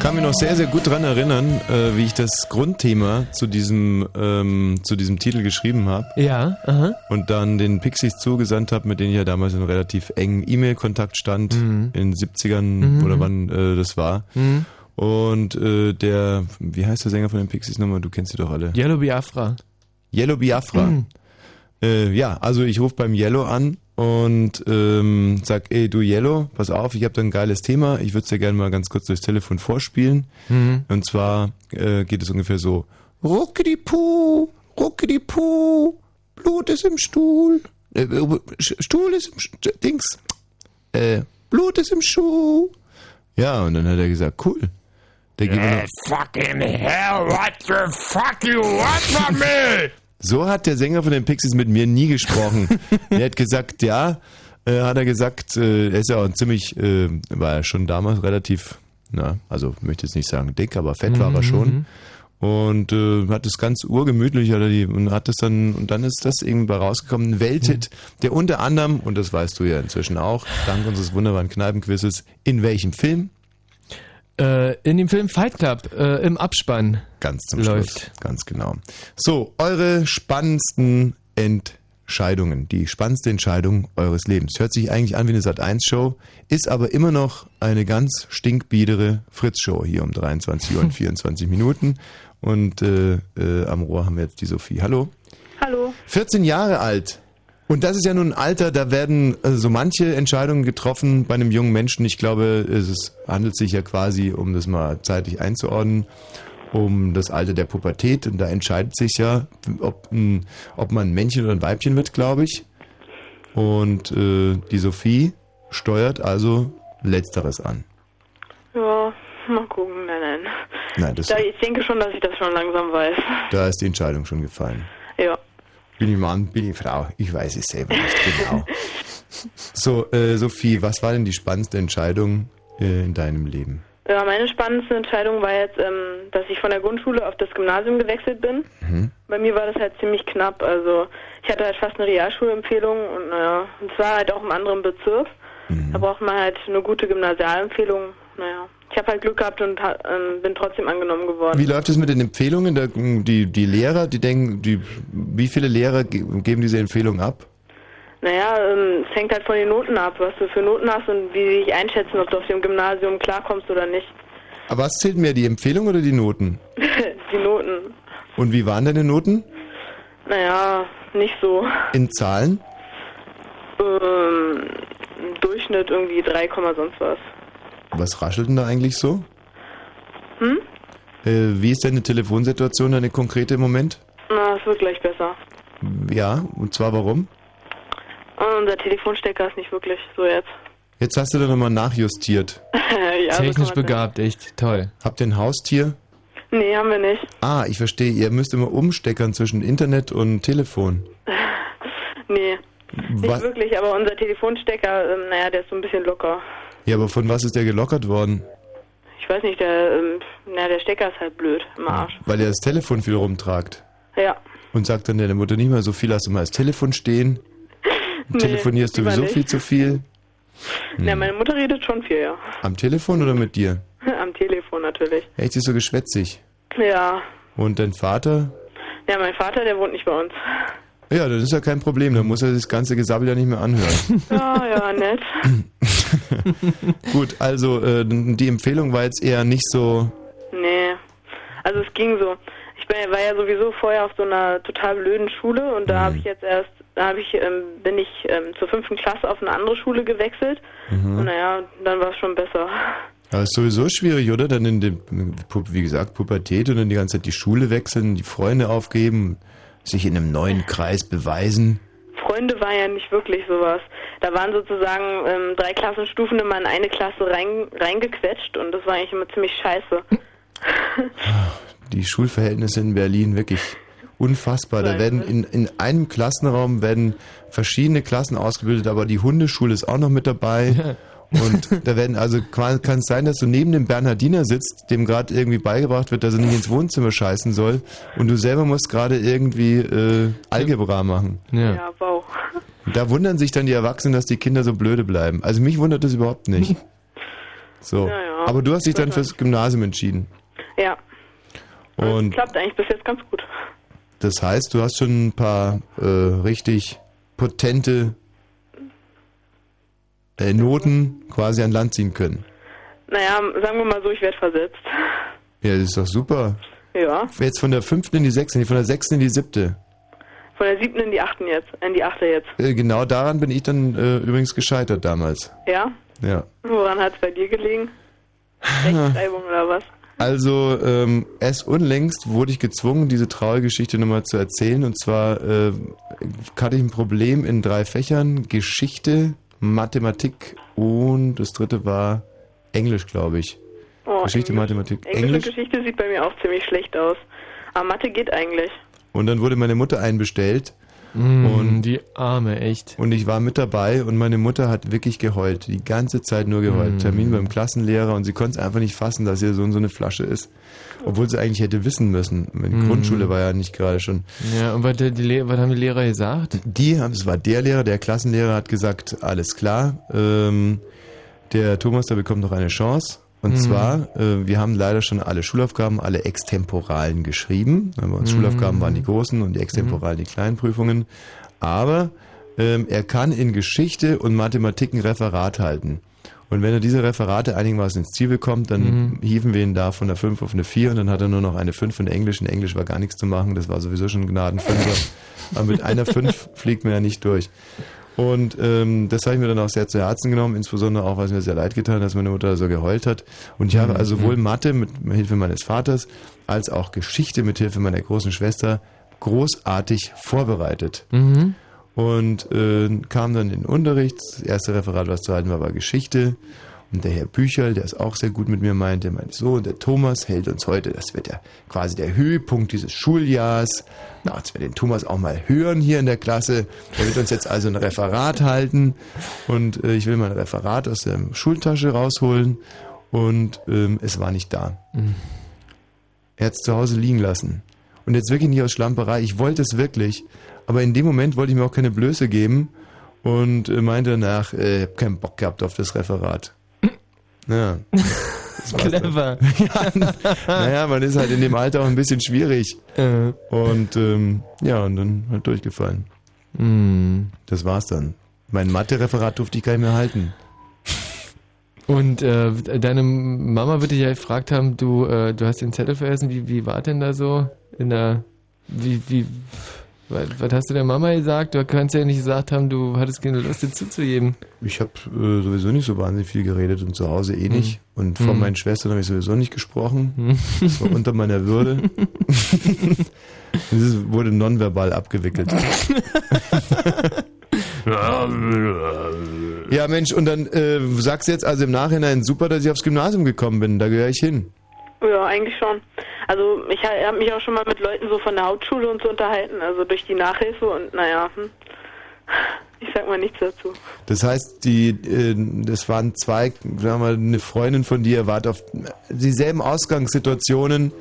kann mich noch sehr, sehr gut dran erinnern, äh, wie ich das Grundthema zu diesem, ähm, zu diesem Titel geschrieben habe. Ja, aha. Und dann den Pixies zugesandt habe, mit denen ich ja damals in relativ engen E-Mail-Kontakt stand, Mhm. in den 70ern Mhm. oder wann äh, das war. Mhm. Und äh, der, wie heißt der Sänger von den Pixies nochmal? Du kennst sie doch alle. Yellow Biafra. Yellow Biafra. Mhm. Äh, ja, also ich rufe beim Yellow an und ähm, sag, ey du Yellow, pass auf, ich habe da ein geiles Thema, ich würde es dir gerne mal ganz kurz durchs Telefon vorspielen. Mhm. Und zwar äh, geht es ungefähr so. Ruckidi-Puh, Ruckidi-Puh, Blut ist im Stuhl, äh, äh, Stuhl ist im Sch Dings, äh, Blut ist im Schuh. Ja, und dann hat er gesagt, cool. Mir noch, Fucking hell, what the fuck you want from me? So hat der Sänger von den Pixies mit mir nie gesprochen. er hat gesagt, ja, äh, hat er gesagt, äh, er ist ja auch ein ziemlich, äh, war ja schon damals relativ, na, also möchte jetzt nicht sagen dick, aber fett war er Mhm, schon. Und äh, hat das ganz urgemütlich hat er die, und hat das dann und dann ist das irgendwie rausgekommen, ein Welthit, der unter anderem und das weißt du ja inzwischen auch, dank unseres wunderbaren Kneipenquizzes, in welchem Film? Äh, in dem Film Fight Club äh, im Abspann Ganz zum läuft. Schluss. Ganz genau. So, eure spannendsten Entscheidungen. Die spannendste Entscheidung eures Lebens. Hört sich eigentlich an wie eine Sat1-Show, ist aber immer noch eine ganz stinkbiedere Fritz-Show hier um 23 Uhr und 24 Minuten. Und äh, äh, am Rohr haben wir jetzt die Sophie. Hallo. Hallo. 14 Jahre alt. Und das ist ja nun ein Alter, da werden äh, so manche Entscheidungen getroffen bei einem jungen Menschen. Ich glaube, es handelt sich ja quasi, um das mal zeitlich einzuordnen, um das Alter der Pubertät. Und da entscheidet sich ja, ob, ein, ob man ein Männchen oder ein Weibchen wird, glaube ich. Und äh, die Sophie steuert also Letzteres an. Ja, mal gucken, nein, nein. Nein, das, Da, ich denke schon, dass ich das schon langsam weiß. da ist die Entscheidung schon gefallen. Ja. Bin ich Mann, bin ich Frau? Ich weiß es selber nicht genau. So, äh, Sophie, was war denn die spannendste Entscheidung äh, in deinem Leben? Ja, meine spannendste Entscheidung war jetzt, ähm, dass ich von der Grundschule auf das Gymnasium gewechselt bin. Mhm. Bei mir war das halt ziemlich knapp. Also ich hatte halt fast eine Realschulempfehlung und naja, und zwar halt auch im anderen Bezirk. Mhm. Da braucht man halt eine gute Gymnasialempfehlung. Naja, ich habe halt Glück gehabt und ha ähm, bin trotzdem angenommen geworden. Wie läuft es mit den Empfehlungen? Der, die, die Lehrer, die denken, die, wie viele Lehrer ge geben diese Empfehlung ab? Naja, ähm, es hängt halt von den Noten ab, was du für Noten hast und wie sie dich einschätzen, ob du auf dem Gymnasium klarkommst oder nicht. Aber was zählt mehr, die Empfehlung oder die Noten? die Noten, Und wie waren deine Noten? naja, nicht so. In Zahlen? Ähm, im Durchschnitt irgendwie 3, Komma sonst was. Was raschelt denn da eigentlich so? Hm? Äh, wie ist deine Telefonsituation, deine konkrete im Moment? Na, es wird gleich besser. Ja, und zwar warum? Unser Telefonstecker ist nicht wirklich so jetzt. Jetzt hast du da nochmal nachjustiert. ja, Technisch begabt, echt toll. Habt ihr ein Haustier? Nee, haben wir nicht. Ah, ich verstehe, ihr müsst immer umsteckern zwischen Internet und Telefon. Nee, nicht Was? wirklich, aber unser Telefonstecker, ähm, naja, der ist so ein bisschen locker. Ja, aber von was ist der gelockert worden? Ich weiß nicht, der, ähm, na, der Stecker ist halt blöd im Arsch. Weil ihr das Telefon viel rumtragt. Ja. Und sagt dann der Mutter nicht mal so viel, hast du mal das Telefon stehen? Nee, Telefonierst lieber sowieso nicht. viel zu viel? Na, meine Mutter redet schon viel, ja. Am Telefon oder mit dir? Am Telefon natürlich. Echt, sie ist so geschwätzig. Ja. Und dein Vater? Ja, mein Vater, der wohnt nicht bei uns. Ja, das ist ja kein Problem, dann muss er das ganze Gesabbel ja nicht mehr anhören. Ja, ja, nett. Gut, also äh, die Empfehlung war jetzt eher nicht so... Nee. Also es ging so. Ich bin, war ja sowieso vorher auf so einer total blöden Schule und da habe ich jetzt erst, da habe ich, ähm, bin ich ähm, zur fünften Klasse auf eine andere Schule gewechselt. Mhm. Und naja, dann war es schon besser. Aber ist sowieso schwierig, oder? Dann in dem, wie gesagt, Pubertät und dann die ganze Zeit die Schule wechseln, die Freunde aufgeben, sich in einem neuen Kreis beweisen. Freunde war ja nicht wirklich sowas. Da waren sozusagen ähm, drei Klassenstufen immer in eine Klasse rein, reingequetscht und das war eigentlich immer ziemlich scheiße. Die Schulverhältnisse in Berlin wirklich unfassbar. Da werden in, in einem Klassenraum werden verschiedene Klassen ausgebildet, aber die Hundeschule ist auch noch mit dabei. Und da werden also kann kann es sein, dass du neben dem Bernhardiner sitzt, dem gerade irgendwie beigebracht wird, dass er nicht ins Wohnzimmer scheißen soll, und du selber musst gerade irgendwie äh, Algebra machen. Ja. Ja, wow. Und da wundern sich dann die Erwachsenen, dass die Kinder so blöde bleiben. Also mich wundert das überhaupt nicht. So. Ja, ja. Aber du hast dich dann fürs Gymnasium entschieden. Ja, Und klappt eigentlich bis jetzt ganz gut. das heißt, du hast schon ein paar äh, richtig potente äh, Noten quasi an Land ziehen können. Naja, sagen wir mal so, ich werde versetzt. Ja, das ist doch super. Ja, Jetzt von der fünften in die sechste, von der sechsten in die siebte. von der siebten in die achten jetzt, in die achte jetzt. Äh, genau daran bin ich dann äh, übrigens gescheitert damals. Ja? Ja. Woran hat es bei dir gelegen? Rechtschreibung oder was? Also, ähm, erst unlängst wurde ich gezwungen, diese traurige Geschichte nochmal zu erzählen. Und zwar äh, hatte ich ein Problem in drei Fächern: Geschichte, Mathematik und das dritte war Englisch, glaube ich. Oh, Geschichte, Mathematik, Englisch Englisch. Geschichte sieht bei mir auch ziemlich schlecht aus. Aber Mathe geht eigentlich. Und dann wurde meine Mutter einbestellt. Mm, und die Arme, echt. Und ich war mit dabei und meine Mutter hat wirklich geheult. Die ganze Zeit nur geheult. Mm. Termin beim Klassenlehrer und sie konnte es einfach nicht fassen, dass ihr Sohn so eine Flasche ist. Obwohl sie eigentlich hätte wissen müssen. Die Mm. Grundschule war ja nicht gerade schon. Ja, und was, was haben die Lehrer gesagt? Die haben, es war der Lehrer, der Klassenlehrer hat gesagt, alles klar, ähm, der Thomas, der bekommt noch eine Chance. Und Mhm. zwar, äh, wir haben leider schon alle Schulaufgaben, alle Extemporalen geschrieben. Bei uns Mhm. Schulaufgaben waren die großen und die Extemporalen die kleinen Prüfungen. Aber ähm, er kann in Geschichte und Mathematik ein Referat halten. Und wenn er diese Referate einigermaßen ins Ziel bekommt, dann Mhm. hieven wir ihn da von der 5 auf eine 4 und dann hat er nur noch eine 5 in Englisch. In Englisch war gar nichts zu machen, das war sowieso schon ein Gnadenfünfer. Aber mit einer 5 fliegt man ja nicht durch. Und ähm, das habe ich mir dann auch sehr zu Herzen genommen, insbesondere auch, weil es mir sehr leid getan hat, dass meine Mutter so geheult hat. Und ich habe Mhm. also sowohl Mathe mit Hilfe meines Vaters als auch Geschichte mit Hilfe meiner großen Schwester großartig vorbereitet. Mhm. Und äh, kam dann in den Unterricht. Das erste Referat, was zu halten war, war Geschichte. Und der Herr Bücherl, der es auch sehr gut mit mir meint, der meinte so, und der Thomas hält uns heute, das wird ja quasi der Höhepunkt dieses Schuljahrs. Na, jetzt wir den Thomas auch mal hören hier in der Klasse. Der wird uns jetzt also ein Referat halten. Und äh, ich will mein Referat aus der Schultasche rausholen. Und ähm, es war nicht da. Mhm. Er hat es zu Hause liegen lassen. Und jetzt wirklich nicht aus Schlamperei. Ich wollte es wirklich. Aber in dem Moment wollte ich mir auch keine Blöße geben und äh, meinte danach, äh, ich habe keinen Bock gehabt auf das Referat. Ja. das. Clever. ja, naja, man ist halt in dem Alter auch ein bisschen schwierig. Äh. Und ähm, ja, und dann halt durchgefallen. Mm. Das war's dann. Mein Mathe-Referat durfte ich gar nicht mehr halten. Und äh, deine Mama wird dich ja gefragt haben, du, äh, du hast den Zettel vergessen, wie, wie war denn da so in der, wie, wie, was, was hast du der Mama gesagt? Du kannst ja nicht gesagt haben, du hattest keine Lust, dir zuzugeben. Ich habe äh, sowieso nicht so wahnsinnig viel geredet und zu Hause eh nicht. Und von Hm. meinen Schwestern habe ich sowieso nicht gesprochen. Das war unter meiner Würde. Das wurde nonverbal abgewickelt. ja, Mensch, und dann äh, sagst du jetzt also im Nachhinein, super, dass ich aufs Gymnasium gekommen bin. Da gehöre ich hin. Ja, eigentlich schon. Also ich habe mich auch schon mal mit Leuten so von der Hauptschule und so unterhalten, also durch die Nachhilfe und naja, hm. ich sag mal nichts dazu. Das heißt, die, äh, das waren zwei, sagen wir, eine Freundin von dir, wart auf dieselben Ausgangssituationen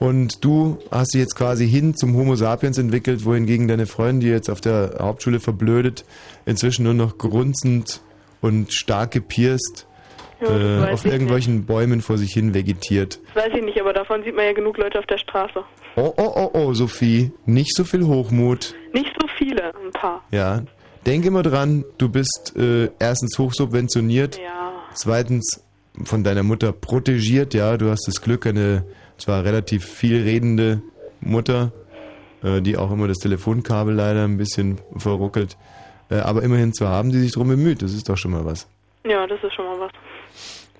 und du hast dich jetzt quasi hin zum Homo sapiens entwickelt, wohingegen deine Freundin, die jetzt auf der Hauptschule verblödet, inzwischen nur noch grunzend und stark gepierst Das äh, auf irgendwelchen Bäumen vor sich hin vegetiert. Das weiß ich nicht, aber davon sieht man ja genug Leute auf der Straße. Oh, oh, oh, oh, Sophie, nicht so viel Hochmut. Nicht so viele, ein paar. Ja. Denk immer dran, du bist äh, erstens hochsubventioniert, Ja. zweitens von deiner Mutter protegiert, ja. Du hast das Glück, eine zwar relativ viel redende Mutter, äh, die auch immer das Telefonkabel leider ein bisschen verruckelt, äh, aber immerhin zu haben, die sich darum bemüht. Das ist doch schon mal was. Ja, das ist schon mal was.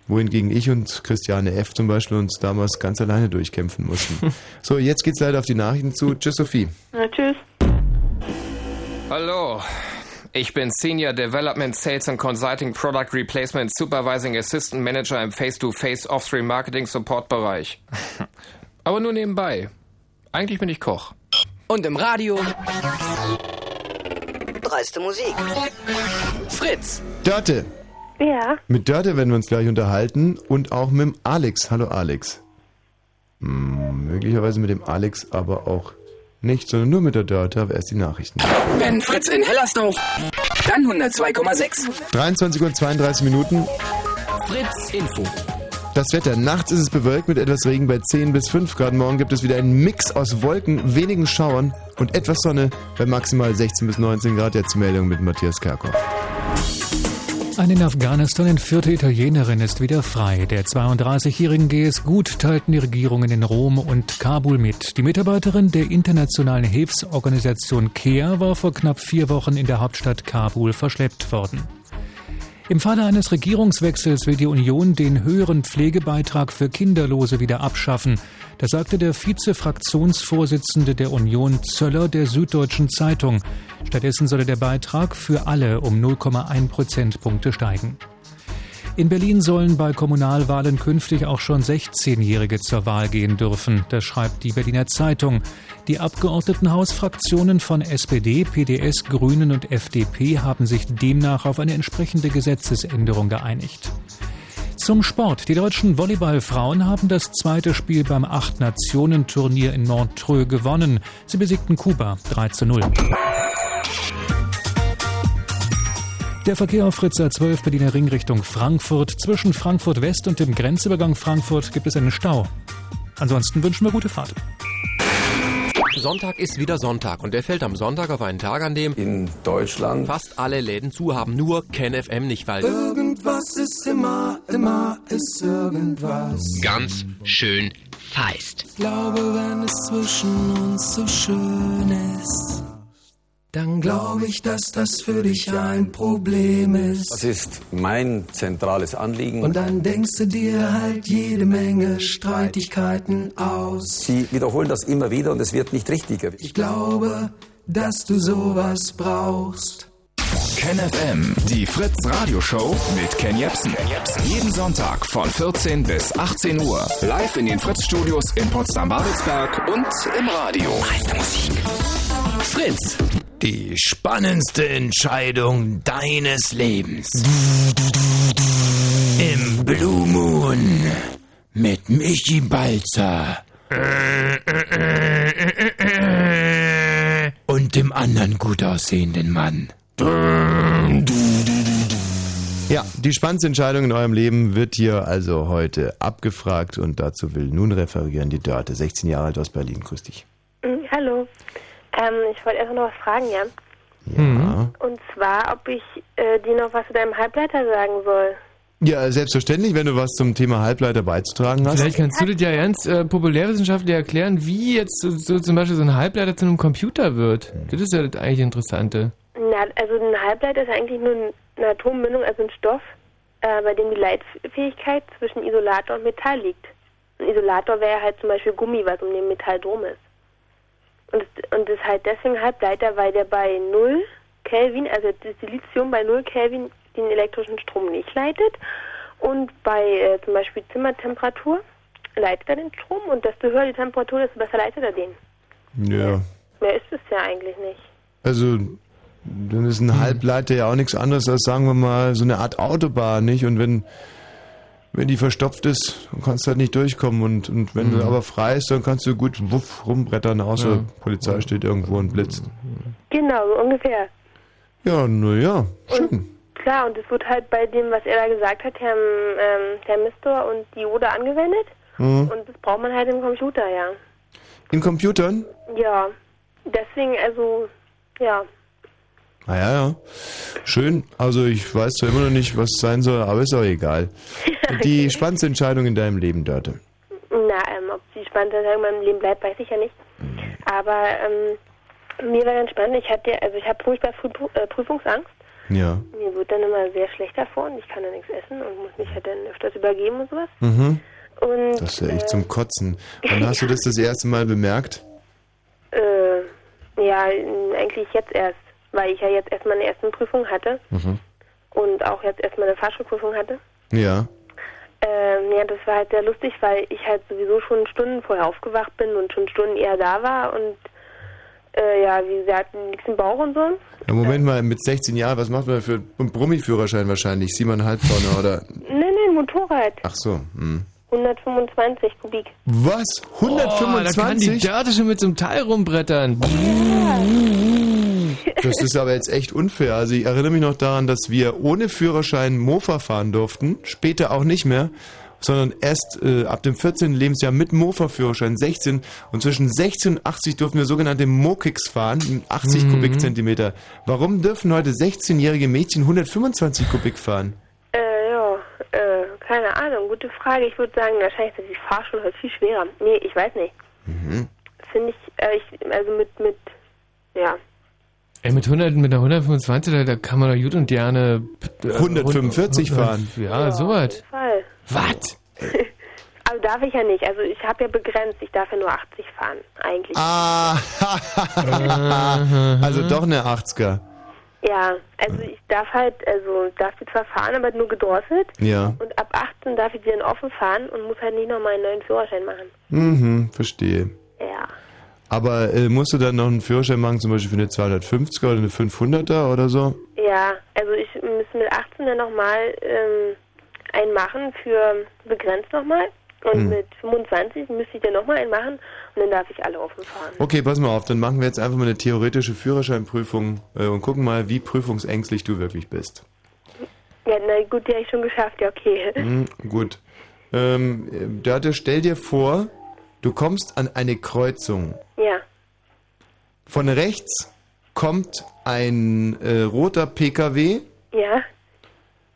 Wohingegen ich und Christiane F. zum Beispiel uns damals ganz alleine durchkämpfen mussten. so, jetzt geht's leider auf die Nachrichten zu. Tschüss, Sophie. Na, tschüss. Hallo, ich bin Senior Development Sales and Consulting Product Replacement Supervising Assistant Manager im Face-to-Face Off-Stream Marketing Support Bereich. Aber nur nebenbei. Eigentlich bin ich Koch. Und im Radio. Dreiste Musik. Fritz. Dörte. Ja, Mit Dörte werden wir uns gleich unterhalten und auch mit dem Alex. Hallo Alex. Hm, möglicherweise mit dem Alex aber auch nicht, sondern nur mit der Dörte, aber erst die Nachrichten. Wenn Fritz in Hellersdorf dann 102,6. 23 und 32 Minuten. Fritz Info. Das Wetter. Nachts ist es bewölkt mit etwas Regen bei 10 bis 5 Grad. Morgen gibt es wieder einen Mix aus Wolken, wenigen Schauern und etwas Sonne bei maximal 16 bis 19 Grad. Jetzt die Meldung mit Matthias Kerkhoff. Eine in Afghanistan entführte Italienerin ist wieder frei. Der 32-Jährigen gehe gut, teilten die Regierungen in Rom und Kabul mit. Die Mitarbeiterin der internationalen Hilfsorganisation CARE war vor knapp vier Wochen in der Hauptstadt Kabul verschleppt worden. Im Falle eines Regierungswechsels will die Union den höheren Pflegebeitrag für Kinderlose wieder abschaffen. Das sagte der Vize-Fraktionsvorsitzende der Union Zöller der Süddeutschen Zeitung. Stattdessen solle der Beitrag für alle um 0,1 Prozentpunkte steigen. In Berlin sollen bei Kommunalwahlen künftig auch schon 16-Jährige zur Wahl gehen dürfen. Das schreibt die Berliner Zeitung. Die Abgeordnetenhausfraktionen von SPD, PDS, Grünen und FDP haben sich demnach auf eine entsprechende Gesetzesänderung geeinigt. Zum Sport. Die deutschen Volleyballfrauen haben das zweite Spiel beim Acht-Nationen-Turnier in Montreux gewonnen. Sie besiegten Kuba 3 zu 0. Der Verkehr auf Fritz A12 Berliner Ring Richtung Frankfurt. Zwischen Frankfurt West und dem Grenzübergang Frankfurt gibt es einen Stau. Ansonsten wünschen wir gute Fahrt. Sonntag ist wieder Sonntag und der fällt am Sonntag auf einen Tag, an dem in Deutschland fast alle Läden zu haben, nur Ken FM nicht, weil Irgendwas ist immer, immer ist irgendwas. Ganz schön feist. Ich glaube, wenn es zwischen uns so schön ist, dann glaube ich, dass das für dich ein Problem ist. Das ist mein zentrales Anliegen. Und dann denkst du dir halt jede Menge Streitigkeiten aus. Sie wiederholen das immer wieder und es wird nicht richtiger. Ich glaube, dass du sowas brauchst. Ken FM, die Fritz Radio Show mit Ken Jepsen. Jeden Sonntag von 14 bis 18 Uhr. Live in den Fritz Studios in Potsdam-Babelsberg und im Radio. Meiste Musik. Fritz. Die spannendste Entscheidung deines Lebens. Im Blue Moon mit Michi Balzer. Und dem anderen gut aussehenden Mann. Ja, die spannendste Entscheidung in eurem Leben wird hier also heute abgefragt und dazu will nun referieren die Dörte, 16 Jahre alt aus Berlin. Grüß dich. Hallo. Ähm, ich wollte erst noch was fragen, ja. Ja. Und zwar, ob ich äh, dir noch was zu deinem Halbleiter sagen soll. Ja, selbstverständlich, wenn du was zum Thema Halbleiter beizutragen hast. Vielleicht kannst du das ja ganz äh, populärwissenschaftlich erklären, wie jetzt so, so zum Beispiel so ein Halbleiter zu einem Computer wird. Das ist ja das eigentlich Interessante. Na, also ein Halbleiter ist eigentlich nur eine Atombindung, also ein Stoff, äh, bei dem die Leitfähigkeit zwischen Isolator und Metall liegt. Ein Isolator wäre halt zum Beispiel Gummi, was um den Metall drum ist. Und es, und das ist halt deswegen Halbleiter, weil der bei 0 Kelvin, also das Silizium bei 0 Kelvin den elektrischen Strom nicht leitet. Und bei äh, zum Beispiel Zimmertemperatur leitet er den Strom und desto höher die Temperatur, desto besser leitet er den. Ja. Mehr ist es ja eigentlich nicht. Also, dann ist ein Halbleiter ja auch nichts anderes als, sagen wir mal, so eine Art Autobahn, nicht? Und wenn, wenn die verstopft ist, dann kannst du halt nicht durchkommen. Und, und wenn Mhm. du aber frei ist, dann kannst du gut wuff rumbrettern, außer Ja. Polizei steht irgendwo und blitzt. Genau, so ungefähr. Ja, nur ja. Schön. Klar, und es wird halt bei dem, was er da gesagt hat, Herr, ähm, Herr Mistor und Diode angewendet. Mhm. Und das braucht man halt im Computer, ja. In Computern? Ja. Deswegen, also, ja. Ah ja, ja. Schön. Also ich weiß zwar immer noch nicht, was es sein soll, aber ist auch egal. Die spannendste Entscheidung in deinem Leben, Dörte. Na, ähm, ob die spannende Sache in meinem Leben bleibt, weiß ich ja nicht. Aber ähm, mir war ganz spannend. Ich hatte, also ich habe furchtbar äh, Prüfungsangst. Ja. Mir wird dann immer sehr schlecht davor und ich kann dann nichts essen und muss mich halt dann öfters übergeben und sowas. Mhm. Und Das ist ja echt äh, zum Kotzen. Wann hast du das das erste Mal bemerkt? äh, ja, eigentlich jetzt erst, weil ich ja jetzt erst meine ersten Prüfungen hatte Mhm. und auch jetzt erst meine Fahrschulprüfung hatte. Ja. Ähm, ja, das war halt sehr lustig, weil ich halt sowieso schon Stunden vorher aufgewacht bin und schon Stunden eher da war und äh, ja, wie gesagt, nichts im Bauch und so. ja. Moment mal, mit 16 Jahren, was macht man für einen Brummiführerschein wahrscheinlich? 7,5 Tonne oder? Nee, nee, ein Motorrad. Ach so. Hm. 125 Kubik. Was? Oh, da kann die 125? Dörte schon mit so einem Teil rumbrettern. Das ist aber jetzt echt unfair. Also ich erinnere mich noch daran, dass wir ohne Führerschein Mofa fahren durften, später auch nicht mehr, sondern erst äh, ab dem 14. Lebensjahr mit Mofa-Führerschein 16 und zwischen 16 und 80 durften wir sogenannte Mokicks fahren, 80 Mhm. Kubikzentimeter. Warum dürfen heute 16-jährige Mädchen 125 Kubik fahren? Ja, keine Ahnung, gute Frage. Ich würde sagen, wahrscheinlich ist die Fahrschule halt viel schwerer. Nee, ich weiß nicht. Mhm. Finde ich, äh, ich, also mit, mit, ja. Ey, mit 100, mit einer 125, da, da kann man doch gut und gerne äh, 145 hund- fahren. Ja, so was. Fall. Was? Aber darf ich ja nicht. Also ich habe ja begrenzt. Ich darf ja nur 80 fahren, eigentlich. Ah, also doch eine 80er. Ja, also ich darf halt, also darf die zwar fahren, aber nur gedrosselt. Ja. Und ab 18 darf ich die dann offen fahren und muss halt nicht nochmal einen neuen Führerschein machen. Mhm, verstehe. Ja. Aber äh, musst du dann noch einen Führerschein machen, zum Beispiel für eine 250er oder eine 500er oder so? Ja, also ich müsste mit 18 dann nochmal ähm, einen machen für begrenzt nochmal. Und Hm. mit 25 müsste ich dann nochmal einen machen und dann darf ich alle offen fahren. Okay, pass mal auf, dann machen wir jetzt einfach mal eine theoretische Führerscheinprüfung äh, und gucken mal, wie prüfungsängstlich du wirklich bist. Ja, na gut, die habe ich schon geschafft, ja okay. Hm, gut. Ähm, äh, Dörte, stell dir vor, du kommst an eine Kreuzung. Ja, Von rechts kommt ein äh, roter PKW ja,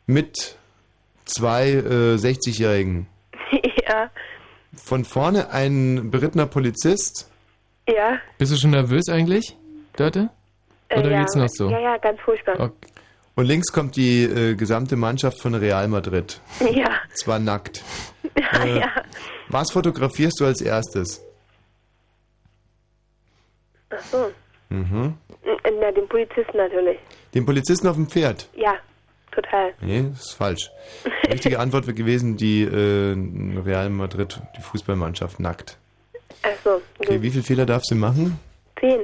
mit zwei äh, 60-Jährigen. Ja, Von vorne ein berittener Polizist. ja. Bist du schon nervös eigentlich, Dörte? Äh, Oder ja, geht's noch so? Ja, ja, ganz furchtbar. Und links kommt die äh, gesamte Mannschaft von Real Madrid. Ja, Zwar nackt. ja, Äh, ja. Was fotografierst du als erstes? Ach so. Mhm. Na, den Polizisten natürlich. Den Polizisten auf dem Pferd. Ja, total. Nee, das ist falsch. Die richtige Antwort wäre gewesen, die äh, Real Madrid, die Fußballmannschaft, nackt. Ach so, Okay, gut. wie viele Fehler darfst du machen? Zehn.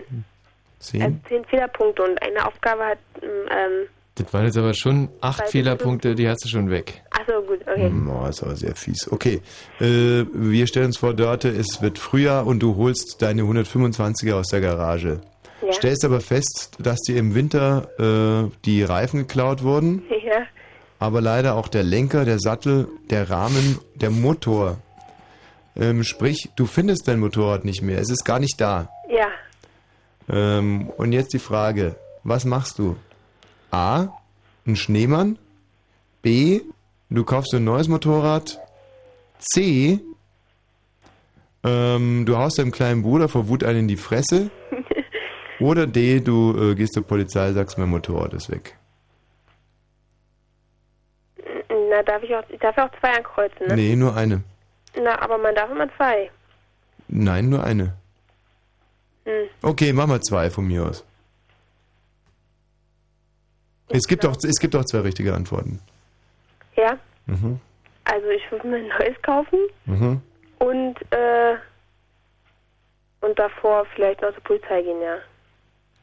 Zehn? Also zehn Fehlerpunkte und eine Aufgabe hat, ähm, Das waren jetzt aber schon acht Fehlerpunkte, die hast du schon weg. ach so, gut, okay. Oh, ist aber sehr fies. Okay, äh, wir stellen uns vor, Dörte, es wird Frühjahr und du holst deine 125er aus der Garage. Ja. Stellst aber fest, dass dir im Winter äh, die Reifen geklaut wurden, Ja, aber leider auch der Lenker, der Sattel, der Rahmen, der Motor. Ähm, sprich, du findest dein Motorrad nicht mehr, es ist gar nicht da. ja. Ähm, und jetzt die Frage, was machst du? A, ein Schneemann? B, du kaufst dir ein neues Motorrad? C, ähm, du haust deinem kleinen Bruder vor Wut einen in die Fresse? Oder D, du äh, gehst zur Polizei, sagst, mein Motorrad ist weg. Na, darf ich auch, darf auch zwei ankreuzen, ne? Nee, nur eine. Na, aber man darf immer zwei. Nein, nur eine. Hm. Okay, mach mal zwei von mir aus. Es gibt auch, es gibt auch zwei richtige Antworten. Ja, Mhm. also ich würde mir ein neues kaufen Mhm. und, äh, und davor vielleicht noch zur Polizei gehen, ja.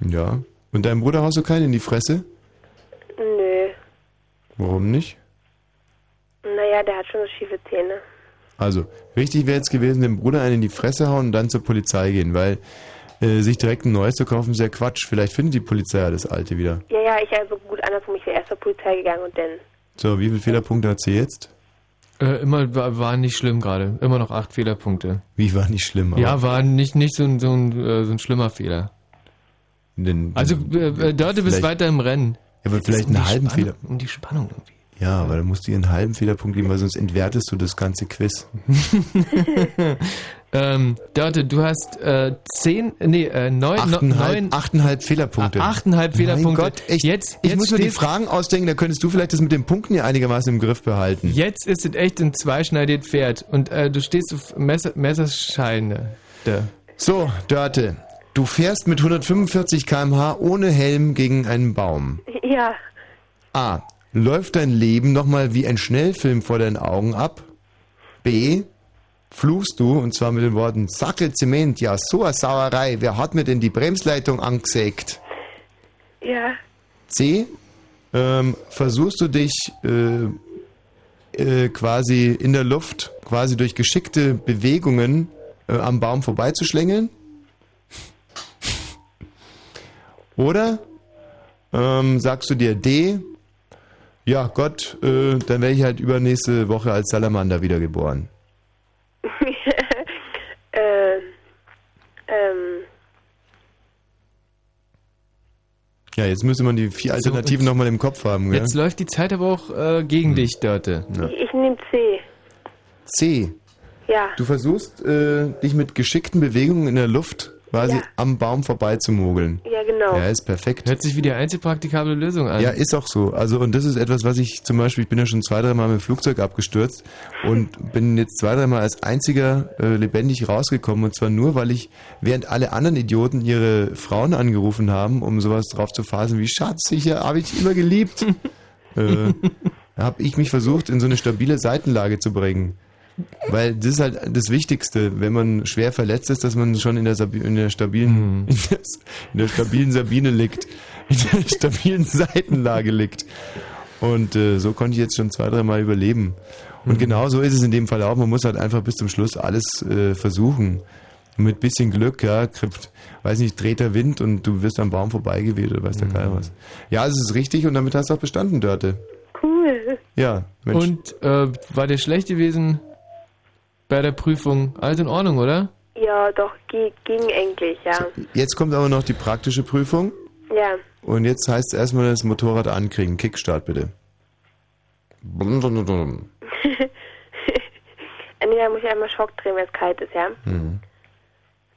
Ja. Und deinem Bruder haust du keinen in die Fresse? Nö. Warum nicht? Naja, der hat schon so schiefe Zähne. Also, richtig wäre jetzt gewesen, dem Bruder einen in die Fresse hauen und dann zur Polizei gehen, weil äh, sich direkt ein neues zu kaufen ist ja Quatsch. Vielleicht findet die Polizei ja das alte wieder. Ja, ja, ich also gut andersrum, ich wäre erst zur Polizei gegangen und dann. So, wie viele Fehlerpunkte hat sie jetzt? Äh, immer war, war nicht schlimm gerade. Immer noch acht Fehlerpunkte. Wie war nicht schlimm? Ja, war nicht, nicht so, ein, so, ein, äh, so ein schlimmer Fehler. Den, Also, äh, äh, Dörte, bist weiter im Rennen. Ja, aber vielleicht um einen halben Spannung- Fehler. Um die Spannung irgendwie. Ja, weil du musst dir einen halben Fehlerpunkt geben, weil sonst entwertest du das ganze Quiz. ähm, Dörte, du hast äh, zehn, nee, äh, neun, Achteinhalb, neun, achteinhalb Fehlerpunkte. Ah, achteinhalb Fehlerpunkte. Mein Gott, echt. Jetzt, ich jetzt muss mir die Fragen ausdenken, da könntest du vielleicht das mit den Punkten ja einigermaßen im Griff behalten. Jetzt ist es echt ein zweischneidiges Pferd und äh, du stehst auf Messer, Messerscheine. So, Dörte, du fährst mit 145 km/h ohne Helm gegen einen Baum. Ja, A. Läuft dein Leben nochmal wie ein Schnellfilm vor deinen Augen ab? B. Fluchst du, und zwar mit den Worten Sackel Zement, ja, so eine Sauerei, wer hat mir denn die Bremsleitung angesägt? ja, C. Ähm, versuchst du dich äh, äh, quasi in der Luft, quasi durch geschickte Bewegungen äh, am Baum vorbeizuschlängeln? Oder Ähm, sagst du dir D? Ja, Gott, äh, dann wäre ich halt übernächste Woche als Salamander wiedergeboren. äh, ähm, Ja, jetzt müsste man die vier Alternativen nochmal im Kopf haben, gell? Jetzt läuft die Zeit aber auch äh, gegen dich, Dörte. Ja. ich, ich nehme C. C. Ja. Du versuchst, äh, dich mit geschickten Bewegungen in der Luft quasi Ja. am Baum vorbeizumogeln. Ja, genau. Ja, ist perfekt. Hört sich wie die einzige praktikable Lösung an. Ja, ist auch so. Also, und das ist etwas, was ich zum Beispiel, ich bin ja schon zwei, dreimal mit dem Flugzeug abgestürzt und bin jetzt zwei, dreimal als einziger äh, lebendig rausgekommen. Und zwar nur, weil ich, während alle anderen Idioten ihre Frauen angerufen haben, um sowas drauf zu faseln wie Schatz, ich habe ich immer geliebt, äh, habe ich mich versucht, in so eine stabile Seitenlage zu bringen. Weil das ist halt das Wichtigste, wenn man schwer verletzt ist, dass man schon in der, Sabi in der stabilen, in, der, in der stabilen Sabine liegt, in der stabilen Seitenlage liegt. Und äh, so konnte ich jetzt schon zwei, dreimal überleben. Und genau so ist es in dem Fall auch. Man muss halt einfach bis zum Schluss alles äh, versuchen. Und mit bisschen Glück, ja, kriegt, weiß nicht, dreht der Wind und du wirst am Baum vorbeigeweht oder weiß der Geil was. Ja, es ist richtig und damit hast du auch bestanden, Dörte. Cool. Ja, Mensch. Und äh, war dir schlecht gewesen bei der Prüfung? Alles in Ordnung, oder? Ja, doch, ge ging eigentlich, ja. Jetzt kommt aber noch die praktische Prüfung. Ja. Und jetzt heißt es erstmal das Motorrad ankriegen. Kickstart bitte. nee, da muss ich einmal Schock drehen, wenn es kalt ist, ja. Mhm.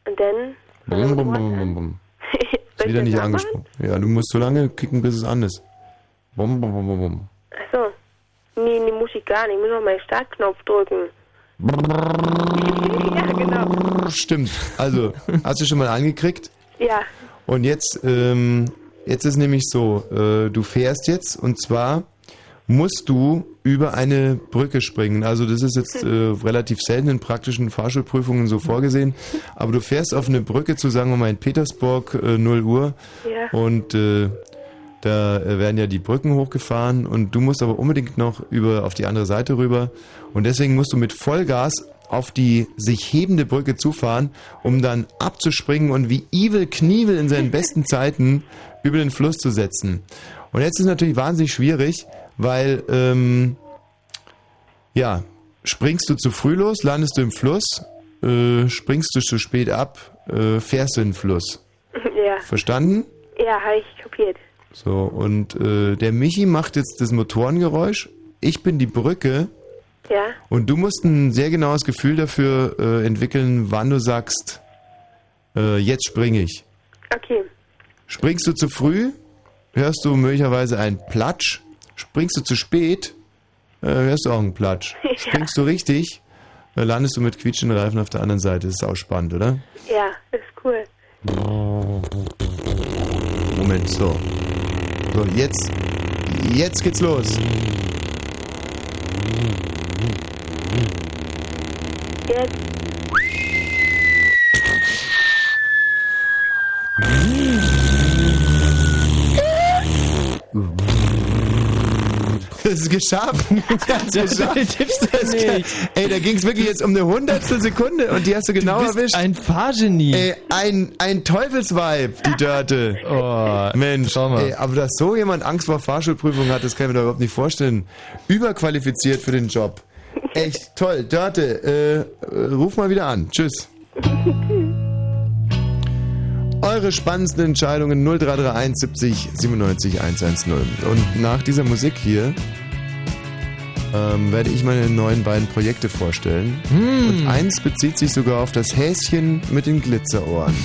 Und dann. Bum, bum, bum, bum, bum. Ist wieder nicht angesprochen. Ja, du musst so lange kicken, bis es an ist. Bum, bum, bum, bum, bum. Achso. Nee, nee, muss ich gar nicht. Ich muss noch meinen Startknopf drücken. Ja, genau. Stimmt. Also, hast du schon mal angekriegt? Ja. Und jetzt, ähm, jetzt ist nämlich so, äh, du fährst jetzt und zwar musst du über eine Brücke springen. Also das ist jetzt äh, relativ selten in praktischen Fahrschulprüfungen so vorgesehen. Aber du fährst auf eine Brücke zu, sagen wir mal, in Petersburg, äh, 0 Uhr. Ja. Und äh, da werden ja die Brücken hochgefahren und du musst aber unbedingt noch über auf die andere Seite rüber. Und deswegen musst du mit Vollgas auf die sich hebende Brücke zufahren, um dann abzuspringen und wie Evil Knievel in seinen besten Zeiten über den Fluss zu setzen. Und jetzt ist natürlich wahnsinnig schwierig, weil, ähm, ja, springst du zu früh los, landest du im Fluss, äh, springst du zu spät ab, äh, fährst du in den Fluss. Ja. Verstanden? Ja, habe ich kapiert. So, und äh, der Michi macht jetzt das Motorengeräusch. Ich bin die Brücke. Ja. Und du musst ein sehr genaues Gefühl dafür äh, entwickeln, wann du sagst, äh, jetzt springe ich. Okay. Springst du zu früh, hörst du möglicherweise einen Platsch. Springst du zu spät, äh, hörst du auch einen Platsch. Ja. Springst du richtig, äh, landest du mit quietschenden Reifen auf der anderen Seite. Das ist auch spannend, oder? Ja, ist cool. Moment, so. So, jetzt, jetzt geht's los. Jetzt. Das ist geschafft. Der hat's geschafft. tippst Das ist geil. Ey, da ging es wirklich jetzt um eine Hundertstel Sekunde und die hast du genau bist erwischt. ein Fahrgenie. Ey, ein, ein Teufelsweib, die Dörte. Oh, Mensch, schau mal. Ey, aber dass so jemand Angst vor Fahrschulprüfungen hat, das kann ich mir doch überhaupt nicht vorstellen. Überqualifiziert für den Job. Echt toll. Dörte, äh, äh, ruf mal wieder an. Tschüss. Eure spannendsten Entscheidungen 0331 70 97 110. Und nach dieser Musik hier ähm, werde ich meine neuen beiden Projekte vorstellen. Hm. Und eins bezieht sich sogar auf das Häschen mit den Glitzerohren.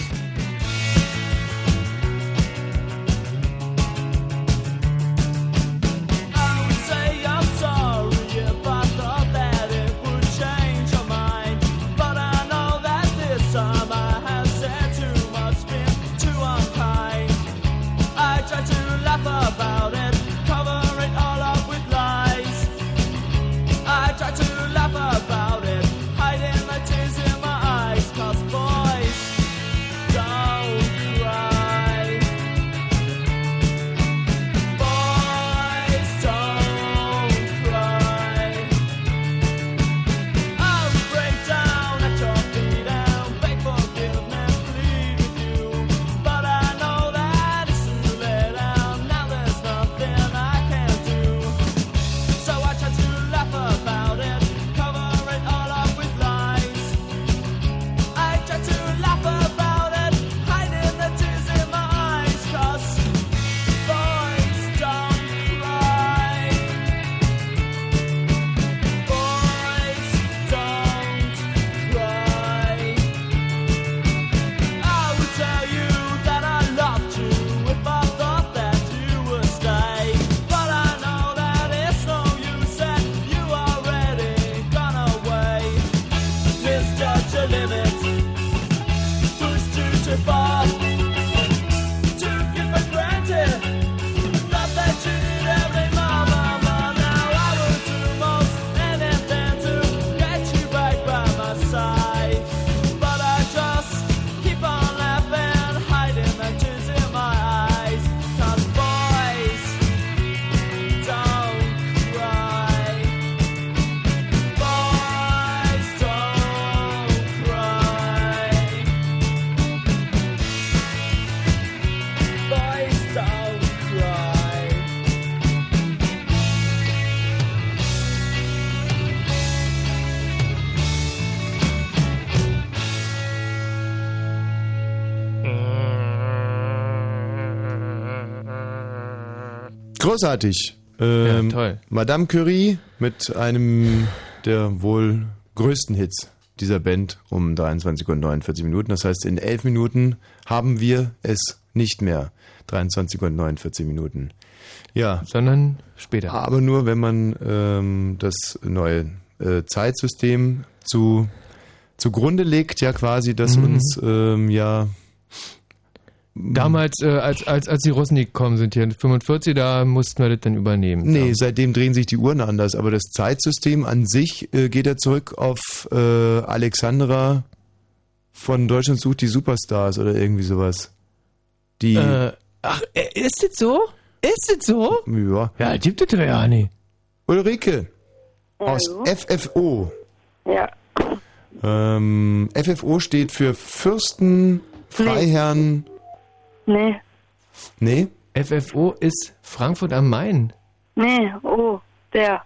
Großartig. Ähm, Ja, toll. Madame Curie mit einem der wohl größten Hits dieser Band um 23 und 49 Minuten. Das heißt, in 11 Minuten haben wir es nicht mehr. 23 und 49 Minuten. Ja. Sondern später. Aber nur, wenn man ähm, das neue äh, Zeitsystem zu zugrunde legt, ja quasi, das Mhm. uns ähm, ja Damals, äh, als, als, als die Russen gekommen sind hier, 45, da mussten wir das dann übernehmen. Nee, seitdem drehen sich die Uhren anders, aber das Zeitsystem an sich äh, geht ja zurück auf äh, Alexandra von Deutschland sucht die Superstars oder irgendwie sowas. Die Äh, ach, äh, ist das so? Ist das so? ja. Ja, gibt es ja nicht. Ulrike aus Hallo? FFO. Ja. Ähm, FFO steht für Fürsten, Freiherren. Nee. Nee? FFO ist Frankfurt am Main. Nee, oh, der.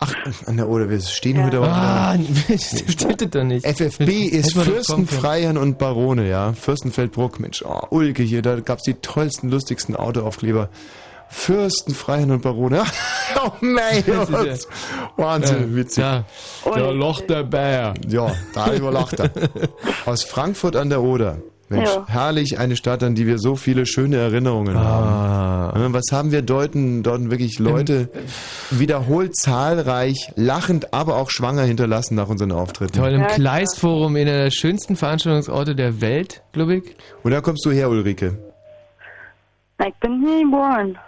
Ach, an der Oder, wir stehen heute aber. Ah, steht das da nicht. FFB ist doch Fürsten. Freiherren und Barone, ja. Fürstenfeldbruck, Mensch, oh, Ulke hier, da gab's die tollsten, lustigsten Autoaufkleber. Fürsten, Freiherren und Barone. oh mein Das ist ja- Gott. Wahnsinn, Ja, witzig. ja. Da lacht der Bär. Ja, darüber lacht er. Aus Frankfurt an der Oder. Mensch, Ja. herrlich, eine Stadt, an die wir so viele schöne Erinnerungen Ah. haben. Was haben wir dort, dort wirklich Leute wiederholt zahlreich, lachend, aber auch schwanger hinterlassen nach unseren Auftritten. Toll, im Kleistforum, einer der schönsten Veranstaltungsorte der Welt, glaube ich. Und da kommst du her, Ulrike. Ich bin hier geboren.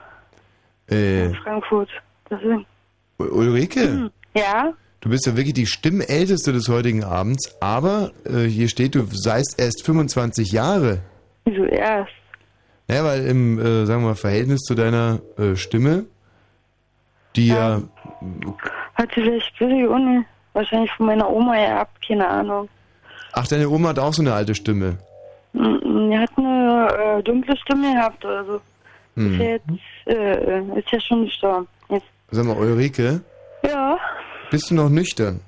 Äh, In Frankfurt. Deswegen. U- Ulrike, Ja? Du bist ja wirklich die Stimmälteste des heutigen Abends, aber äh, hier steht, du seist erst 25 Jahre. Wieso erst? Naja, weil im, äh, sagen wir mal, Verhältnis zu deiner äh, Stimme, die ja, Hat sie vielleicht Billy Uni? Wahrscheinlich von meiner Oma gehabt, keine Ahnung. ach, deine Oma hat auch so eine alte Stimme. Mm, Die hat eine äh, dunkle Stimme gehabt oder so. Ist ja Hm. jetzt, äh, ist ja schon gestorben. Jetzt. Sag mal, Ulrike, Ja, bist du noch nüchtern?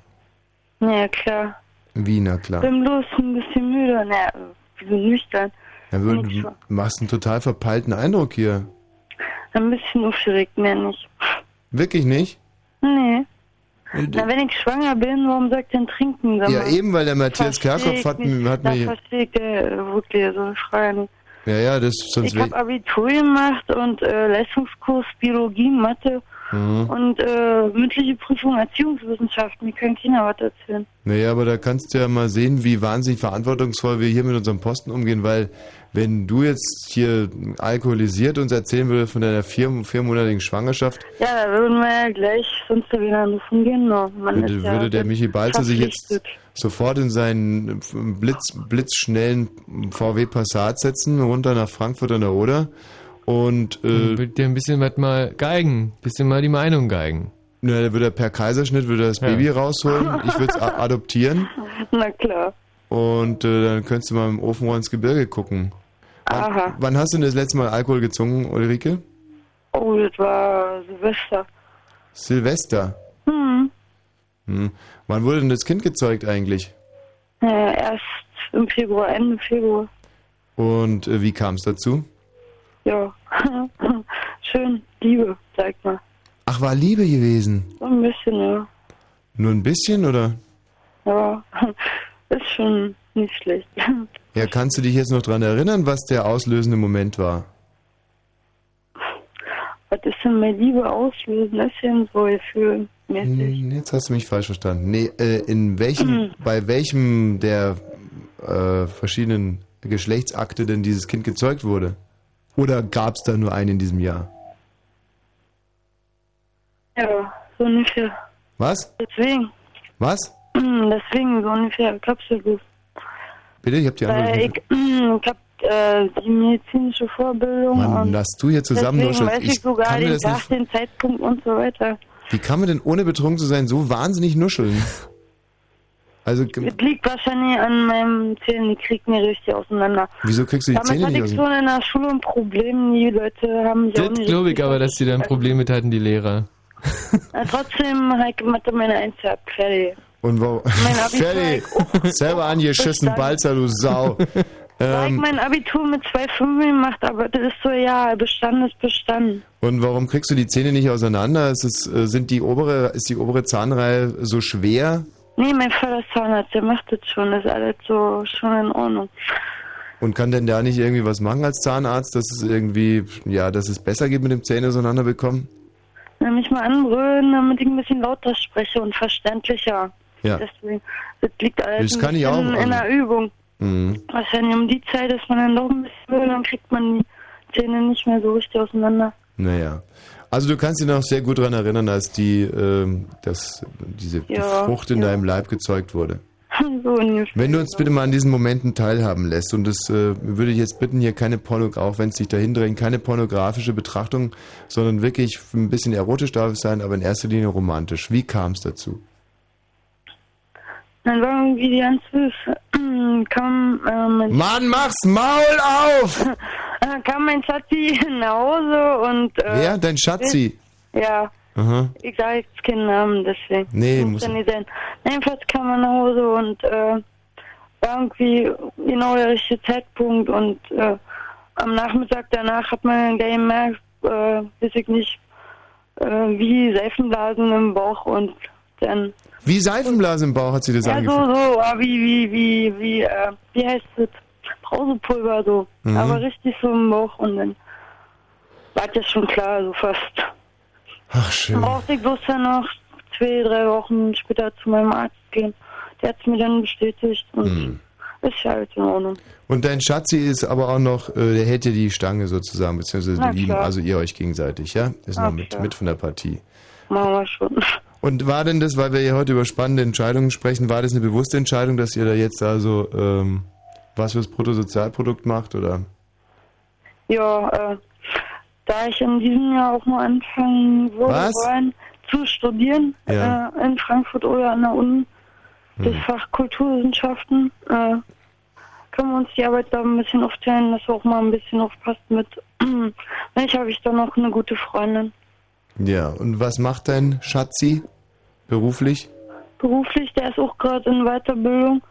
ja, klar. Wie, na klar. Bin bloß ein bisschen müde. Na, wieso nüchtern? Ja, du du machst einen total verpeilten Eindruck hier. Ein bisschen aufgeregt, mehr nicht. Wirklich nicht? Nee. Na, wenn ich schwanger bin, warum ich denn trinken? Sag Ja, eben, weil der Matthias Kerkhoff hat, nicht. hat Da mir... verstehe ich äh, wirklich so Frage nicht. Ja, ja, das sonst... Ich habe Abitur gemacht und äh, Leistungskurs Biologie, Mathe Mhm. und äh, mündliche Prüfung Erziehungswissenschaften. Mir kann keiner was erzählen. Naja, aber da kannst du ja mal sehen, wie wahnsinnig verantwortungsvoll wir hier mit unserem Posten umgehen, weil wenn du jetzt hier alkoholisiert uns erzählen würdest von deiner vier, viermonatigen Schwangerschaft, Ja, da würden wir ja gleich sonst wieder anrufen gehen. No. Man würde, ja würde der Michi Balzer sich jetzt sofort in seinen Blitz, blitzschnellen VW Passat setzen, runter nach Frankfurt an der Oder und äh, dir ein bisschen was mal geigen, bisschen mal die Meinung geigen. na, da würde er per Kaiserschnitt würde er das Ja. Baby rausholen, ich würde es adoptieren Na klar. und äh, dann könntest du mal im Ofenrohr ins Gebirge gucken. Aha. Wann hast du denn das letzte Mal Alkohol gezogen, Ulrike? Oh, das war Silvester. Silvester. Hm. Hm. Wann wurde denn das Kind gezeugt eigentlich? Äh, erst im Februar, Ende Februar. Und äh, wie kam es dazu? Ja. Schön, Liebe, sagt mal. Ach, war Liebe gewesen. So ein bisschen, ja. Nur ein bisschen oder? Ja, ist schon nicht schlecht. Ja, kannst du dich jetzt noch dran erinnern, was der auslösende Moment war? Was ist denn bei Liebe auslösen? Das ist ja so gefühlmäßig. Hm, Jetzt hast du mich falsch verstanden. Nee, äh, in welchem, bei welchem der äh, verschiedenen Geschlechtsakte denn dieses Kind gezeugt wurde? Oder gab es da nur einen in diesem Jahr? Ja, so ungefähr. Was? Deswegen. Was? Deswegen so ungefähr Kapselgut. Bitte, ich hab die Antwort nicht. ich, ich hab äh, die medizinische Vorbildung Mann, und lass du hier zusammen deswegen weiß ich, Ich sogar den das Tag, nicht, den Zeitpunkt und so weiter. wie kann man denn ohne betrunken zu sein so wahnsinnig nuscheln? Also, Das liegt wahrscheinlich an meinem Zählen, die kriegen mir richtig auseinander. wieso kriegst du die Damit Zähne hatte nicht ich aus so dem... in der Schule ein Problem, die Leute haben mich Das glaube ich aber, dass die da ein Problem mit hatten, die Lehrer. Ja, trotzdem habe ich Mathe meine Eins gehabt, fertig. Und wo... Mein Abitur Fertig! Selber angeschissen, Balzer, du Sau. Da ich Ähm, mein Abitur mit zwei Fünfen gemacht, aber das ist so, ja, bestanden ist bestanden. und warum kriegst du die Zähne nicht auseinander? Ist, es, äh, sind die obere, ist die obere Zahnreihe so schwer? Nee, mein Vater ist Zahnarzt, der macht das schon, ist alles so schon in Ordnung. Und kann denn da nicht irgendwie was machen als Zahnarzt, dass es irgendwie, ja, dass es besser geht mit dem Zähne auseinander bekommen? Nämlich mal anbrüllen, damit ich ein bisschen lauter spreche und verständlicher. Ja. Deswegen, das liegt alles Das kann ich auch, in der also- Übung. Mhm. Wahrscheinlich um die Zeit ist man dann doch ein bisschen müde, dann kriegt man die Zähne nicht mehr so richtig auseinander. Naja. Also du kannst dich noch sehr gut daran erinnern, als die, ähm, dass diese die Ja, Frucht in ja. deinem Leib gezeugt wurde. so. Wenn du uns bitte mal an diesen Momenten teilhaben lässt und das äh, würde ich jetzt bitten, hier keine Porno, auch wenn es sich dahin drängt, keine pornografische Betrachtung, sondern wirklich ein bisschen erotisch darf es sein, aber in erster Linie romantisch. Wie kam es dazu? Dann war irgendwie die ganz süß. kam, äh, Mann, mach's Maul auf! äh, kam mein Schatzi nach Hause und... Äh, Wer? Dein Schatzi? Ja, Aha. ich sage jetzt keinen Namen, deswegen. Nee, muss muss- ja nicht sein. Jedenfalls kam er nach Hause und äh, war irgendwie genau der richtige Zeitpunkt und äh, am Nachmittag danach hat man gleich gemerkt, äh, weiß ich nicht, äh, wie Seifenblasen im Bauch und dann Wie Seifenblase im Bauch hat sie das ja so angefühlt. so ah, wie wie wie wie äh, wie heißt es Brausepulver so Mhm. aber richtig so im Bauch und dann war das schon klar so fast Ach schön. brauchte ich bloß dann noch zwei drei Wochen später zu meinem Arzt gehen der hat es mir dann bestätigt und Mhm. ist ja alles in Ordnung Und dein Schatzi ist aber auch noch, äh, der hält dir die Stange sozusagen, beziehungsweise Na die lieben also ihr euch gegenseitig, ja? Ist Na noch mit, klar. mit von der Partie. machen wir schon Und war denn das, weil wir ja heute über spannende Entscheidungen sprechen, war das eine bewusste Entscheidung, dass ihr da jetzt also ähm, was fürs Bruttosozialprodukt macht, oder? Ja, äh, da ich in diesem Jahr auch mal anfangen würde Was? wollen zu studieren Ja. äh, in Frankfurt oder an der Uni, das Hm. Fach Kulturwissenschaften, äh, können wir uns die Arbeit da ein bisschen aufteilen, dass auch mal ein bisschen aufpasst mit. Vielleicht habe ich da noch eine gute Freundin. Ja, und was macht dein Schatzi beruflich? Beruflich, der ist auch gerade in Weiterbildung,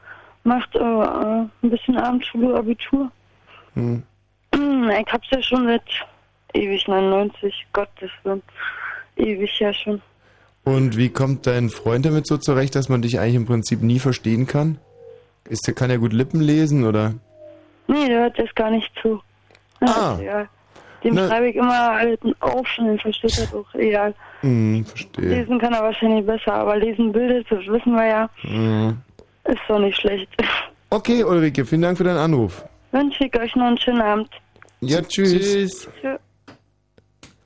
macht äh, äh, ein bisschen Abendschule, Abitur. Hm. Ich hab's ja schon seit ewig 99, Gottes Willen. Ewig ja schon. Und wie kommt dein Freund damit so zurecht, dass man dich eigentlich im Prinzip nie verstehen kann? Ist der, kann er gut Lippen lesen, oder? Nee, der hört das gar nicht zu. Ja, ist egal. Dem Na- schreibe ich immer halt auf und den versteht er doch. Egal. Hm, verstehe. Lesen kann er wahrscheinlich besser, aber lesen bildet, das wissen wir ja, Hm. ist doch nicht schlecht. Okay, Ulrike, vielen Dank für deinen Anruf. Wünsche ich euch noch einen schönen Abend. Ja, tschüss. Tschüss. Tschö.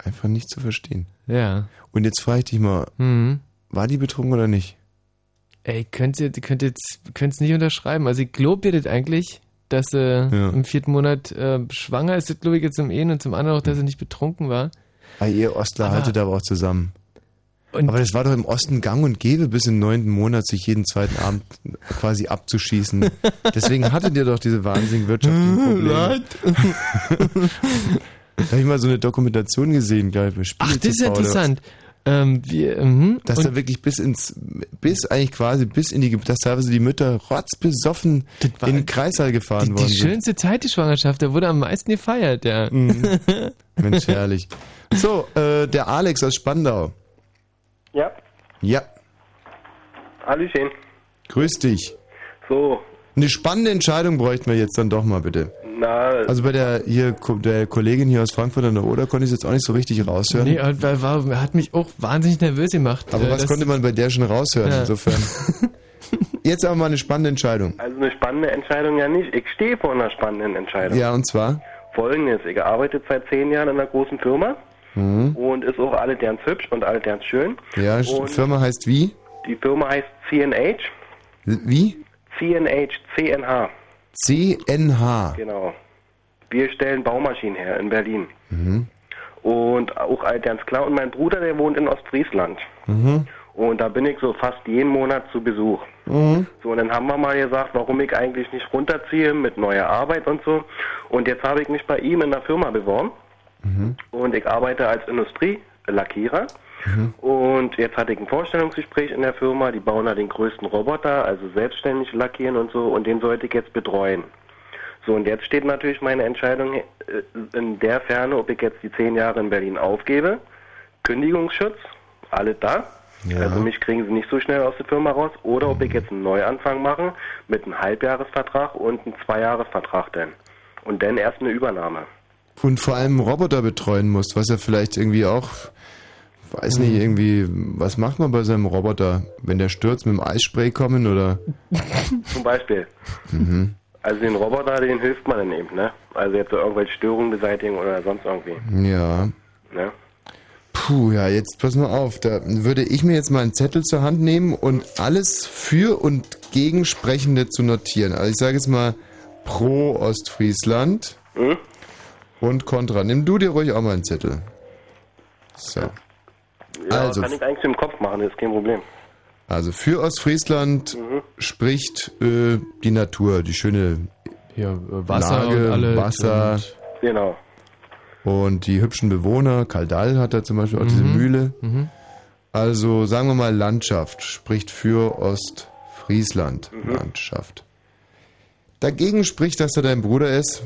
Einfach nicht zu verstehen. Ja. Und jetzt frage ich dich mal, Mhm. war die betrunken oder nicht? Ey, könnt ihr, könnt jetzt, könnt's nicht unterschreiben. Also ich glaube ihr das eigentlich, dass sie im vierten Monat äh, schwanger ist, das glaube ich jetzt zum einen und zum anderen auch, dass sie nicht betrunken war. Ah, ihr Ostler Aber- haltet aber auch zusammen. aber das war doch im Osten gang und gäbe, bis im neunten Monat sich jeden zweiten Abend quasi abzuschießen. Deswegen hattet ihr doch diese wahnsinnigen wirtschaftlichen Probleme. da habe ich mal so eine Dokumentation gesehen, glaube ich. Ach, das ist ja interessant. Ähm, wir, mhm. Dass Und- da wirklich bis ins, bis eigentlich quasi bis in die, dass teilweise die Mütter rotzbesoffen in den Kreissaal gefahren Die, worden die sind. schönste Zeit, die Schwangerschaft, da wurde am meisten gefeiert, ja. Mhm. Mensch, herrlich. So, äh, der Alex aus Spandau. Ja, Ja, Hallöchen. grüß dich. So, Eine spannende Entscheidung bräuchten wir jetzt dann doch mal bitte. Na, Also bei der hier der Kollegin hier aus Frankfurt an der Oder konnte ich es jetzt auch nicht so richtig raushören. Nee, war, war, hat mich auch wahnsinnig nervös gemacht. aber äh, was konnte man bei der schon raushören Ja. insofern? Jetzt aber mal eine spannende Entscheidung. also eine spannende Entscheidung ja nicht. Ich stehe vor einer spannenden Entscheidung. Ja, und zwar? Folgendes, ich arbeite seit zehn Jahren in einer großen Firma Mhm. und ist auch alle derns hübsch und alle derns schön. Ja, und Firma heißt wie? Die Firma heißt CNH. Wie? CNH, CNH. CNH. Genau. Wir stellen Baumaschinen her in Berlin. Mhm. Und auch derns klar. Und mein Bruder, der wohnt in Ostfriesland. Mhm. Und da bin ich so fast jeden Monat zu Besuch. Mhm. So, und dann haben wir mal gesagt, warum ich eigentlich nicht runterziehe mit neuer Arbeit und so. Und jetzt habe ich mich bei ihm in der Firma beworben. Mhm. Und ich arbeite als Industrielackierer. Und jetzt hatte ich ein Vorstellungsgespräch in der Firma. Die bauen da den größten Roboter, also selbstständig lackieren und so. Und den sollte ich jetzt betreuen. So, und jetzt steht natürlich meine Entscheidung äh, in der Ferne, ob ich jetzt die zehn Jahre in Berlin aufgebe. Kündigungsschutz, alle da. Ja. Also mich kriegen sie nicht so schnell aus der Firma raus. Oder ob ich jetzt einen Neuanfang mache mit einem Halbjahresvertrag und einem Zweijahresvertrag dann. Und dann erst eine Übernahme. Und vor allem Roboter betreuen musst, was ja vielleicht irgendwie auch, weiß nicht, irgendwie, was macht man bei seinem Roboter? Wenn der stürzt, mit dem Eisspray kommen oder? Zum Beispiel. Mhm. Also den Roboter, den hilft man dann eben, ne? Also jetzt so irgendwelche Störungen beseitigen oder sonst irgendwie. Ja. Ne? Puh, ja, jetzt pass mal auf. Da würde ich mir jetzt mal einen Zettel zur Hand nehmen und alles für und gegen Sprechende zu notieren. Also ich sage jetzt mal pro Ostfriesland Hm? und kontra. Nimm du dir ruhig auch mal einen Zettel. So. Ja, Also- kann ich eigentlich im Kopf machen, das ist kein Problem. Also für Ostfriesland spricht äh, die Natur, die schöne Wasser Lage, Wasser und- Genau. und die hübschen Bewohner. Kaldal hat da zum Beispiel auch diese Mhm. Mühle. Mhm. Also sagen wir mal Landschaft spricht für Ostfriesland. Mhm. Landschaft. Dagegen spricht, dass er dein Bruder ist.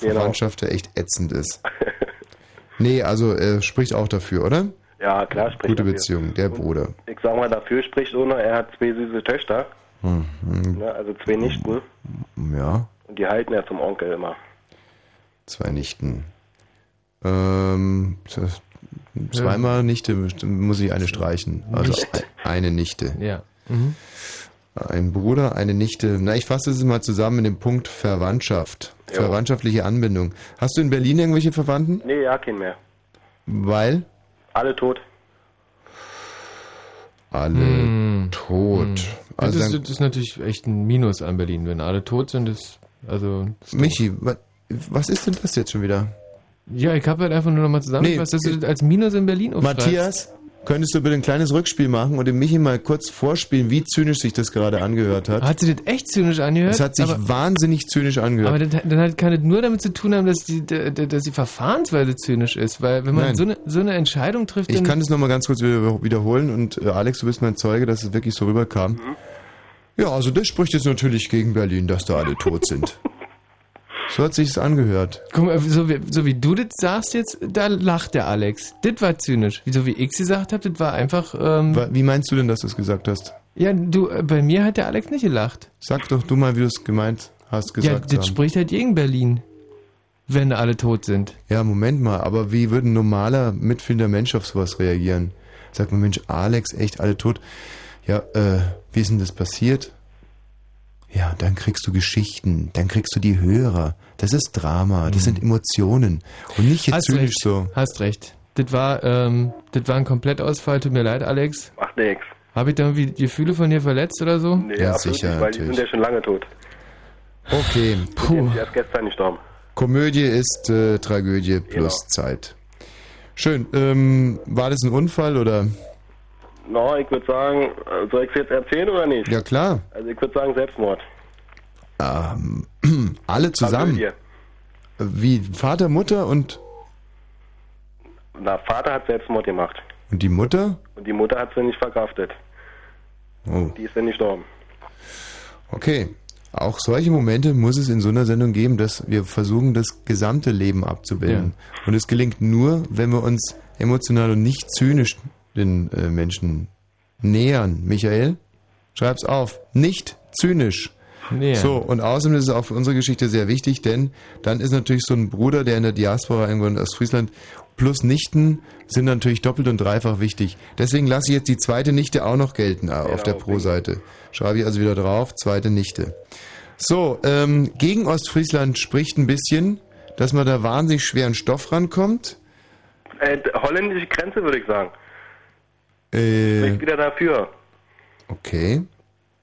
Genau. Verwandtschaft, der echt ätzend ist. nee, also er spricht auch dafür, oder? Ja, klar, spricht Gute dafür. Beziehung, der Bruder. Ich sag mal, dafür spricht Ona, er hat zwei süße Töchter, Hm, hm, also zwei Nichten. Ja, Und die halten er zum Onkel immer. zwei Nichten. Ähm, das- zweimal Nichte muss ich eine streichen. Also Nicht. eine Nichte. Ja. Mhm. Ein Bruder, eine Nichte. Na, ich fasse es mal zusammen in dem Punkt Verwandtschaft. Verwandtschaftliche Anbindung. Hast du in Berlin irgendwelche Verwandten? Nee, ja, kein mehr. Weil Alle tot. alle Hm. tot. Also das, dann, das ist natürlich echt ein Minus an Berlin, wenn alle tot sind. Ist, also, ist Michi, wa- was ist denn das jetzt schon wieder? Ja, ich habe halt einfach nur nochmal zusammengefasst, dass du als Minus in Berlin aufschreibst. Matthias, könntest du bitte ein kleines Rückspiel machen und dem Michi mal kurz vorspielen, wie zynisch sich das gerade angehört hat? Hat sie das echt zynisch angehört? Es hat sich aber, wahnsinnig zynisch angehört. aber dann hat, kann das nur damit zu tun haben, dass die, dass die Verfahrensweise zynisch ist. Weil wenn man Nein. so eine, so eine Entscheidung trifft, Ich kann das nochmal ganz kurz wieder- wiederholen und äh, Alex, du bist mein Zeuge, dass es wirklich so rüberkam. Ja, also das spricht jetzt natürlich gegen Berlin, dass da alle tot sind. So hat sich's angehört. Guck mal, so wie, so wie du das sagst jetzt, da lacht der Alex. Das war zynisch. So wie ich gesagt habe, das war einfach. Ähm, Wie meinst du denn, dass du es gesagt hast? ja, du, äh, bei mir hat der Alex nicht gelacht. Sag doch du mal, wie du es gemeint hast, ja, gesagt das haben. spricht halt gegen Berlin. Wenn alle tot sind. Ja, Moment mal, aber wie würde ein normaler, mitfühlender Mensch auf sowas reagieren? Sagt man, Mensch, Alex, echt alle tot? Ja, äh, wie ist denn das passiert? Ja, dann kriegst du Geschichten, dann kriegst du die Hörer. Das ist Drama, das sind Emotionen. Und nicht jetzt Hast zynisch recht. so. Hast recht. Das war, ähm, das war ein Komplettausfall. Tut mir leid, Alex. Macht nix. Habe ich da irgendwie die Gefühle von dir verletzt oder so? Nee, absolut nicht, weil die sind ja schon lange tot. Okay, Puh. Erst gestern gestorben. Komödie ist äh, Tragödie plus Genau. Zeit. Schön. Ähm, war das ein Unfall oder? No, ich würde sagen, äh, soll ich es jetzt erzählen oder nicht? Ja klar. Also ich würde sagen Selbstmord. Ähm, alle zusammen. Tragödie. Wie Vater, Mutter und Na, Vater hat Selbstmord gemacht. und die Mutter? Und die Mutter hat sie nicht verkraftet. Oh, Die ist dann gestorben. okay. Auch solche Momente muss es in so einer Sendung geben, dass wir versuchen, das gesamte Leben abzubilden. Und es gelingt nur, wenn wir uns emotional und nicht zynisch den äh, Menschen nähern. Michael, schreib's auf. Nicht zynisch. Nähern. So, und außerdem ist es auch für unsere Geschichte sehr wichtig, denn dann ist natürlich so ein Bruder, der in der Diaspora irgendwo in Ostfriesland plus Nichten sind natürlich doppelt und dreifach wichtig. Deswegen lasse ich jetzt die zweite Nichte auch noch gelten äh, auf der Pro-Seite. Schreibe ich also wieder drauf, zweite Nichte. So, ähm, gegen Ostfriesland spricht ein bisschen, dass man da wahnsinnig schweren Stoff rankommt. Äh, holländische Grenze würde ich sagen. Äh, wieder dafür. okay,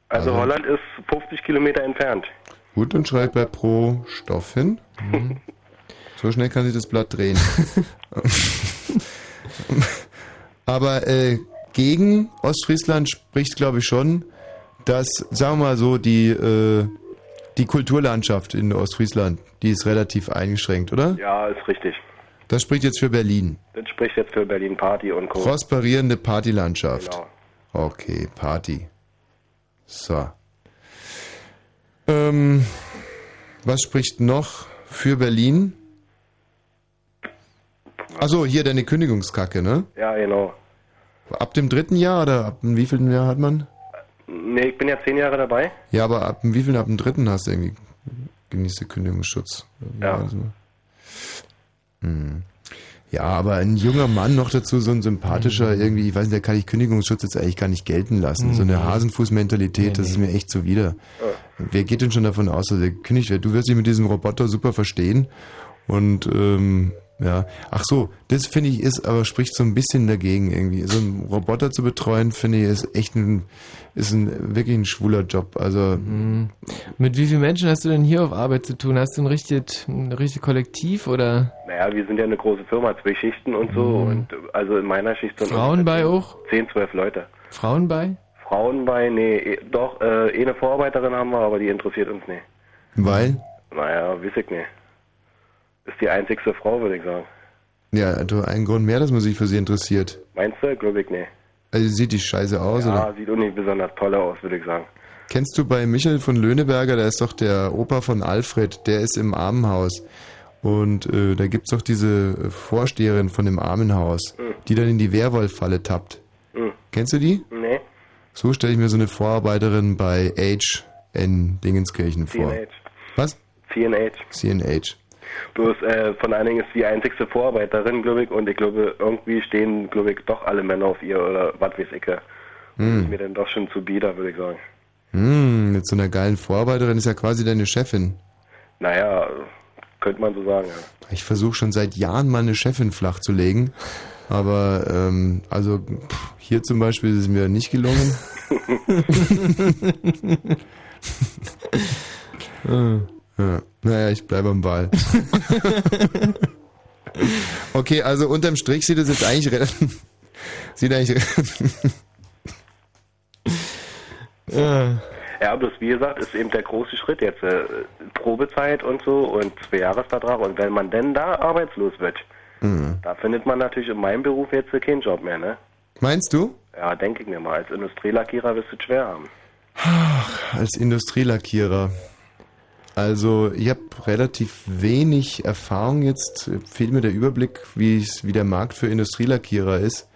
Also, Also- Holland ist 50 Kilometer entfernt. gut, dann schreibt bei Pro Stoff hin. So schnell kann sich das Blatt drehen. Aber äh, gegen Ostfriesland spricht, glaube ich, schon, dass, sagen wir mal so, die, äh, die Kulturlandschaft in Ostfriesland, die ist relativ eingeschränkt, oder? Ja, ist richtig. Das spricht jetzt für Berlin. Das spricht jetzt für Berlin Party und Co. Prosperierende Partylandschaft. Genau. Was spricht noch für Berlin? Also hier deine Kündigungskacke, ne? Ja, genau. Ab dem dritten Jahr oder ab dem wievielten Jahr hat man? Nee, ich bin ja zehn Jahre dabei. Ja, aber ab dem wievielten, ab dem dritten hast du irgendwie genießt du Kündigungsschutz. Ja. Also, hm. Ja, aber ein junger Mann noch dazu, so ein sympathischer Mhm. irgendwie, ich weiß nicht, da kann ich Kündigungsschutz jetzt eigentlich gar nicht gelten lassen. So eine Nee. Hasenfuß-Mentalität, Nee, das ist nee. mir echt zuwider. Wer geht denn schon davon aus, dass er kündigt wird? Du wirst dich mit diesem Roboter super verstehen und ähm, ja, ach so, das finde ich ist, aber spricht so ein bisschen dagegen irgendwie. So einen Roboter zu betreuen, finde ich, ist echt ein, ist ein wirklich ein schwuler Job. Also Mhm. Mit wie vielen Menschen hast du denn hier auf Arbeit zu tun? Hast du ein richtig, ein richtig Kollektiv oder Naja, wir sind ja eine große Firma, zwei Schichten und so. Mhm. Und also in meiner Schicht sind Frauen bei auch? zehn, zwölf Leute. Frauen bei? Frauen bei, nee, eh- doch, äh, eh eine Vorarbeiterin haben wir, aber die interessiert uns nicht. Weil? Naja, weiß ich nicht. Ist die einzigste Frau, würde ich sagen. Ja, also ein Grund mehr, dass man sich für sie interessiert. Meinst du? Glaube ich nicht. Also sieht die scheiße aus, ja, oder? sieht auch nicht besonders toll aus, würde ich sagen. Kennst du bei Michael von Löhneberger, der ist doch der Opa von Alfred, der ist im Armenhaus. Und äh, da gibt's doch diese äh, Vorsteherin von dem Armenhaus, Hm. die dann in die Werwolffalle tappt. Hm. Kennst du die? Nee, So stelle ich mir so eine Vorarbeiterin bei Age in Dingenskirchen vor. CNH. Was? CNH. CNH. Bloß äh, von allen Dingen ist sie die einzigste Vorarbeiterin, glaube ich, und ich glaube, irgendwie stehen, glaube ich, doch alle Männer auf ihr oder was weiß ich. Das Hm. ist mir dann doch schon zu bieder, würde ich sagen. Hm, mit so einer geilen Vorarbeiterin ist ja quasi deine Chefin. Naja, könnte man so sagen, ja. Ich versuche schon seit Jahren mal eine Chefin flach zu legen. Aber ähm, also pff, hier zum Beispiel ist es mir nicht gelungen. ja. Naja, ich bleibe am Ball. okay, also unterm Strich sieht es jetzt eigentlich relativ. Sieht eigentlich. ja. Ja, bloß wie gesagt, ist eben der große Schritt jetzt. Äh, Probezeit und so und Zweijahresvertrag. Und wenn man denn da arbeitslos wird, Mhm. da findet man natürlich in meinem Beruf jetzt keinen Job mehr, ne? Meinst du? Ja, denke ich mir mal. Als Industrielackierer wirst du es schwer haben. Als Industrielackierer. Also ich habe relativ wenig Erfahrung jetzt, fehlt mir der Überblick, wie, es- wie der Markt für Industrielackierer ist.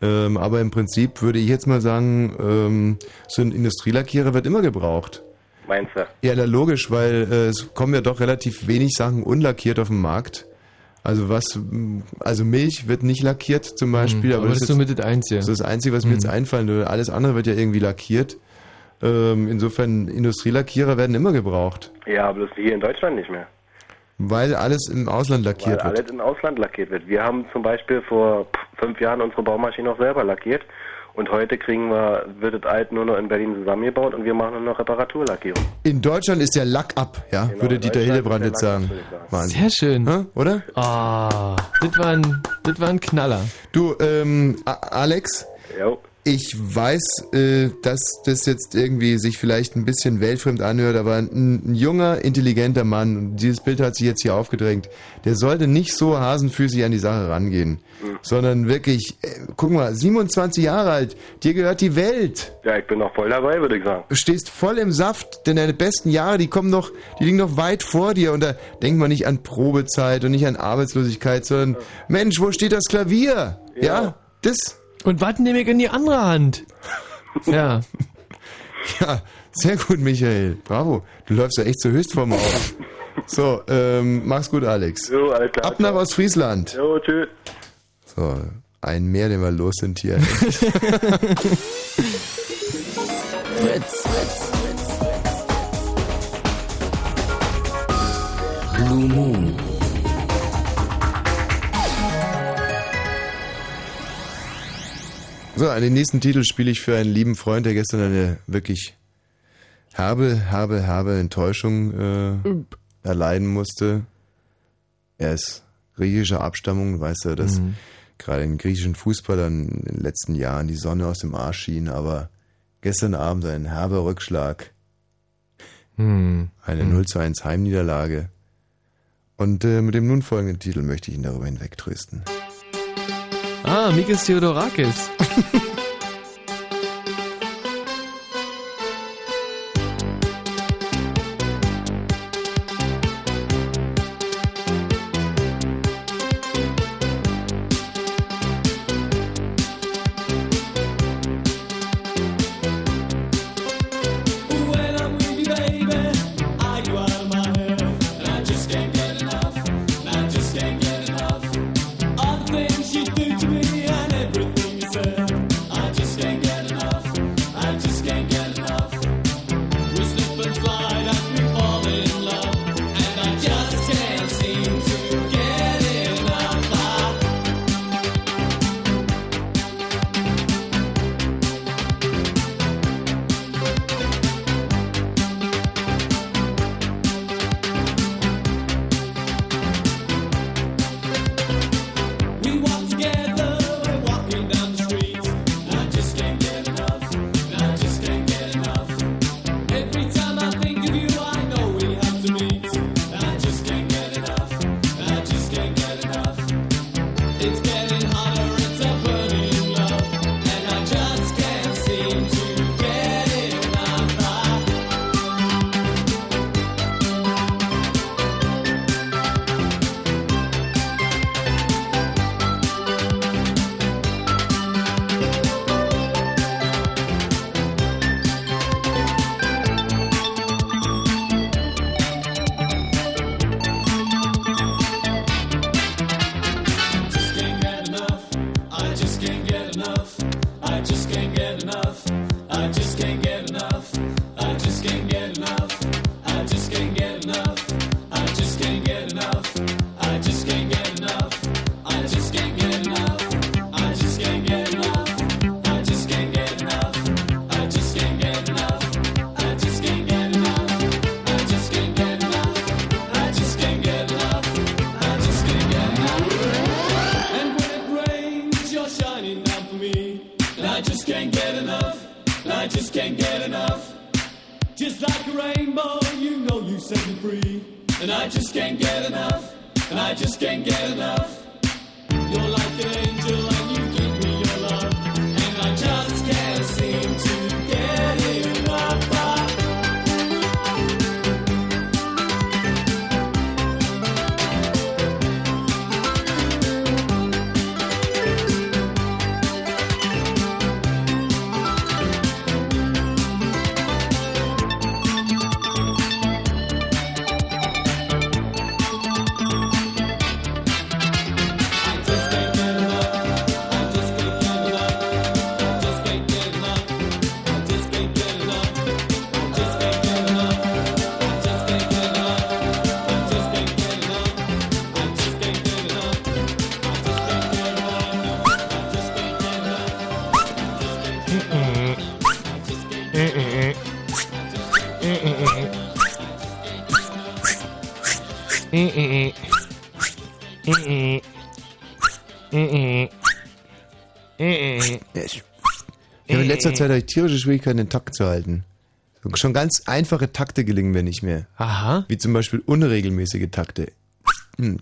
Ähm, aber im Prinzip würde ich jetzt mal sagen, ähm, so ein Industrielackierer wird immer gebraucht. Meinst du? Ja, logisch, weil äh, es kommen ja doch relativ wenig Sachen unlackiert auf den Markt. Also was, also Milch wird nicht lackiert zum Beispiel. Mhm, aber das ist somit das Einzige. Das ist das Einzige, was mir Mhm. jetzt einfallen würde. Alles andere wird ja irgendwie lackiert. Ähm, insofern, Industrielackierer werden immer gebraucht. Ja, bloß hier in Deutschland nicht mehr. Weil alles im Ausland Weil lackiert alles wird. im Ausland lackiert wird. Wir haben zum Beispiel vor fünf Jahren unsere Baumaschine auch selber lackiert. Und heute kriegen wir, wird das alt nur noch in Berlin zusammengebaut und wir machen nur noch Reparaturlackierung. In Deutschland ist der Lack ab, ja, Genau, würde Dieter Hildebrand ist jetzt sagen. sagen. Wahnsinn. Sehr schön. Hä? Oder? Ah, das war ein, das war ein Knaller. Du, ähm, Alex, Jo. Ich weiß, äh, dass das jetzt irgendwie sich vielleicht ein bisschen weltfremd anhört, aber ein, ein junger, intelligenter Mann, und dieses Bild hat sich jetzt hier aufgedrängt, der sollte nicht so hasenfüßig an die Sache rangehen, Mhm. sondern wirklich, äh, guck mal, 27 Jahre alt, dir gehört die Welt. Ja, ich bin noch voll dabei, würde ich sagen. Du stehst voll im Saft, denn deine besten Jahre, die kommen noch, die liegen noch weit vor dir und da denkt man nicht an Probezeit und nicht an Arbeitslosigkeit, sondern Mensch, wo steht das Klavier? Ja, das. Und was nehme ich in die andere Hand? Ja. Ja, sehr gut, Michael. Bravo. Du läufst ja echt zur Höchstform auf. So, ähm, mach's gut, Alex. Jo, alles klar. Ab nach Ostfriesland. Jo, tschüss. So, ein mehr, den wir los sind hier. Fritz. Blue Moon. So, den nächsten Titel spiele ich für einen lieben Freund, der gestern eine wirklich herbe, herbe, herbe Enttäuschung äh, erleiden musste. Er ist griechischer Abstammung, weißt du, dass Mhm. gerade in griechischen Fußballern in den letzten Jahren die Sonne aus dem Arsch schien, aber gestern Abend ein herber Rückschlag. Hm. Eine 0 zu 1 Heimniederlage. Und äh, mit dem nun folgenden Titel möchte ich ihn darüber hinwegtrösten. Ah, Mikis Theodorakis. letzter Zeit habe ich tierische Schwierigkeiten, den Takt zu halten. Schon ganz einfache Takte gelingen mir nicht mehr. Aha. Wie zum Beispiel unregelmäßige Takte. Hm.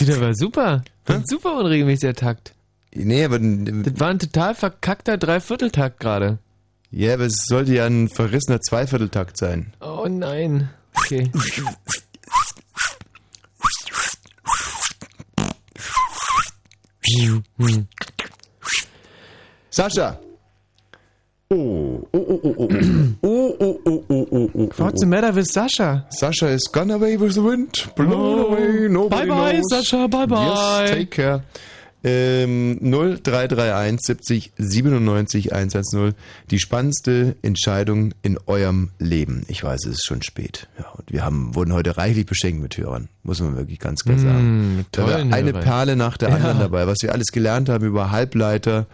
Der war super. War ein super unregelmäßiger Takt. Nee, aber. Das war ein total verkackter Dreivierteltakt gerade. Ja, aber es sollte ja ein verrissener Zweivierteltakt sein. Oh nein. Okay. Sascha! Oh, oh, oh, oh, oh. Oh, oh, oh, oh, oh, oh. What's the matter with Sascha? Sascha is gone away with the wind. Blown away, nobody Bye bye, knows. Sascha, bye bye. Yes, take care. Ähm, 0331 70 97 110. Die spannendste Entscheidung in eurem Leben. Ich weiß, es ist schon spät. Ja, und wir haben, wurden heute reichlich beschenkt mit Hörern. Muss man wirklich ganz klar sagen. Mm, da war eine. Perle nach der Ja. anderen dabei. Was wir alles gelernt haben über Halbleiter,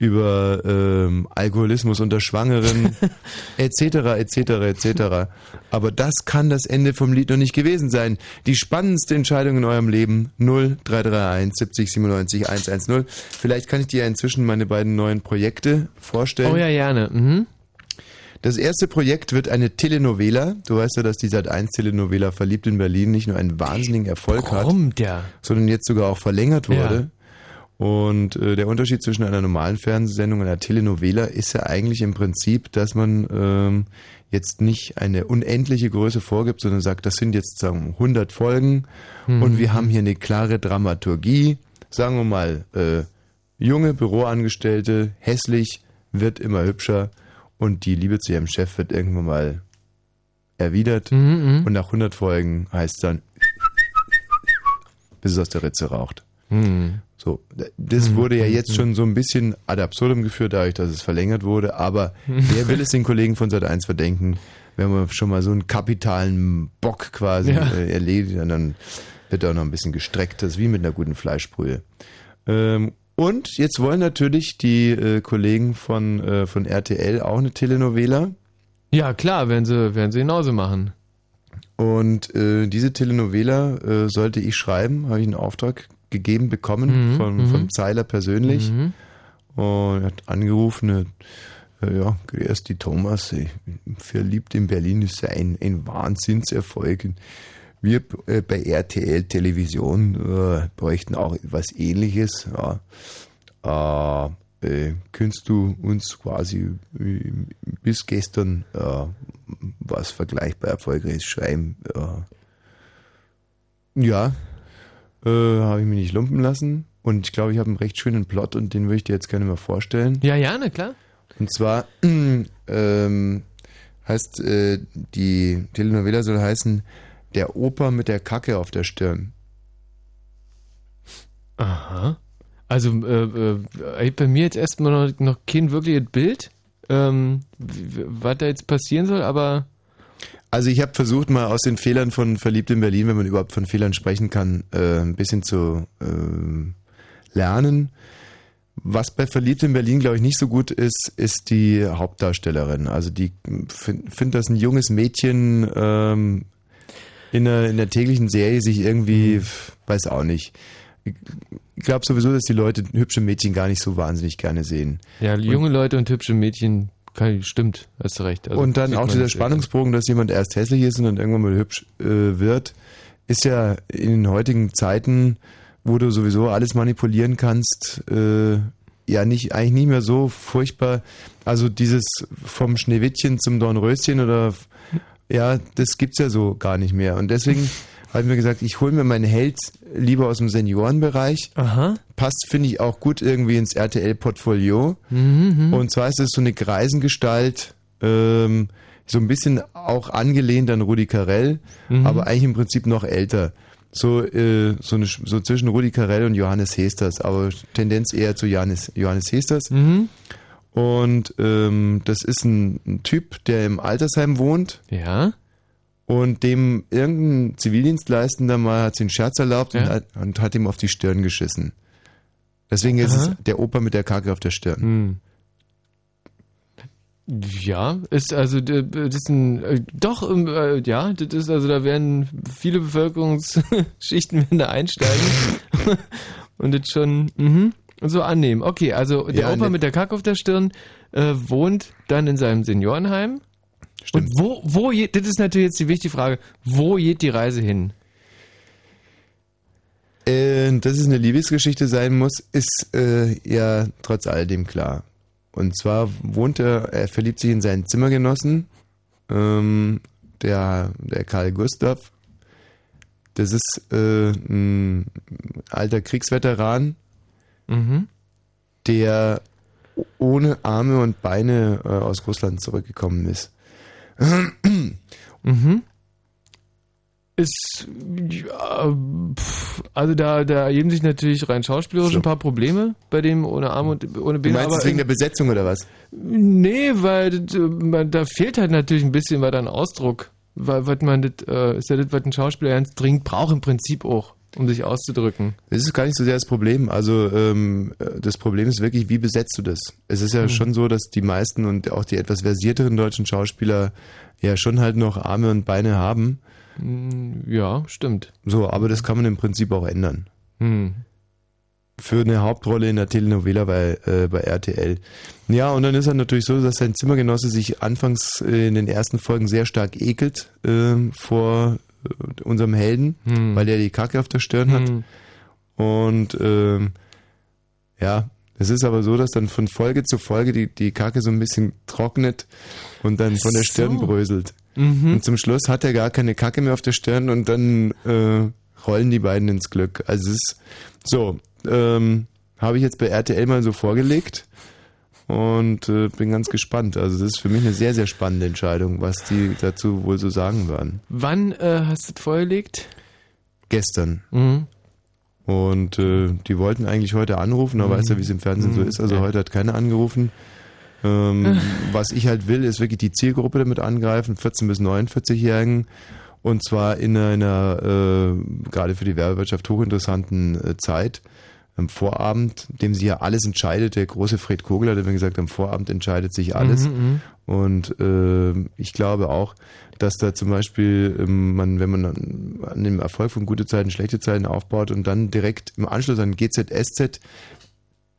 über ähm, Alkoholismus unter Schwangeren, etc., etc., etc. Aber das kann das Ende vom Lied noch nicht gewesen sein. Die spannendste Entscheidung in eurem Leben 0331 70 97 110. Vielleicht kann ich dir ja inzwischen meine beiden neuen Projekte vorstellen. Oh ja, gerne. Mhm. Das erste Projekt wird eine Telenovela. Du weißt ja, dass die Sat1 Telenovela Verliebt in Berlin nicht nur einen wahnsinnigen Erfolg hat, Warum der? sondern jetzt sogar auch verlängert wurde. Ja. Und äh, der Unterschied zwischen einer normalen Fernsehsendung und einer Telenovela ist ja eigentlich im Prinzip, dass man ähm, jetzt nicht eine unendliche Größe vorgibt, sondern sagt, das sind jetzt sagen, wir, 100 Folgen Mhm. und wir haben hier eine klare Dramaturgie. Sagen wir mal, äh, junge Büroangestellte, hässlich, wird immer hübscher und die Liebe zu ihrem Chef wird irgendwann mal erwidert Mhm, und nach 100 Folgen heißt es dann, bis es aus der Ritze raucht. Mhm. So, das Mhm, wurde ja mhm, jetzt mhm. schon so ein bisschen ad absurdum geführt, dadurch, dass es verlängert wurde, aber wer will es den Kollegen von Sat1 verdenken, wenn man schon mal so einen kapitalen Bock quasi Ja. äh, erledigt und dann wird auch noch ein bisschen gestreckt, das ist wie mit einer guten Fleischbrühe. Ähm, und jetzt wollen natürlich die äh, Kollegen von, äh, von RTL auch eine Telenovela. Ja, klar, werden sie, werden sie genauso machen. Und äh, diese Telenovela äh, sollte ich schreiben, habe ich einen Auftrag gegeben bekommen Mhm, von, mhm. von Zeiler persönlich. Mhm. Und er hat angerufen, äh, ja, grüß die Thomas, verliebt in Berlin ist ein, ein Wahnsinnserfolg. Wir äh, bei RTL Television äh, bräuchten auch was ähnliches. Ja. Äh, äh, könntest du uns quasi bis gestern was vergleichbar Erfolgreiches schreiben? Äh, ja, äh, habe ich mich nicht lumpen lassen. Und ich glaube, ich habe einen recht schönen Plot und den würde ich dir jetzt gerne mal vorstellen. Ja, ja, na klar. Und zwar ähm, heißt äh, die Telenovela soll heißen Der Opa mit der Kacke auf der Stirn. Aha. Also äh, äh, bei mir jetzt erstmal noch, noch kein wirkliches Bild, ähm, was da jetzt passieren soll, aber Also ich habe versucht mal aus den Fehlern von Verliebt in Berlin, wenn man überhaupt von Fehlern sprechen kann, äh, ein bisschen zu ähm, lernen. Was bei Verliebt in Berlin, glaube ich, nicht so gut ist, ist die Hauptdarstellerin. Also die finde find das ein junges Mädchen ähm, in, der, in der täglichen Serie sich irgendwie, f- weiß auch nicht. Ich glaube sowieso, dass die Leute hübsche Mädchen gar nicht so wahnsinnig gerne sehen. ja, junge Leute und hübsche Mädchen kann, stimmt, hast du recht. Also und dann auch dieser Spannungsbogen, dass jemand erst hässlich ist und dann irgendwann mal hübsch äh, wird, ist ja in den heutigen Zeiten, wo du sowieso alles manipulieren kannst, äh, ja nicht eigentlich nicht mehr so furchtbar. Also dieses vom Schneewittchen zum Dornröschen oder ja, das gibt's ja so gar nicht mehr. Und deswegen habe ich mir gesagt, ich hole mir meinen Held lieber aus dem Seniorenbereich. Aha. Passt, finde ich, auch gut irgendwie ins RTL-Portfolio. Mhm, Und zwar ist es so eine Greisengestalt, ähm, so ein bisschen auch angelehnt an Rudi Carell, Mhm. aber eigentlich im Prinzip noch älter. So, äh, so, eine, so zwischen Rudi Carell und Johannes Hesters, aber Tendenz eher zu Johannes, Johannes Hesters. Mhm. Und ähm, das ist ein, ein Typ, der im Altersheim wohnt. Ja. Und dem irgendein Zivildienstleistender mal hat sich einen Scherz erlaubt und, Ja. hat, und hat ihm auf die Stirn geschissen. Deswegen ist Aha. es der Opa mit der Kacke auf der Stirn. Hm. Ja, ist also d- das ist ein äh, doch ähm, äh, ja, das ist also da werden viele Bevölkerungsschichten werden da einsteigen und das schon mhm, so annehmen. Okay, also der Ja, Opa ne- mit der Kacke auf der Stirn äh, wohnt dann in seinem Seniorenheim. Und wo wo das ist natürlich jetzt die wichtige Frage, wo geht die Reise hin? Äh, dass es eine Liebesgeschichte sein muss, ist äh, ja trotz alledem klar. Und zwar wohnt er, er verliebt sich in seinen Zimmergenossen, ähm, der, der Karl Gustav. Das ist äh, ein alter Kriegsveteran, Mhm. der ohne Arme und Beine äh, aus Russland zurückgekommen ist. Mhm. Ist, ja, pff, also da, da ergeben sich natürlich rein schauspielerisch ein paar Probleme bei dem ohne Arme und ohne Du Beine. meinst es aber wegen der Besetzung oder was? Nee, weil äh, da fehlt halt natürlich ein bisschen weiter ein Ausdruck. Weil, was man das, äh, ist ja das, was ein Schauspieler ganz dringend braucht im Prinzip auch, um sich auszudrücken. Das ist gar nicht so sehr das Problem. Also ähm, äh, das Problem ist wirklich, wie besetzt du das? Es ist ja Mhm. schon so, dass die meisten und auch die etwas versierteren deutschen Schauspieler ja schon halt noch Arme und Beine haben. Mm, Ja, stimmt. So, aber das kann man im Prinzip auch ändern. Hm. Für eine Hauptrolle in der Telenovela bei, äh, bei RTL. Ja, und dann ist er natürlich so, dass sein Zimmergenosse sich anfangs äh, in den ersten Folgen sehr stark ekelt ähm, vor äh, unserem Helden, Hm. weil er die Kacke auf der Stirn hat. Hm. Und ähm, ja, es ist aber so, dass dann von Folge zu Folge die, die Kacke so ein bisschen trocknet und dann von der Stirn so. bröselt. Mhm. Und zum Schluss hat er gar keine Kacke mehr auf der Stirn und dann äh, rollen die beiden ins Glück. Also es ist so, ähm, habe ich jetzt bei RTL mal so vorgelegt und äh, bin ganz gespannt. Also das ist für mich eine sehr, sehr spannende Entscheidung, was die dazu wohl so sagen werden. Wann äh, hast du das vorgelegt? Gestern. Mhm. Und äh, die wollten eigentlich heute anrufen, aber Mhm. weißt ja, wie es im Fernsehen so Mhm. ist. Also Ja. heute hat keiner angerufen. Ähm, was ich halt will, ist wirklich die Zielgruppe damit angreifen, 14 bis 49-Jährigen. Und zwar in einer äh, gerade für die Werbewirtschaft hochinteressanten äh, Zeit. Am Vorabend, dem sich ja alles entscheidet. Der große Fred Kogel hat immer gesagt, am Vorabend entscheidet sich alles. Mhm, mhm. Und äh, ich glaube auch, dass da zum Beispiel ähm, man, wenn man an, an dem Erfolg von gute Zeiten, schlechte Zeiten aufbaut und dann direkt im Anschluss an GZSZ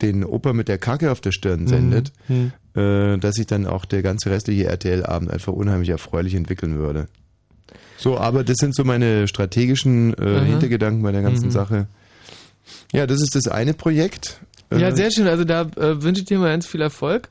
den Opa mit der Kacke auf der Stirn sendet, Mhm. äh, dass sich dann auch der ganze restliche RTL-Abend einfach unheimlich erfreulich entwickeln würde. So, aber das sind so meine strategischen äh, Aha. Hintergedanken bei der ganzen Mhm. Sache. Ja, das ist das eine Projekt. Ja, Äh, sehr schön. Also da äh, wünsche ich dir mal ganz viel Erfolg.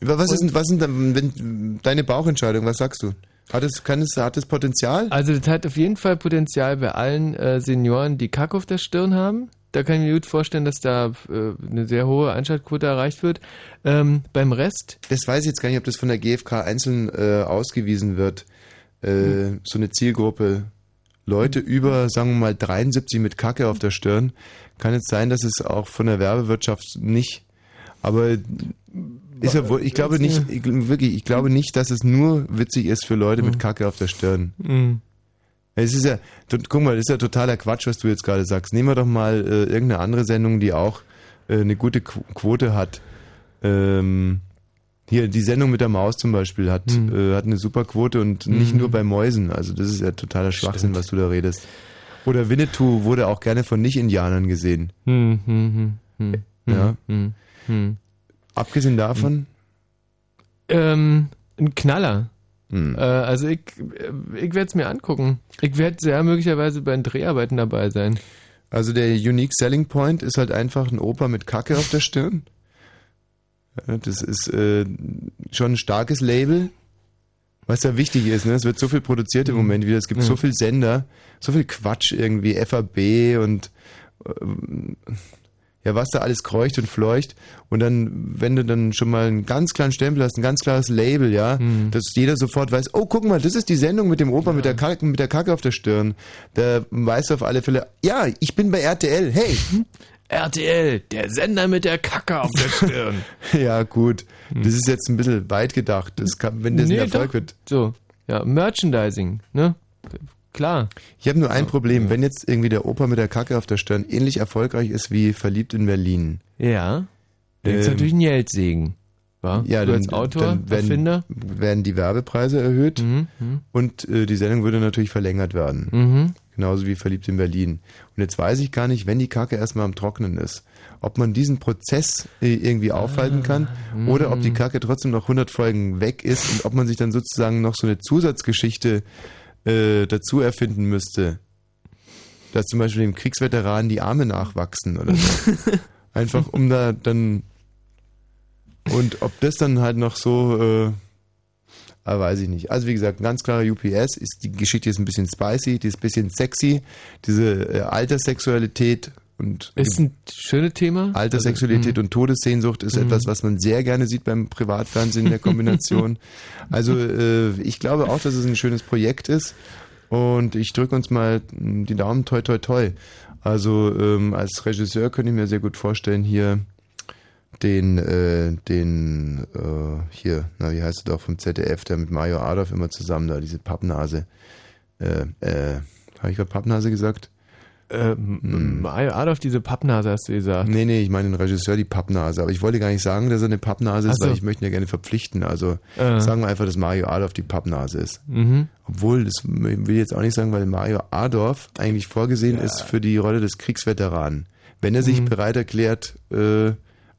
Was ist, was sind wenn, deine Bauchentscheidung, was sagst du? Hat es, kann es, hat es Potenzial? Also das hat auf jeden Fall Potenzial bei allen äh, Senioren, die Kack auf der Stirn haben. Da kann ich mir gut vorstellen, dass da äh, eine sehr hohe Einschaltquote erreicht wird. Ähm, beim Rest, Das weiß ich jetzt gar nicht, ob das von der GfK einzeln äh, ausgewiesen wird. Äh, Hm. So eine Zielgruppe. Leute über, sagen wir mal, 73 mit Kacke auf der Stirn. Kann jetzt sein, dass es auch von der Werbewirtschaft nicht, aber ist ja wohl, ich glaube nicht, ich, wirklich, ich glaube nicht, dass es nur witzig ist für Leute mit Kacke auf der Stirn. Mhm. Es ist ja, guck mal, das ist ja totaler Quatsch, was du jetzt gerade sagst. Nehmen wir doch mal äh, irgendeine andere Sendung, die auch äh, eine gute Qu Quote hat. Ähm, hier, die Sendung mit der Maus zum Beispiel hat, äh, hat eine super Quote und nicht Mhm. nur bei Mäusen. Also das ist ja totaler Schwachsinn, was du da redest. Oder Winnetou wurde auch gerne von Nicht-Indianern gesehen. Hm, hm, hm, hm, Ja. hm, hm. Abgesehen davon, Ähm, ein Knaller. Äh, also ich, äh, ich werde es mir angucken. Ich werde sehr möglicherweise bei den Dreharbeiten dabei sein. Also der Unique Selling Point ist halt einfach ein Opa mit Kacke auf der Stirn. Ja, das ist äh, schon ein starkes Label, was ja wichtig ist. Ne? Es wird so viel produziert im Moment wieder. Es gibt Ja. so viel Sender, so viel Quatsch irgendwie, FAB und ähm, ja, was da alles kreucht und fleucht. Und dann, wenn du dann schon mal einen ganz kleinen Stempel hast, ein ganz klares Label, ja, dass jeder sofort weiß, oh, guck mal, das ist die Sendung mit dem Opa mit, der Kacke, mit der Kacke auf der Stirn. Da weißt du auf alle Fälle, ja, ich bin bei RTL, hey. RTL, der Sender mit der Kacke auf der Stirn. ja, gut. Das ist jetzt ein bisschen weit gedacht. Das kann, wenn das Nee, ein Erfolg doch. wird. So, ja, Merchandising, ne? Klar. Ich habe nur ein Problem, wenn jetzt irgendwie der Opa mit der Kacke auf der Stirn ähnlich erfolgreich ist wie verliebt in Berlin. Ja. Dann ist Ähm, natürlich ein Geldsegen. Ja, du dann, als Autor, dann werden, Erfinder. werden die Werbepreise erhöht mhm. und äh, die Sendung würde natürlich verlängert werden. Mhm. Genauso wie verliebt in Berlin. Und jetzt weiß ich gar nicht, wenn die Kacke erstmal am Trocknen ist, ob man diesen Prozess äh, irgendwie aufhalten kann oder ob die mhm. Kacke trotzdem noch 100 Folgen weg ist und ob man sich dann sozusagen noch so eine Zusatzgeschichte äh, dazu erfinden müsste. Dass zum Beispiel dem Kriegsveteranen die Arme nachwachsen oder so. Einfach um da dann und ob das dann halt noch so, äh, ah, weiß ich nicht. Also wie gesagt, ein ganz klarer UPS ist die Geschichte ist ein bisschen spicy, die ist ein bisschen sexy, diese äh, Alterssexualität und Ist ein schönes Thema. Alterssexualität Also, und Todessehnsucht ist Mhm. etwas, was man sehr gerne sieht beim Privatfernsehen in der Kombination. also äh, ich glaube auch, dass es ein schönes Projekt ist und ich drücke uns mal die Daumen toi toi toi. Also ähm, als Regisseur könnte ich mir sehr gut vorstellen, hier den, äh, den, äh, hier, na wie heißt er doch vom ZDF, der mit Mario Adolf immer zusammen da, diese Pappnase. Äh, äh, habe ich gerade Pappnase gesagt? Äh, Mario Adolf, diese Pappnase hast du gesagt. Nee, nee, ich meine den Regisseur, die Pappnase. Aber ich wollte gar nicht sagen, dass er eine Pappnase ist, so. weil ich möchte ihn ja gerne verpflichten. Also Äh. sagen wir einfach, dass Mario Adolf die Pappnase ist. Mhm. Obwohl, das will ich jetzt auch nicht sagen, weil Mario Adolf eigentlich vorgesehen ist für die Rolle des Kriegsveteranen. Wenn er sich Mhm. bereit erklärt, äh,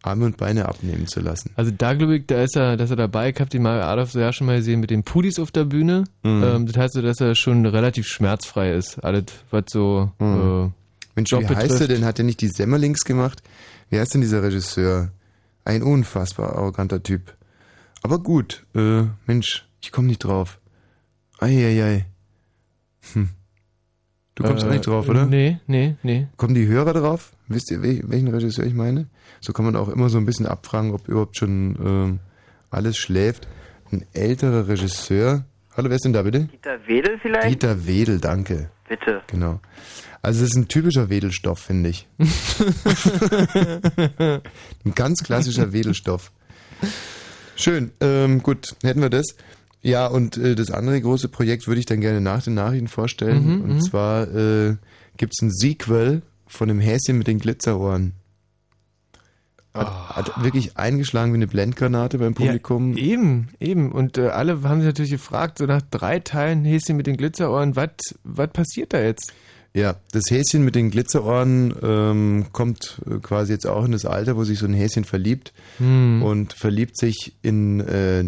Arme und Beine abnehmen zu lassen. Also da glaube ich, da ist er, dass er dabei. Ich habe den Mario Adolf so ja schon mal gesehen mit den Pudis auf der Bühne. Mhm. Ähm, das heißt so, dass er schon relativ schmerzfrei ist. Alles, was so Mhm. äh, Mensch, Job wie heißt er betrifft. denn? Hat er nicht die Semmerlings gemacht? Wie heißt denn dieser Regisseur? Ein unfassbar arroganter Typ. Aber gut, äh, Mensch, ich komme nicht drauf. Eieiei. Hm. Du kommst Äh, auch nicht drauf, oder? nee, nee, nee. Kommen die Hörer drauf? Wisst ihr, wel- welchen Regisseur ich meine? So kann man auch immer so ein bisschen abfragen, ob überhaupt schon ähm, alles schläft. Ein älterer Regisseur. Hallo, wer ist denn da bitte? Dieter Wedel vielleicht? Dieter Wedel, danke. Bitte. Genau. Also es ist ein typischer Wedelstoff, finde ich. ein ganz klassischer Wedelstoff. Schön, ähm, gut, hätten wir das. Ja, und äh, das andere große Projekt würde ich dann gerne nach den Nachrichten vorstellen. Mhm, und mhm. zwar äh, gibt es ein Sequel von dem Häschen mit den Glitzerohren. Hat, Ah. hat wirklich eingeschlagen wie eine Blendgranate beim Publikum. Ja, eben, eben. Und äh, alle haben sich natürlich gefragt, so nach drei Teilen Häschen mit den Glitzerohren, was was passiert da jetzt? Ja, das Häschen mit den Glitzerohren ähm, kommt äh, quasi jetzt auch in das Alter, wo sich so ein Häschen verliebt Hm. und verliebt sich in äh,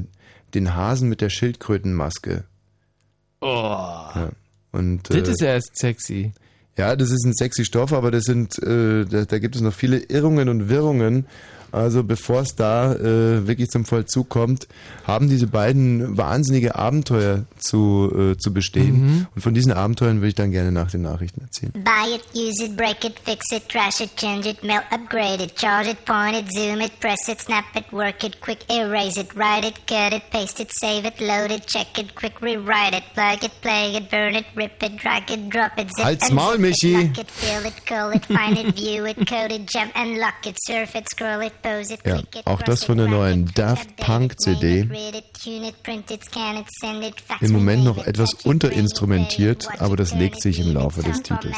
den Hasen mit der Schildkrötenmaske. Oh. Ja. Und, Das äh, ist ja erst sexy. Ja, das ist ein sexy Stoff, aber das sind, äh, da, da gibt es noch viele Irrungen und Wirrungen. Also bevor es da äh, wirklich zum Vollzug kommt, haben diese beiden wahnsinnige Abenteuer zu, äh, zu bestehen. Mhm. Und von diesen Abenteuern würde ich dann gerne nach den Nachrichten erzählen. Buy it, use it, break it, fix it, trash it, change it, melt, upgrade it, charge it, point it, zoom it, press it, snap it, work it, quick erase it, write it, cut it, paste it, save it, load it, check it, quick rewrite it, plug it, play it, burn it, rip it, drag it, drop it, zip Halt's and Maul, zip Michi. it, lock it, fill it, call it, find it, view it, code it, jump and lock it, surf it, scroll it, Ja, auch das von der neuen Daft Punk CD. Im Moment noch etwas unterinstrumentiert, aber das legt sich im Laufe des Titels.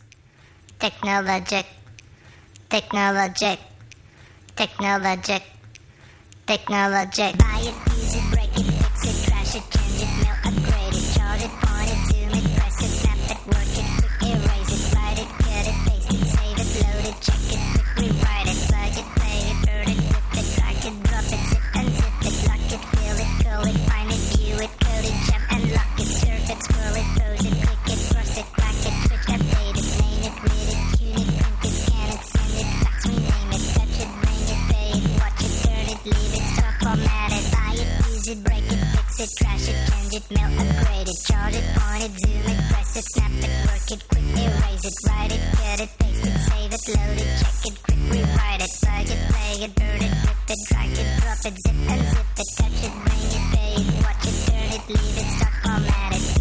Technologic, technologic, technologic, technologic. Buy it, use it, break it, fix it, trash it, change it, mail, it, break it, fix it, trash it, change it, mail, upgrade it, charge it, point it, zoom it, press it, snap it, work it, quick erase it, write it, cut it, paste it, save it, load it, check it, quick rewrite it, plug it, play it, burn it, rip it, drag it, drop it, zip and zip it, touch it, bring it, pay it, watch it, turn it, leave it, start, format it.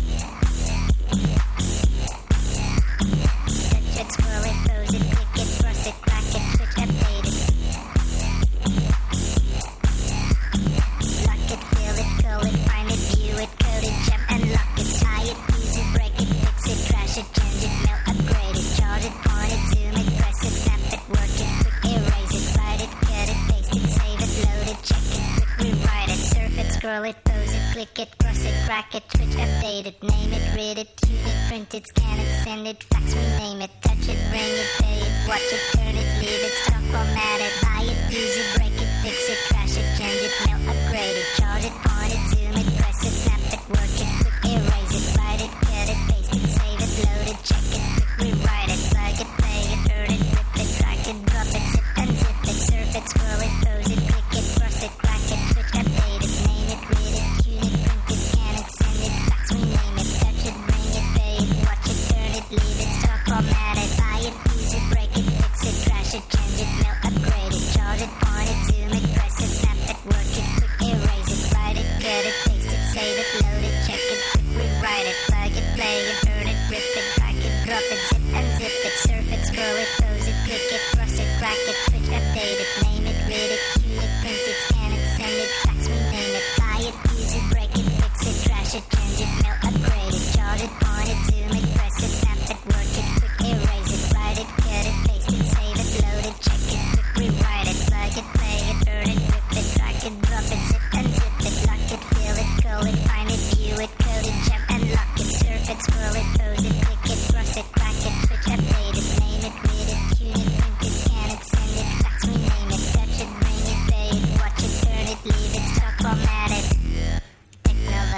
Scroll it, pose it, click it, cross it, crack it, switch, update it, name it, read it, tune it, print it, scan it, send it, fax, rename it, touch it, bring it, pay it, watch it, turn it, leave it, stop, format it, buy it, use it, break it, fix it, trash it, change it, mail, upgrade it, charge it, point it, zoom it, press it, snap it, work it, quick erase it, write it, cut it, paste it, save it, load it, check it, quick rewrite it, plug it, play it, burn it, rip it, drag it, drop it, zip and zip it, surf it, scroll it,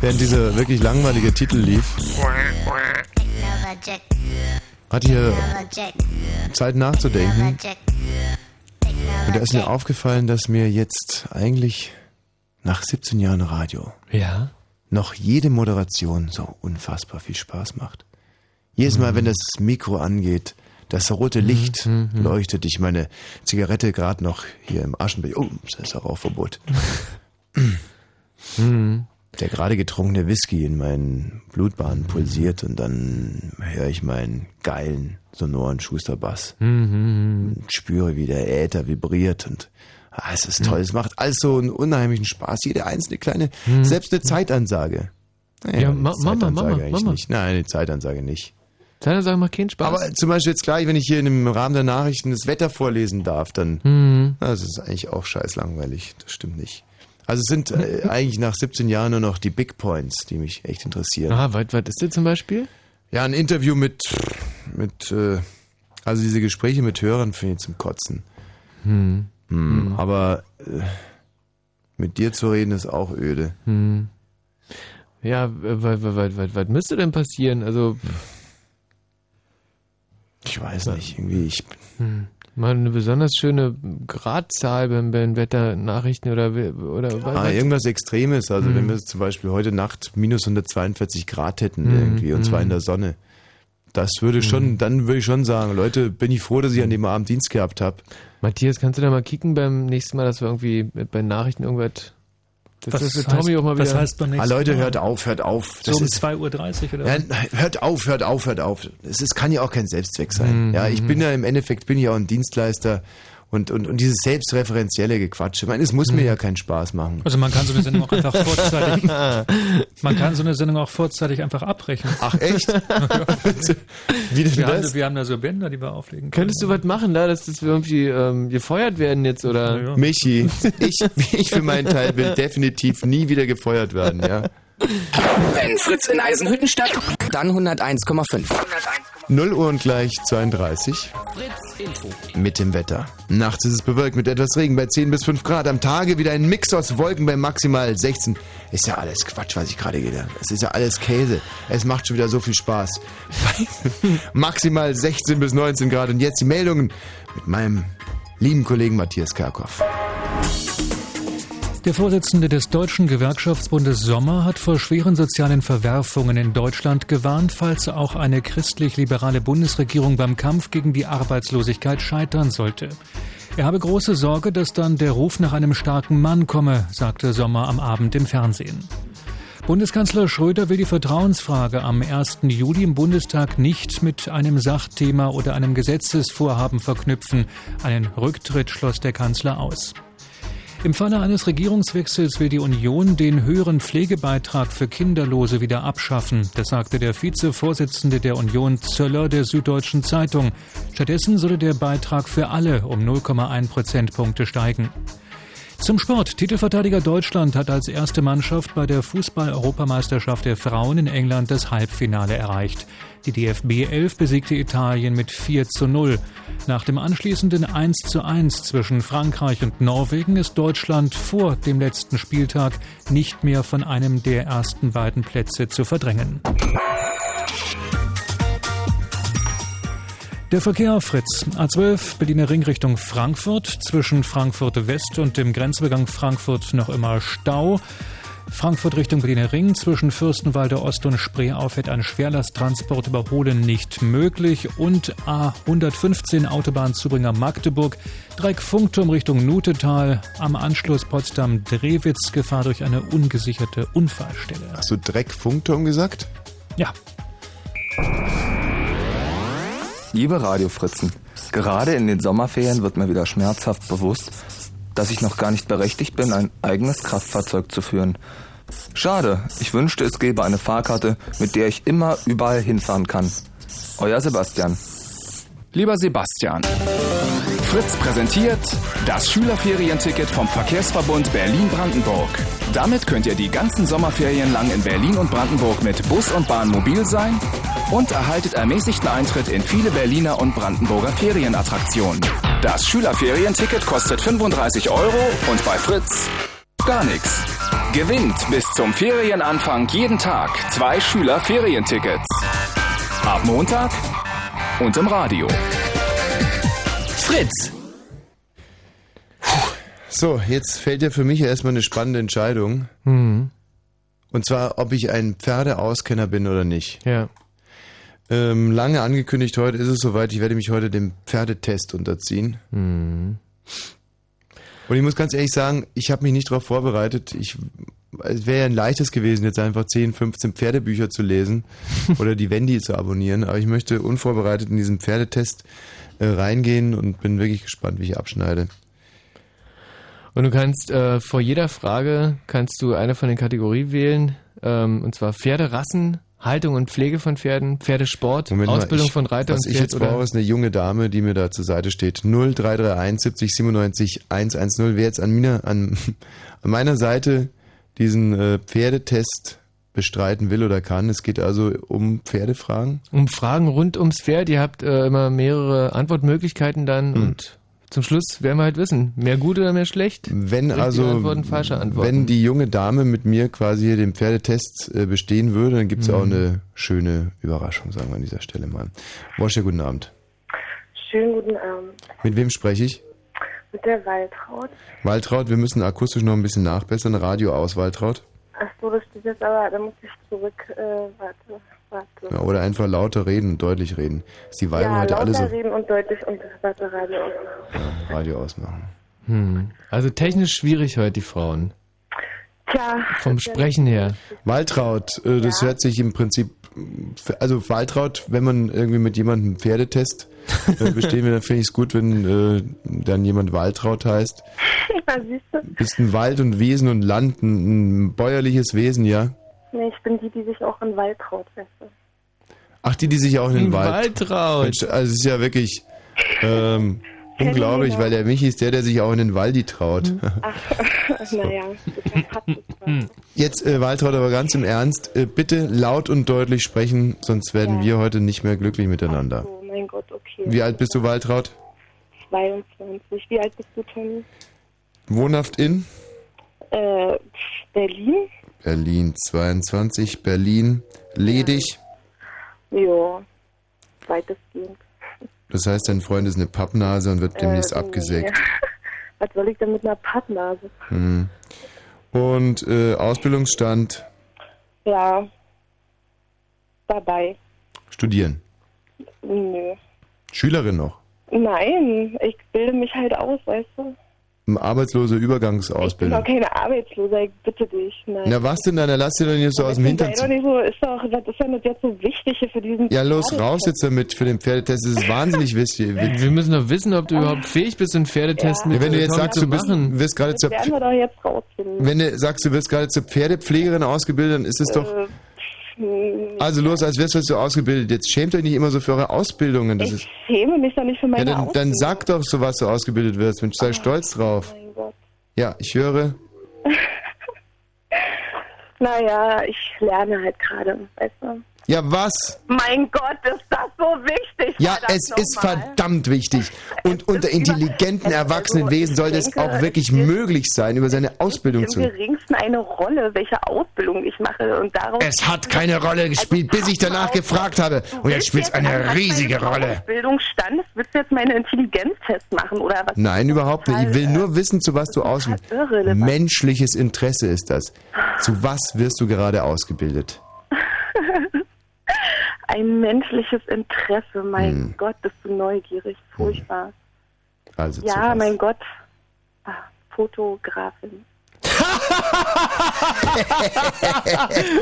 Während dieser wirklich langweilige Titel lief, hatte hier Zeit nachzudenken. Und da ist mir aufgefallen, dass mir jetzt eigentlich nach 17 Jahren Radio Ja. noch jede Moderation so unfassbar viel Spaß macht. Jedes Mhm. Mal, wenn das Mikro angeht, das rote Licht leuchtet, ich meine Zigarette gerade noch hier im Aschenbecher, oh, das ist auch Rauchverbot. Mhm. Der gerade getrunkene Whisky in meinen Blutbahnen pulsiert und dann höre ich meinen geilen, sonoren Schusterbass Mhm. und spüre, wie der Äther vibriert und ah, es ist toll. Es macht alles so einen unheimlichen Spaß. Jede einzelne kleine, Mhm. selbst eine Zeitansage. Naja, Ja, ma- Mama, Zeitansage Mama, eigentlich Mama. nicht. Nein, eine Zeitansage nicht. Zeitansage macht keinen Spaß. Aber zum Beispiel jetzt gleich, wenn ich hier im Rahmen der Nachrichten das Wetter vorlesen darf, dann Mhm. na, das ist eigentlich auch scheiß langweilig. Das stimmt nicht. Also es sind äh, eigentlich nach 17 Jahren nur noch die Big Points, die mich echt interessieren. Aha, was, was ist das zum Beispiel? Ja, ein Interview mit, mit äh, also diese Gespräche mit Hörern finde ich zum Kotzen. Hm. Hm. Aber äh, mit dir zu reden ist auch öde. Hm. Ja, was, was, was, was müsste denn passieren? Also. Ich weiß nicht, irgendwie ich. Hm. Mal eine besonders schöne Gradzahl beim, beim Wetternachrichten oder oder Ah, was- irgendwas Extremes. Also Hm. wenn wir zum Beispiel heute Nacht minus 142 Grad hätten Hm, irgendwie und zwar in der Sonne. Das würde schon, dann würde ich schon sagen, Leute, bin ich froh, dass ich an dem Abend Dienst gehabt habe. Matthias, kannst du da mal kicken beim nächsten Mal, dass wir irgendwie bei Nachrichten irgendwas. Das Was ist für heißt- Tommy auch mal wieder. was heißt beim Ah, nächsten Leute, Mal? hört auf, hört auf. So um 2.30 Uhr oder Ja, was? hört auf, hört auf, hört auf. Es ist, kann ja auch kein Selbstzweck sein. Mhm, Ja, ich bin ja im Endeffekt bin ich auch ein Dienstleister und, und, und dieses selbstreferenzielle Gequatsche. Ich meine, es muss mir ja keinen Spaß machen. Also man kann so eine Sendung auch einfach vorzeitig, man kann so eine Sendung auch vorzeitig einfach abbrechen. Ach echt? Wie denn wir, das? Haben, wir haben da so Bänder, die wir auflegen können. Könntest du was machen da, dass das wir irgendwie ähm, gefeuert werden jetzt oder? Michi, ich, ich für meinen Teil will definitiv nie wieder gefeuert werden, ja. Wenn Fritz in Eisenhüttenstadt, dann 101,5. 0 Uhr und gleich 32 Fritz Mit dem Wetter. Nachts ist es bewölkt mit etwas Regen bei 10 bis 5 Grad. Am Tage wieder ein Mix aus Wolken bei maximal 16. Ist ja alles Quatsch, was ich gerade gelernt habe. Es ist ja alles Käse. Es macht schon wieder so viel Spaß. maximal 16 bis 19 Grad. Und jetzt die Meldungen mit meinem lieben Kollegen Matthias Kerkhoff. Der Vorsitzende des Deutschen Gewerkschaftsbundes Sommer hat vor schweren sozialen Verwerfungen in Deutschland gewarnt, falls auch eine christlich-liberale Bundesregierung beim Kampf gegen die Arbeitslosigkeit scheitern sollte. Er habe große Sorge, dass dann der Ruf nach einem starken Mann komme, sagte Sommer am Abend im Fernsehen. Bundeskanzler Schröder will die Vertrauensfrage am 1. Juli im Bundestag nicht mit einem Sachthema oder einem Gesetzesvorhaben verknüpfen. Einen Rücktritt schloss der Kanzler aus. Im Falle eines Regierungswechsels will die Union den höheren Pflegebeitrag für Kinderlose wieder abschaffen. Das sagte der Vizevorsitzende der Union Zöller der Süddeutschen Zeitung. Stattdessen solle der Beitrag für alle um 0,1 Prozentpunkte steigen. Zum Sport. Titelverteidiger Deutschland hat als erste Mannschaft bei der Fußball-Europameisterschaft der Frauen in England das Halbfinale erreicht. Die DFB 11 besiegte Italien mit 4 zu 0. Nach dem anschließenden 1 zu 1 zwischen Frankreich und Norwegen ist Deutschland vor dem letzten Spieltag nicht mehr von einem der ersten beiden Plätze zu verdrängen. Der Verkehr Fritz. A12 Berliner Ring Richtung Frankfurt. Zwischen Frankfurt West und dem Grenzübergang Frankfurt noch immer Stau. Frankfurt Richtung Berliner Ring. Zwischen Fürstenwalde Ost und Spree auffährt ein Schwerlasttransport überholen nicht möglich. Und A115 Autobahnzubringer Magdeburg. Dreieck Funkturm Richtung Nutetal. Am Anschluss Potsdam-Drewitz. Gefahr durch eine ungesicherte Unfallstelle. Hast du Dreck Funkturm gesagt? Ja. Liebe Radiofritzen, gerade in den Sommerferien wird mir wieder schmerzhaft bewusst, dass ich noch gar nicht berechtigt bin, ein eigenes Kraftfahrzeug zu führen. Schade, ich wünschte, es gäbe eine Fahrkarte, mit der ich immer überall hinfahren kann. Euer Sebastian. Lieber Sebastian, Fritz präsentiert das Schülerferienticket vom Verkehrsverbund Berlin-Brandenburg. Damit könnt ihr die ganzen Sommerferien lang in Berlin und Brandenburg mit Bus und Bahn mobil sein und erhaltet ermäßigten Eintritt in viele Berliner und Brandenburger Ferienattraktionen. Das Schülerferienticket kostet 35 Euro und bei Fritz gar nichts. Gewinnt bis zum Ferienanfang jeden Tag zwei Schülerferientickets. Ab Montag und im Radio. Fritz. So, jetzt fällt ja für mich erstmal eine spannende Entscheidung. Mhm. Und zwar, ob ich ein Pferdeauskenner bin oder nicht. Ja. Ähm, lange angekündigt, heute ist es soweit, ich werde mich heute dem Pferdetest unterziehen. Mhm. Und ich muss ganz ehrlich sagen, ich habe mich nicht darauf vorbereitet. Ich, es wäre ja ein leichtes gewesen, jetzt einfach 10, 15 Pferdebücher zu lesen oder die Wendy zu abonnieren. Aber ich möchte unvorbereitet in diesen Pferdetest äh, reingehen und bin wirklich gespannt, wie ich abschneide. Und du kannst äh, vor jeder Frage kannst du eine von den Kategorien wählen, ähm, und zwar Pferderassen, Haltung und Pflege von Pferden, Pferdesport, Moment mal, Ausbildung ich- von Reiter Was und ich Pferd jetzt brauche, ist eine junge Dame, die mir da zur Seite steht. 0331 70 97 110. Wer jetzt an, mir, an, an meiner Seite diesen äh, Pferdetest bestreiten will oder kann. Es geht also um Pferdefragen. um Fragen rund ums Pferd. Ihr habt äh, immer mehrere Antwortmöglichkeiten dann Hm. und zum Schluss werden wir halt wissen, mehr gut oder mehr schlecht. Wenn also, Antworten, falsche Antworten. wenn die junge Dame mit mir quasi hier den Pferdetest äh, bestehen würde, dann gibt es auch Mhm. eine schöne Überraschung, sagen wir an dieser Stelle mal. Wosche, guten Abend. Schönen guten Abend. Mit wem spreche ich? Mit der Waltraud. Waltraud, wir müssen akustisch noch ein bisschen nachbessern. Radio aus, Waltraud. Ach so, das steht jetzt aber, da muss ich zurück, äh, warte, warte. Ja, oder einfach lauter reden und deutlich reden. Ist die Weiber ja, heute lauter alle so reden und deutlich und warte, Radio aus. ja, Radio ausmachen. Hm. Also technisch schwierig heute die Frauen. Tja. Vom Sprechen her. Waltraud, äh, das hört sich im Prinzip, also Waltraud, wenn man irgendwie mit jemandem Pferdetest bestehen will, dann finde ich es gut, wenn äh, dann jemand Waltraud heißt. Na, siehst du? Bist ein Wald und Wesen und Land, ein, ein bäuerliches Wesen, ja? Nee, ich bin die, die sich auch in Wald traut, weißt du. Ach, die, die sich auch in den Ein Wald. Waldraud. Mensch, also es ist ja wirklich ähm, unglaublich, weil der Michi ist der, der sich auch in den Waldi traut. Ach, naja. Jetzt, äh, Waltraud, aber ganz im Ernst, äh, bitte laut und deutlich sprechen, sonst werden wir heute nicht mehr glücklich miteinander. Oh mein Gott, okay. Wie alt bist du, Waltraud? 22. Wie alt bist du, Toni? Wohnhaft in Äh, Berlin? Berlin, 22, Berlin, ledig. Ja, weitestgehend. Das heißt, dein Freund ist eine Pappnase und wird demnächst Äh, abgesägt. nee. Was soll ich denn mit einer Pappnase? Hm. Und äh, Ausbildungsstand, Ja, dabei. studieren. Nö. Schülerin noch. Nein, ich bilde mich halt aus, weißt du? Arbeitslose Ich bin Übergangsausbildung. doch keine Arbeitslose, ich bitte dich. Nein. Na was denn, dann lass dir doch nicht so aus dem Hintern doch ziehen. nicht so, ist doch, was ist denn das jetzt so wichtig hier für diesen Ja, los, Pferdetest? raus jetzt damit für den Pferdetest. Das ist wahnsinnig wichtig. Wir müssen doch wissen, ob du überhaupt fähig bist, einen Pferdetest Ja, mit wenn du jetzt Tommy sagst, zu du bist, machen. wirst gerade Das zur, werden wir doch jetzt rausfinden. wenn du sagst, du wirst gerade zur Pferdepflegerin ausgebildet, dann ist es doch, Äh, hm, also los, als wärst du so ausgebildet. Jetzt schämt euch nicht immer so für eure Ausbildungen. Das ist, ich schäme mich doch nicht für ja, meine dann, dann Ausbildung. sag doch so, was du ausgebildet wirst. Mensch, sei stolz drauf. Mein Gott. Ja, ich höre. Naja, ich lerne halt gerade, weißt du? Ja, was? Mein Gott, ist das so wichtig. Ja, es ist nochmal. verdammt wichtig. Und unter intelligenten, erwachsenen Wesen sollte es auch wirklich möglich sein, über seine Ausbildung Im zu. geringsten eine Rolle, welche Ausbildung ich mache und darauf. Es hat keine Rolle gespielt, bis ich danach gefragt habe. Und jetzt spielt es eine riesige Rolle. Bildungsstand, willst du jetzt meine Intelligenztest machen oder was? Nein, überhaupt nicht. Ich will nur wissen, zu was du aus. irrelevant. Menschliches Interesse ist das. Zu was wirst du gerade ausgebildet? Ein menschliches Interesse, mein Hm. Gott, bist du neugierig, furchtbar. Also ja, mein Gott, ah, Fotografin.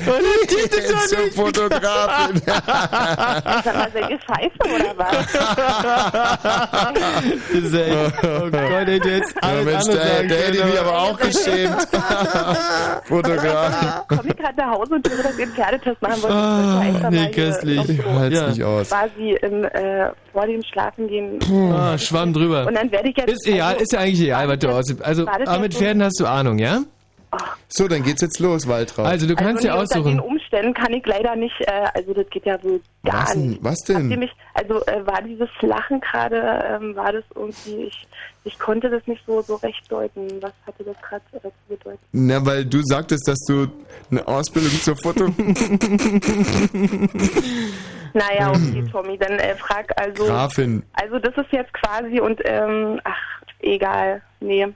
Und die ist so Fotografin. Sag scheiße oder was? Das ist echt, oh Gott, hätte jetzt Ja, alles Mensch, da, sagen da hätte ich mich aber- auch geschämt. Fotografin. Komme ich gerade nach Hause und dass ihr einen Pferdetest machen wollt. Ah, Ich nee, köstlich. noch so Halt's nicht aus. Quasi im, äh, vor dem Schlafengehen. Ah, Schwamm drüber. Und dann werde ich jetzt. Ist egal, also, ist ja eigentlich egal, was du aus. Also, das aber mit Pferden hast du Ahnung, ja? So, dann geht's jetzt los, Waltraud. Also, du kannst also dir nee, Unter aussuchen. den Umständen kann ich leider nicht, äh, also das geht ja wohl gar Was denn? nicht. Was denn? mich, also äh, war dieses Lachen gerade, ähm, war das irgendwie, ich, ich konnte das nicht so, so recht deuten. Was hatte das gerade dazu bedeutet? Na, weil du sagtest, dass du eine Ausbildung zur Foto... Naja, okay, Tommy, dann äh, frag also. Grafin. Also das ist jetzt quasi und ähm, ach, egal, nee.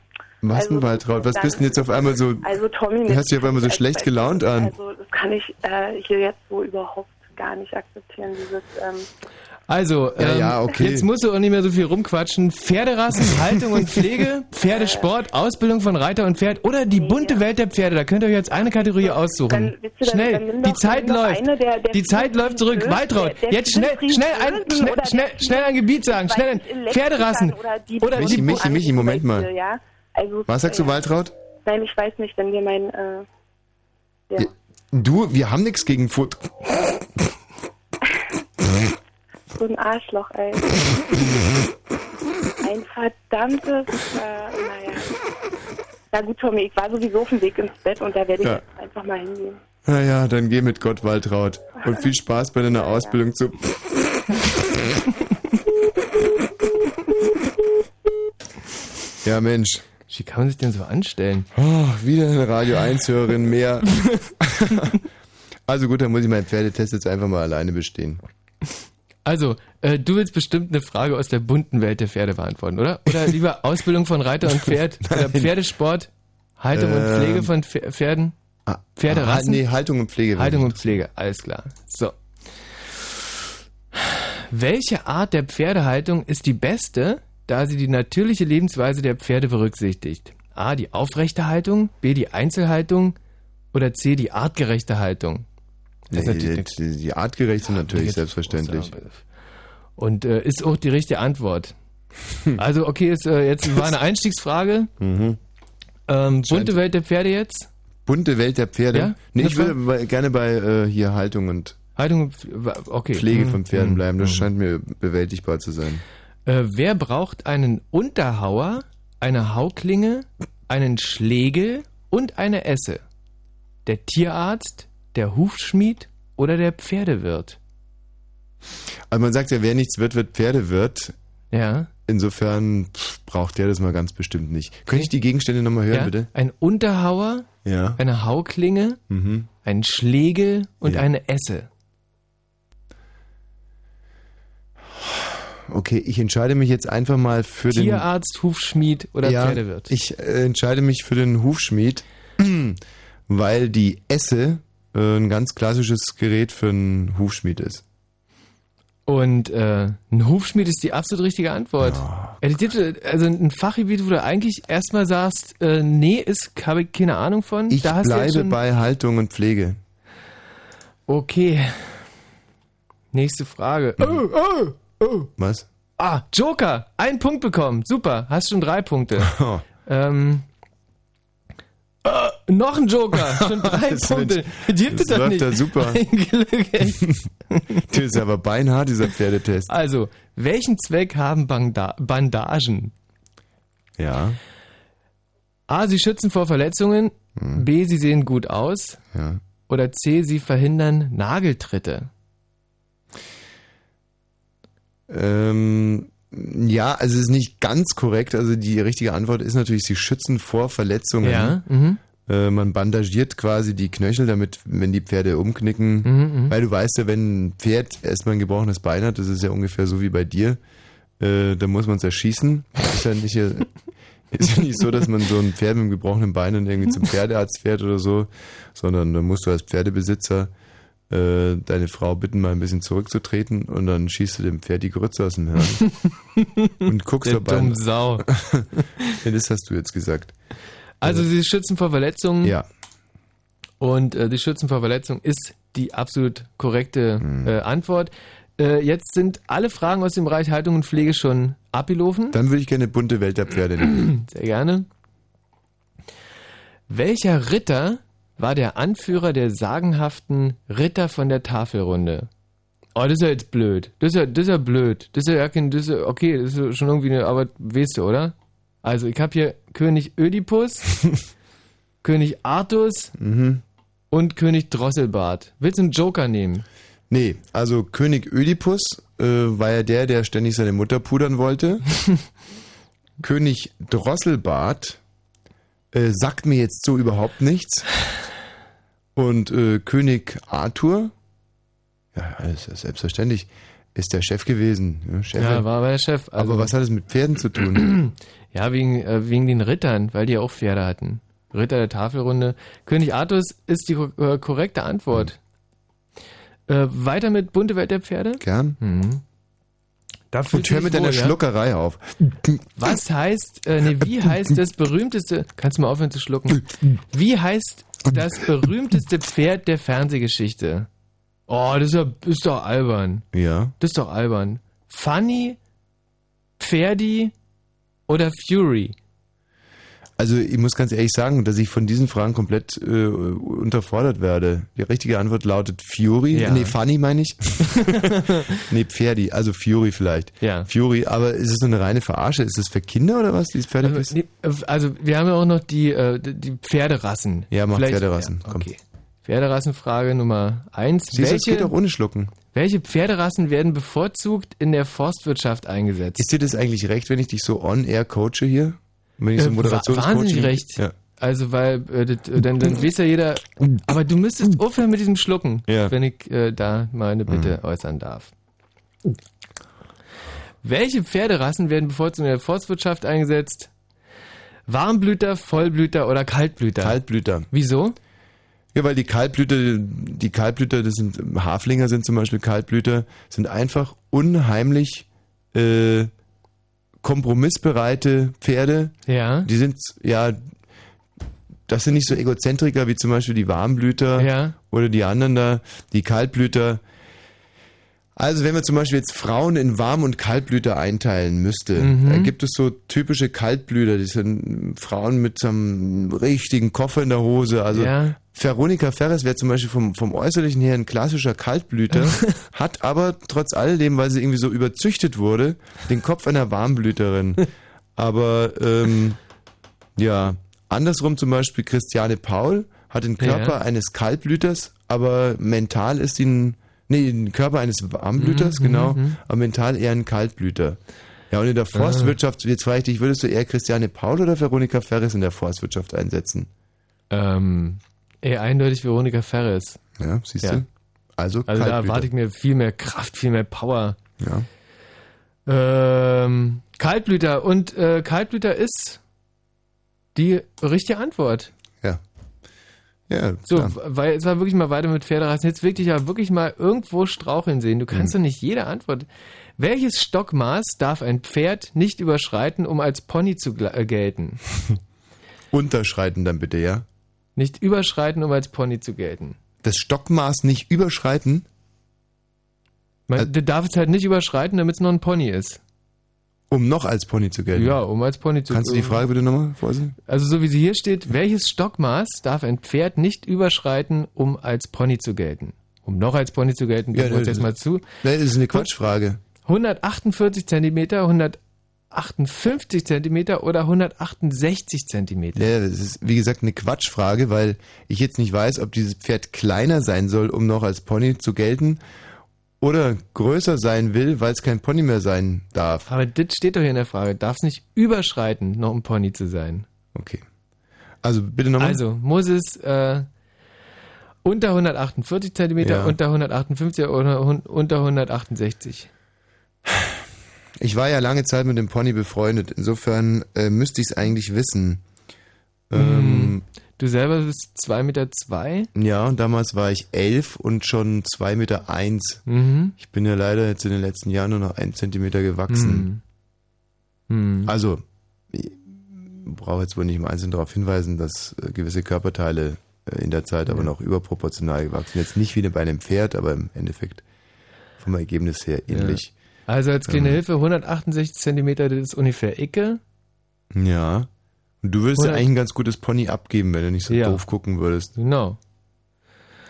Was denn, Waltraud? Was dann- bist denn jetzt auf einmal so... Also Tommy, Du hörst dich auf einmal so schlecht gelaunt an. Also das kann ich äh, hier jetzt so überhaupt gar nicht akzeptieren, dieses ähm, Also, Ja, ähm, ja, okay. jetzt musst du auch nicht mehr so viel rumquatschen. Pferderassen, Haltung und Pflege, Pferdesport, Ausbildung von Reiter und Pferd oder die bunte Welt der Pferde. Da könnt ihr euch jetzt eine Kategorie aussuchen. dann- Schnell, dann die doch- Zeit läuft. eine der- der Die Zeit läuft zurück. Friedensbösen, Waltraud, der- der jetzt schnell, schnell ein, schnell, schnell, schnell ein Gebiet sagen. Schnell ein Pferderassen. oder die Oder Michi, die Michi, Michi, Moment mal. Ja? Also, Was sagst du, äh, Waltraud? Nein, ich weiß nicht, wenn wir mein, äh, Ja. Du, wir haben nichts gegen Foto. So ein Arschloch, ey. Ein verdammtes, äh, naja. Na gut, Tommy, ich war sowieso auf dem Weg ins Bett und da werde ich Ja. jetzt einfach mal hingehen. Naja, dann geh mit Gott, Waltraud. Und viel Spaß bei deiner Ausbildung zu. Ja, Mensch. Wie kann man sich denn so anstellen? Oh, wieder eine Radio 1-Hörerin mehr. also gut, dann muss ich meinen Pferdetest jetzt einfach mal alleine bestehen. Also, äh, du willst bestimmt eine Frage aus der bunten Welt der Pferde beantworten, oder? Oder lieber Ausbildung von Reiter und Pferd oder Pferdesport, Haltung und Ähm, Pflege von Pfer- Pferden, Pferderassen? Ah, nee, Haltung und Pflege. Haltung und Pflege, alles klar. So. Welche Art der Pferdehaltung ist die beste, da sie die natürliche Lebensweise der Pferde berücksichtigt? A. Die aufrechte Haltung, B. Die Einzelhaltung oder C. Die artgerechte Haltung? Das ist Nee, natürlich die, die artgerechte natürlich, selbstverständlich. Und äh, ist auch die richtige Antwort. Also, okay, ist, äh, jetzt war eine Einstiegsfrage. Mhm. Ähm, bunte Welt der Pferde jetzt? Bunte Welt der Pferde? Ja? Nee, ich würde bei- gerne bei äh, hier Haltung und Haltung okay. Pflege Mhm. von Pferden Mhm. bleiben. Das Mhm. scheint mir bewältigbar zu sein. Äh, wer braucht einen Unterhauer, eine Hauklinge, einen Schlegel und eine Esse? Der Tierarzt, der Hufschmied oder der Pferdewirt? Also man sagt ja, wer nichts wird, wird Pferdewirt. Ja. Insofern pff, braucht der das mal ganz bestimmt nicht. Könnte ich die Gegenstände nochmal hören, ja? bitte? Ein Unterhauer, Ja. eine Hauklinge, Mhm. ein Schlegel und Ja. eine Esse. Okay, ich entscheide mich jetzt einfach mal für den... Tierarzt, Hufschmied oder ja, Pferdewirt? Ich äh, entscheide mich für den Hufschmied, weil die Esse äh, ein ganz klassisches Gerät für einen Hufschmied ist. Und äh, ein Hufschmied ist die absolut richtige Antwort. Ist, Also ein Fachgebiet, wo du eigentlich erstmal sagst, äh, nee, ist habe ich keine Ahnung von. Ich bleibe schon, bei Haltung und Pflege. Okay. Nächste Frage. Oh, oh, oh. Was? Ah, Joker, ein Punkt bekommen. Super, hast schon drei Punkte. ähm, äh, noch ein Joker, schon drei Punkte. wird- Gibt es das doch läuft nicht. ja super. Glück. Das ist aber beinhart, dieser Pferdetest. Also, welchen Zweck haben Banda Bandagen? Ja. A, sie schützen vor Verletzungen. B, sie sehen gut aus. Ja. Oder C, sie verhindern Nageltritte. Ähm, ja, also es ist nicht ganz korrekt. Also die richtige Antwort ist natürlich, sie schützen vor Verletzungen. Ja, mhm. Äh, man bandagiert quasi die Knöchel, damit, wenn die Pferde umknicken, Mhm, mhm. weil du weißt ja, wenn ein Pferd erstmal ein gebrochenes Bein hat, das ist ja ungefähr so wie bei dir, äh, dann muss man es erschießen. Ist ja nicht, äh, ist ja nicht so, dass man so ein Pferd mit einem gebrochenen Bein dann irgendwie zum Pferdearzt fährt oder so, sondern da musst du als Pferdebesitzer äh, deine Frau bitten, mal ein bisschen zurückzutreten und dann schießt du dem Pferd die Grütze aus dem Hirn. und guckst dabei. dumme Sau. ja, das hast du jetzt gesagt. Also, sie schützen vor Verletzungen. Ja. Und äh, die schützen vor Verletzungen ist die absolut korrekte Hm. äh, Antwort. Äh, jetzt sind alle Fragen aus dem Bereich Haltung und Pflege schon abgelaufen. Dann würde ich gerne bunte Welt der Pferde nehmen. Sehr gerne. Welcher Ritter war der Anführer der sagenhaften Ritter von der Tafelrunde? Oh, das ist ja jetzt blöd. Das ist ja, das ist ja blöd. Das ist ja kein, das ist okay, das ist schon irgendwie eine, aber weißt du, oder? Also, ich habe hier König Ödipus, König Artus Mhm. und König Drosselbart. Willst du einen Joker nehmen? Nee, also König Ödipus äh, war ja der, der ständig seine Mutter pudern wollte. König Drosselbart äh, sagt mir jetzt so überhaupt nichts. Und äh, König Arthur, ja, das ist selbstverständlich, ist der Chef gewesen. Ja, Chef. Ja, war aber der Chef. Also- Aber was hat es mit Pferden zu tun? Ja, wegen, äh, wegen den Rittern, weil die auch Pferde hatten. Ritter der Tafelrunde. König Artus ist die äh, korrekte Antwort. Äh, weiter mit bunte Welt der Pferde? Gern. Mhm. Da Und hör mit deiner ja? Schluckerei auf. Was heißt, äh, nee, wie heißt das berühmteste, kannst du mal aufhören zu schlucken? Wie heißt das berühmteste Pferd der Fernsehgeschichte? Oh, das ist, ja, ist doch albern. Ja. Das ist doch albern. Funny, Pferdi oder Fury? Also ich muss ganz ehrlich sagen, dass ich von diesen Fragen komplett äh, unterfordert werde. Die richtige Antwort lautet Fury. Ja. Nee, Funny meine ich. nee, Pferdi, also Fury vielleicht. Ja. Fury, aber ist es so eine reine Verarsche? Ist das für Kinder oder was, dieses Pferdequiz? Also, also wir haben ja auch noch die, äh, die Pferderassen. Ja, mach Vielleicht- Pferderassen, Ja, komm. okay. Pferderassenfrage Nummer eins. Siehst du, es geht auch ohne Schlucken. welche Pferderassen werden bevorzugt in der Forstwirtschaft eingesetzt? Ist dir das eigentlich recht, wenn ich dich so on-air coache hier? Wenn ich so Äh, Moderationscoaching... Wahnsinnig recht. Ja. Also, weil äh, äh, dann, dann weiß ja jeder. Aber du müsstest aufhören mit diesem Schlucken, Ja. wenn ich äh, da mal eine Bitte Mhm. äußern darf. Welche Pferderassen werden bevorzugt in der Forstwirtschaft eingesetzt? Warmblüter, Vollblüter oder Kaltblüter? Kaltblüter. Wieso? Ja, weil die Kaltblüter, die Kaltblüter, das sind Haflinger sind zum Beispiel Kaltblüter, sind einfach unheimlich äh, kompromissbereite Pferde. Ja. Die sind ja, das sind nicht so Egozentriker wie zum Beispiel die Warmblüter Ja. oder die anderen da, die Kaltblüter. Also wenn man zum Beispiel jetzt Frauen in Warm- und Kaltblüter einteilen müsste, Mhm. da gibt es so typische Kaltblüter, die sind Frauen mit so einem richtigen Koffer in der Hose. Also Ja. Veronika Ferres wäre zum Beispiel vom, vom Äußerlichen her ein klassischer Kaltblüter, hat aber trotz alledem, weil sie irgendwie so überzüchtet wurde, den Kopf einer Warmblüterin. Aber ähm, ja, andersrum zum Beispiel Christiane Paul hat den Körper Ja. eines Kaltblüters, aber mental ist sie ein, nee, den Körper eines Warmblüters, Mhm, genau, mhm, mhm. aber mental eher ein Kaltblüter. Ja, und in der Forstwirtschaft, jetzt frage ich dich, würdest du eher Christiane Paul oder Veronika Ferres in der Forstwirtschaft einsetzen? Ähm, eher eindeutig Veronika Ferres. Ja, siehst Ja. du? Also, Also da erwarte ich mir viel mehr Kraft, viel mehr Power. Ja. Ähm, Kaltblüter. Und äh, Kaltblüter ist die richtige Antwort. Ja. So, weil es war wirklich mal weiter mit Pferderassen. Jetzt wirklich ja wirklich mal irgendwo straucheln sehen. Du kannst Mhm. doch nicht jede Antwort. Welches Stockmaß darf ein Pferd nicht überschreiten, um als Pony zu äh, gelten? Unterschreiten dann bitte, ja? Nicht überschreiten, um als Pony zu gelten. Das Stockmaß nicht überschreiten? Man, du darfst es halt nicht überschreiten, damit es noch ein Pony ist. Um noch als Pony zu gelten? Ja, um als Pony zu Kannst du die Frage bitte nochmal vorsehen? Also so wie sie hier steht, welches Stockmaß darf ein Pferd nicht überschreiten, um als Pony zu gelten? Um noch als Pony zu gelten, Ja, gucken wir uns jetzt mal zu. Das ist eine Quatschfrage. 148 Zentimeter, 158 Zentimeter oder 168 Zentimeter? Ja, das ist wie gesagt eine Quatschfrage, weil ich jetzt nicht weiß, ob dieses Pferd kleiner sein soll, um noch als Pony zu gelten, oder größer sein will, weil es kein Pony mehr sein darf. Aber das steht doch hier in der Frage. Darf es nicht überschreiten, noch ein Pony zu sein? Okay. Also bitte nochmal. Also muss es äh, unter 148 Zentimeter, Ja. unter 158 oder unter 168. Ich war ja lange Zeit mit dem Pony befreundet, insofern äh, müsste ich es eigentlich wissen. Ähm, Du selber bist 2 Meter zwei. Ja, und damals war ich elf und schon zwei Meter eins. Mhm. Ich bin ja leider jetzt in den letzten Jahren nur noch ein Zentimeter gewachsen. Mhm. Also, ich brauche jetzt wohl nicht im Einzelnen darauf hinweisen, dass äh, gewisse Körperteile äh, in der Zeit aber noch überproportional gewachsen sind. Jetzt nicht wie bei einem Pferd, aber im Endeffekt vom Ergebnis her ähnlich. Also als kleine Ähm. Hilfe 168 Zentimeter, das ist ungefähr Icke. Ja. Und du würdest ja eigentlich ein ganz gutes Pony abgeben, wenn du nicht so Ja. doof gucken würdest. Genau.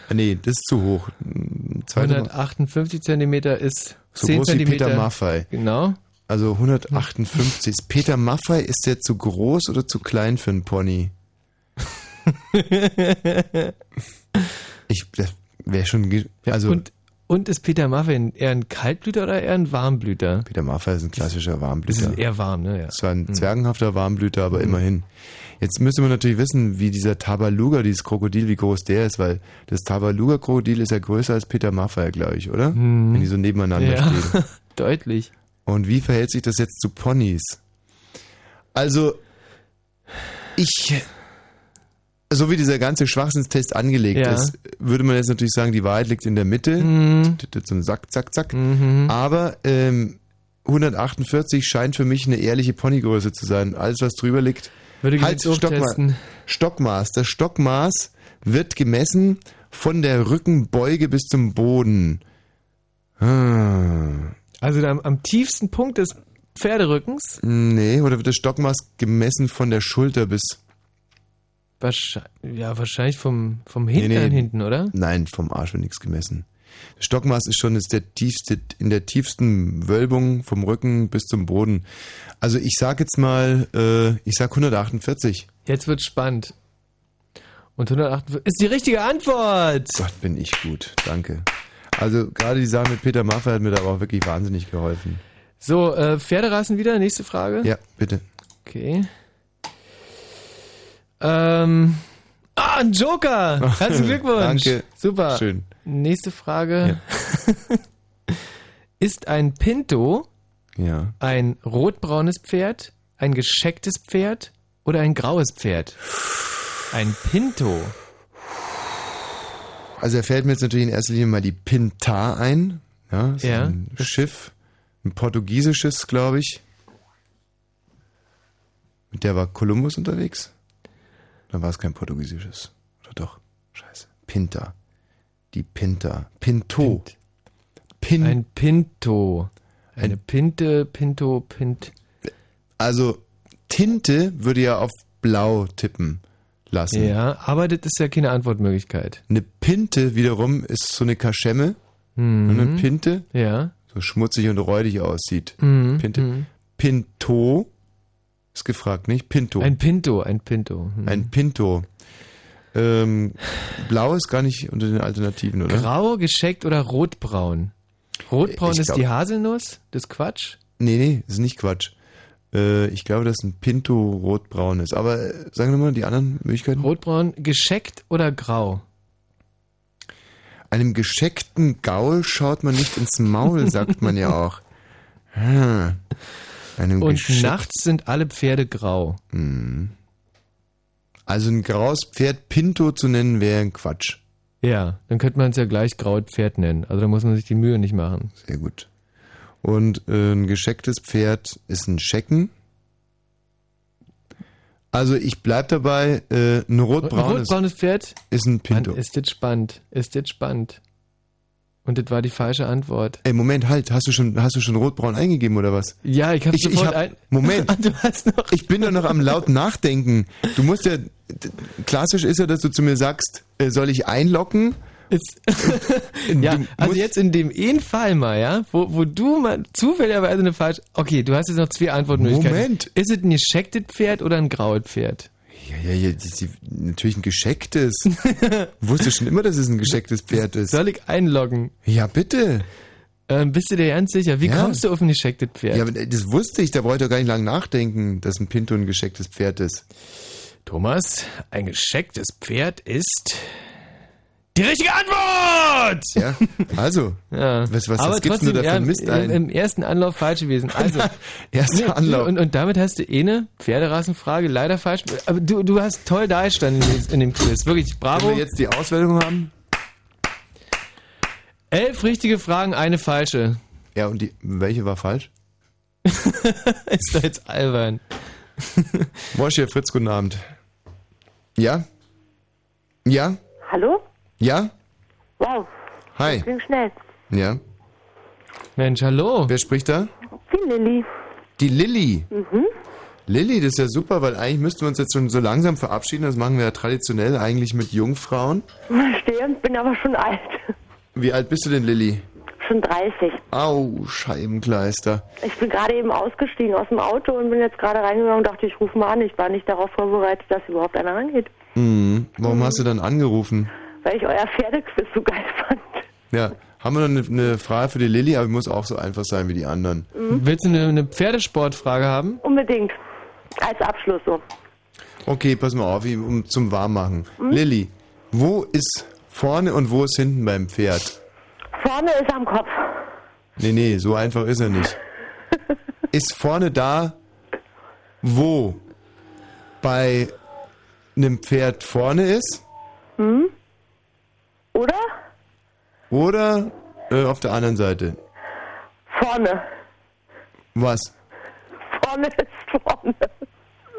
Ah, Nee, das ist zu hoch. Hm, Zweite Mal- 158 Zentimeter ist So 10 groß wie Zentimeter. Peter Maffei. Genau. Also 158. Ist Peter Maffei, ist der zu groß oder zu klein für einen Pony? Ich, das wäre schon, also und, und ist Peter Maffei eher ein Kaltblüter oder eher ein Warmblüter? Peter Maffei ist ein klassischer Warmblüter. Das ist eher warm, ne? Ja. Das war ein Hm. zwergenhafter Warmblüter, aber Mhm. immerhin. Jetzt müsste man natürlich wissen, wie dieser Tabaluga, dieses Krokodil, wie groß der ist, weil das Tabaluga-Krokodil ist ja größer als Peter Maffei, glaube ich, oder? Mhm. Wenn die so nebeneinander Ja, stehen. deutlich. Und wie verhält sich das jetzt zu Ponys? Also, ich, so wie dieser ganze Schwachsinnstest angelegt Ja. ist, würde man jetzt natürlich sagen, die Wahrheit liegt in der Mitte. Mhm. So ein Zack, Zack, Zack. Mhm. Aber ähm, 148 scheint für mich eine ehrliche Ponygröße zu sein. Alles, was drüber liegt. Würde halt, Stockma testen. Stockmaß. Das Stockmaß wird gemessen von der Rückenbeuge bis zum Boden. Ah. Also am, am tiefsten Punkt des Pferderückens? Nee, oder wird das Stockmaß gemessen von der Schulter bis. Wahrscheinlich, ja, wahrscheinlich vom, vom Hintern hinten, oder? Nein, vom Arsch wird nichts gemessen. Das Stockmaß ist schon ist der tiefste, in der tiefsten Wölbung vom Rücken bis zum Boden. Also ich sag jetzt mal, äh, ich sag 148. Jetzt wird spannend. Und 148 ist die richtige Antwort. Gott, bin ich gut. Danke. Also gerade die Sache mit Peter Maffay hat mir da auch wirklich wahnsinnig geholfen. So, äh, Pferderassen wieder, nächste Frage. Ja, bitte. Okay. Ähm. Ah, ein Joker! Herzlichen Glückwunsch! Danke. Super. Schön. Nächste Frage. Ist ein Pinto Ja. ein rotbraunes Pferd, ein geschecktes Pferd oder ein graues Pferd? Ein Pinto. Also da fällt mir jetzt natürlich in erster Linie mal die Pintar ein. Ja, ist Ja. ein Schiff, ein portugiesisches, glaube ich. Mit der war Kolumbus unterwegs. Dann war es kein portugiesisches. Oder doch? Scheiße. Pinta. Die Pinta. Pinto. Pin Ein Pinto. Eine Pinte, Pinto, Pint. Also Tinte würde ja auf blau tippen lassen. Ja, aber das ist ja keine Antwortmöglichkeit. Eine Pinte wiederum ist so eine Kaschemme. Mhm. Eine Pinte. Ja. So schmutzig und räudig aussieht. Mhm. Pinte. Mhm. Pinto. Ist gefragt, nicht? Pinto. Ein Pinto, ein Pinto. Hm. Ein Pinto. Ähm, blau ist gar nicht unter den Alternativen, oder? Grau, gescheckt oder rotbraun? Rotbraun Ich ist glaub- die Haselnuss? Das ist Quatsch? Nee, nee, das ist nicht Quatsch. Äh, ich glaube, dass ein Pinto rotbraun ist. Aber äh, sagen wir mal die anderen Möglichkeiten. Rotbraun, gescheckt oder grau? Einem gescheckten Gaul schaut man nicht ins Maul, sagt man ja auch. Hm. Einem Und gescheck- nachts sind alle Pferde grau. Hm. Also ein graues Pferd Pinto zu nennen, wäre ein Quatsch. Ja, dann könnte man es ja gleich graues Pferd nennen. Also da muss man sich die Mühe nicht machen. Sehr gut. Und äh, ein geschecktes Pferd ist ein Schecken. Also ich bleib dabei, äh, ein Ein rotbraunes rotbraunes Pferd? ist ein Pinto. Mann, ist das spannend. Ist das spannend. Und das war die falsche Antwort. Ey, Moment, halt, hast du schon, hast du schon rotbraun eingegeben oder was? Ja, ich habe Ich, ich sofort hab, ein... Moment, Du hast noch... ich bin doch noch am laut nachdenken. Du musst ja, klassisch ist ja, dass du zu mir sagst, äh, soll ich einloggen? ja, also jetzt in dem einen Fall mal, ja, wo, wo du mal zufälligerweise eine falsche... Okay, du hast jetzt noch zwei Antwortmöglichkeiten. Moment. Ist es ein geschecktes Pferd oder ein graues Pferd? Ja, ja, ja, die, die, natürlich ein geschecktes. Wusste schon immer, dass es ein geschecktes Pferd ist. Soll ich einloggen? Ja, bitte. Ähm, bist du dir ganz sicher? Wie Ja. kommst du auf ein geschecktes Pferd? Ja, das wusste ich, da brauche ich doch gar nicht lange nachdenken, dass ein Pinto ein geschecktes Pferd ist. Thomas, ein geschecktes Pferd ist die richtige Antwort! Ja, also, Ja. was, was, Aber was gibt's denn da trotzdem, für ja, Mist im, ein? im ersten Anlauf falsch gewesen. Also, Erster Anlauf. Und, und damit hast du eh eine Pferderassenfrage leider falsch. Aber du, du hast toll dagestanden in, dem- in dem Quiz. Wirklich, bravo. Wenn wir jetzt die Auswertung haben? Elf richtige Fragen, eine falsche. Ja, und die, welche war falsch? Ist doch jetzt albern. Morsche, Fritz, guten Abend. Ja? Ja? Hallo? Ja? Wow, Hi. ging schnell. Ja? Mensch, hallo. Wer spricht da? Die Lilly. Die Lilly. Mhm. Lilly, das ist ja super, weil eigentlich müssten wir uns jetzt schon so langsam verabschieden. Das machen wir ja traditionell eigentlich mit Jungfrauen. Verstehe, bin aber schon alt. Wie alt bist du denn, Lilly? Schon 30. Au, Scheibenkleister. Ich bin gerade eben ausgestiegen aus dem Auto und bin jetzt gerade reingegangen und dachte, ich rufe mal an. Ich war nicht darauf vorbereitet, dass überhaupt einer rangeht. Mhm. Warum hast du dann angerufen? Weil ich euer Pferdequiz so geil fand. Ja, haben wir noch eine, eine Frage für die Lilly, aber die muss auch so einfach sein wie die anderen. Willst du eine, eine Pferdesportfrage haben? Unbedingt. Als Abschluss so. Okay, pass mal auf, wie- um zum Warmmachen. Mhm. Lilly, wo ist vorne und wo ist hinten beim Pferd? Vorne ist am Kopf. Nee, nee, so einfach ist er nicht. ist vorne da, wo bei einem Pferd vorne ist Hm? Oder? Oder äh, auf der anderen Seite? Vorne. Was? Vorne ist vorne.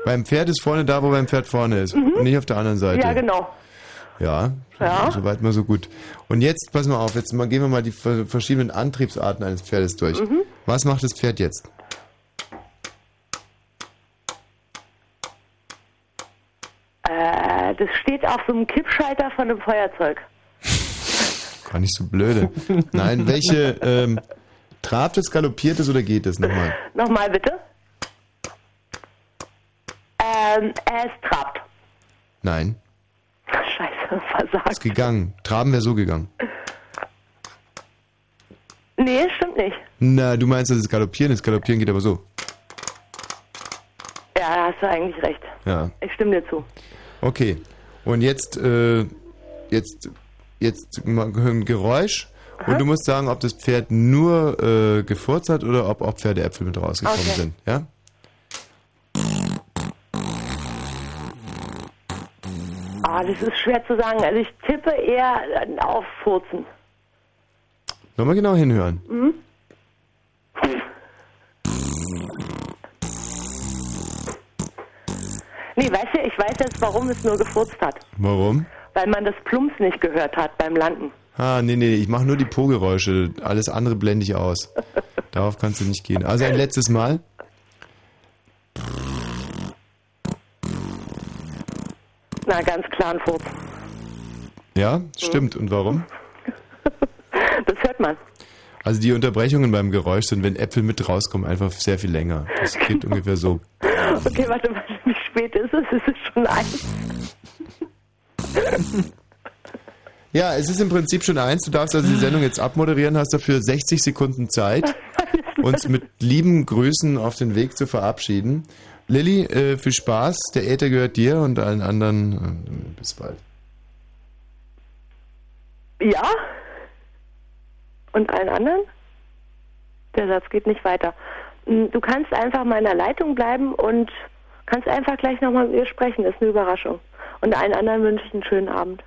Beim Pferd ist vorne da, wo beim Pferd vorne ist. Mhm. Und nicht auf der anderen Seite. Ja, genau. Ja, ja. soweit mal so gut. Und jetzt, pass mal auf, jetzt mal, gehen wir mal die verschiedenen Antriebsarten eines Pferdes durch. Mhm. Was macht das Pferd jetzt? Äh, das steht auf so einem Kippschalter von einem Feuerzeug. Gar nicht so blöde. Nein, welche, ähm, trabt es, galoppiert es oder geht es? Nochmal. Nochmal bitte. Ähm, es trabt. Nein, Scheiße, versagt. ist gegangen. Traben wäre so gegangen. Nee, stimmt nicht. Na, du meinst, das ist galoppieren, das galoppieren geht aber so. Ja, da hast du eigentlich recht. Ja. Ich stimme dir zu. Okay. Und jetzt, äh, jetzt, jetzt ein Geräusch. Und du musst sagen, ob das Pferd nur äh, gefurzt hat oder ob auch Pferdeäpfel mit rausgekommen Okay. sind. Ja? Ah, das ist schwer zu sagen. Also ich tippe eher auf Furzen. Nochmal genau hinhören. Hm? Nee, weißt du, ich weiß jetzt, warum es nur gefurzt hat. Warum? Weil man das Plumps nicht gehört hat beim Landen. Ah, nee, nee, ich mache nur die Po-Geräusche. Alles andere blende ich aus. Darauf kannst du nicht gehen. Also ein letztes Mal. Na, ganz klar ein Furz. Ja, stimmt. Und warum? Das hört man. Also die Unterbrechungen beim Geräusch sind, wenn Äpfel mit rauskommen, einfach sehr viel länger. Das geht ungefähr so. Okay, warte, warte, wie spät ist es? Ist es schon eins? Ja, es ist im Prinzip schon eins. Du darfst also die Sendung jetzt abmoderieren, hast dafür 60 Sekunden Zeit, uns mit lieben Grüßen auf den Weg zu verabschieden. Lilly, äh, viel Spaß. Der Äther gehört dir und allen anderen. Äh, bis bald. Ja? Und allen anderen? Der Satz geht nicht weiter. Mm, Du kannst einfach mal in der Leitung bleiben und kannst einfach gleich nochmal mit mir sprechen. Das ist eine Überraschung. Und allen anderen wünsche ich einen schönen Abend.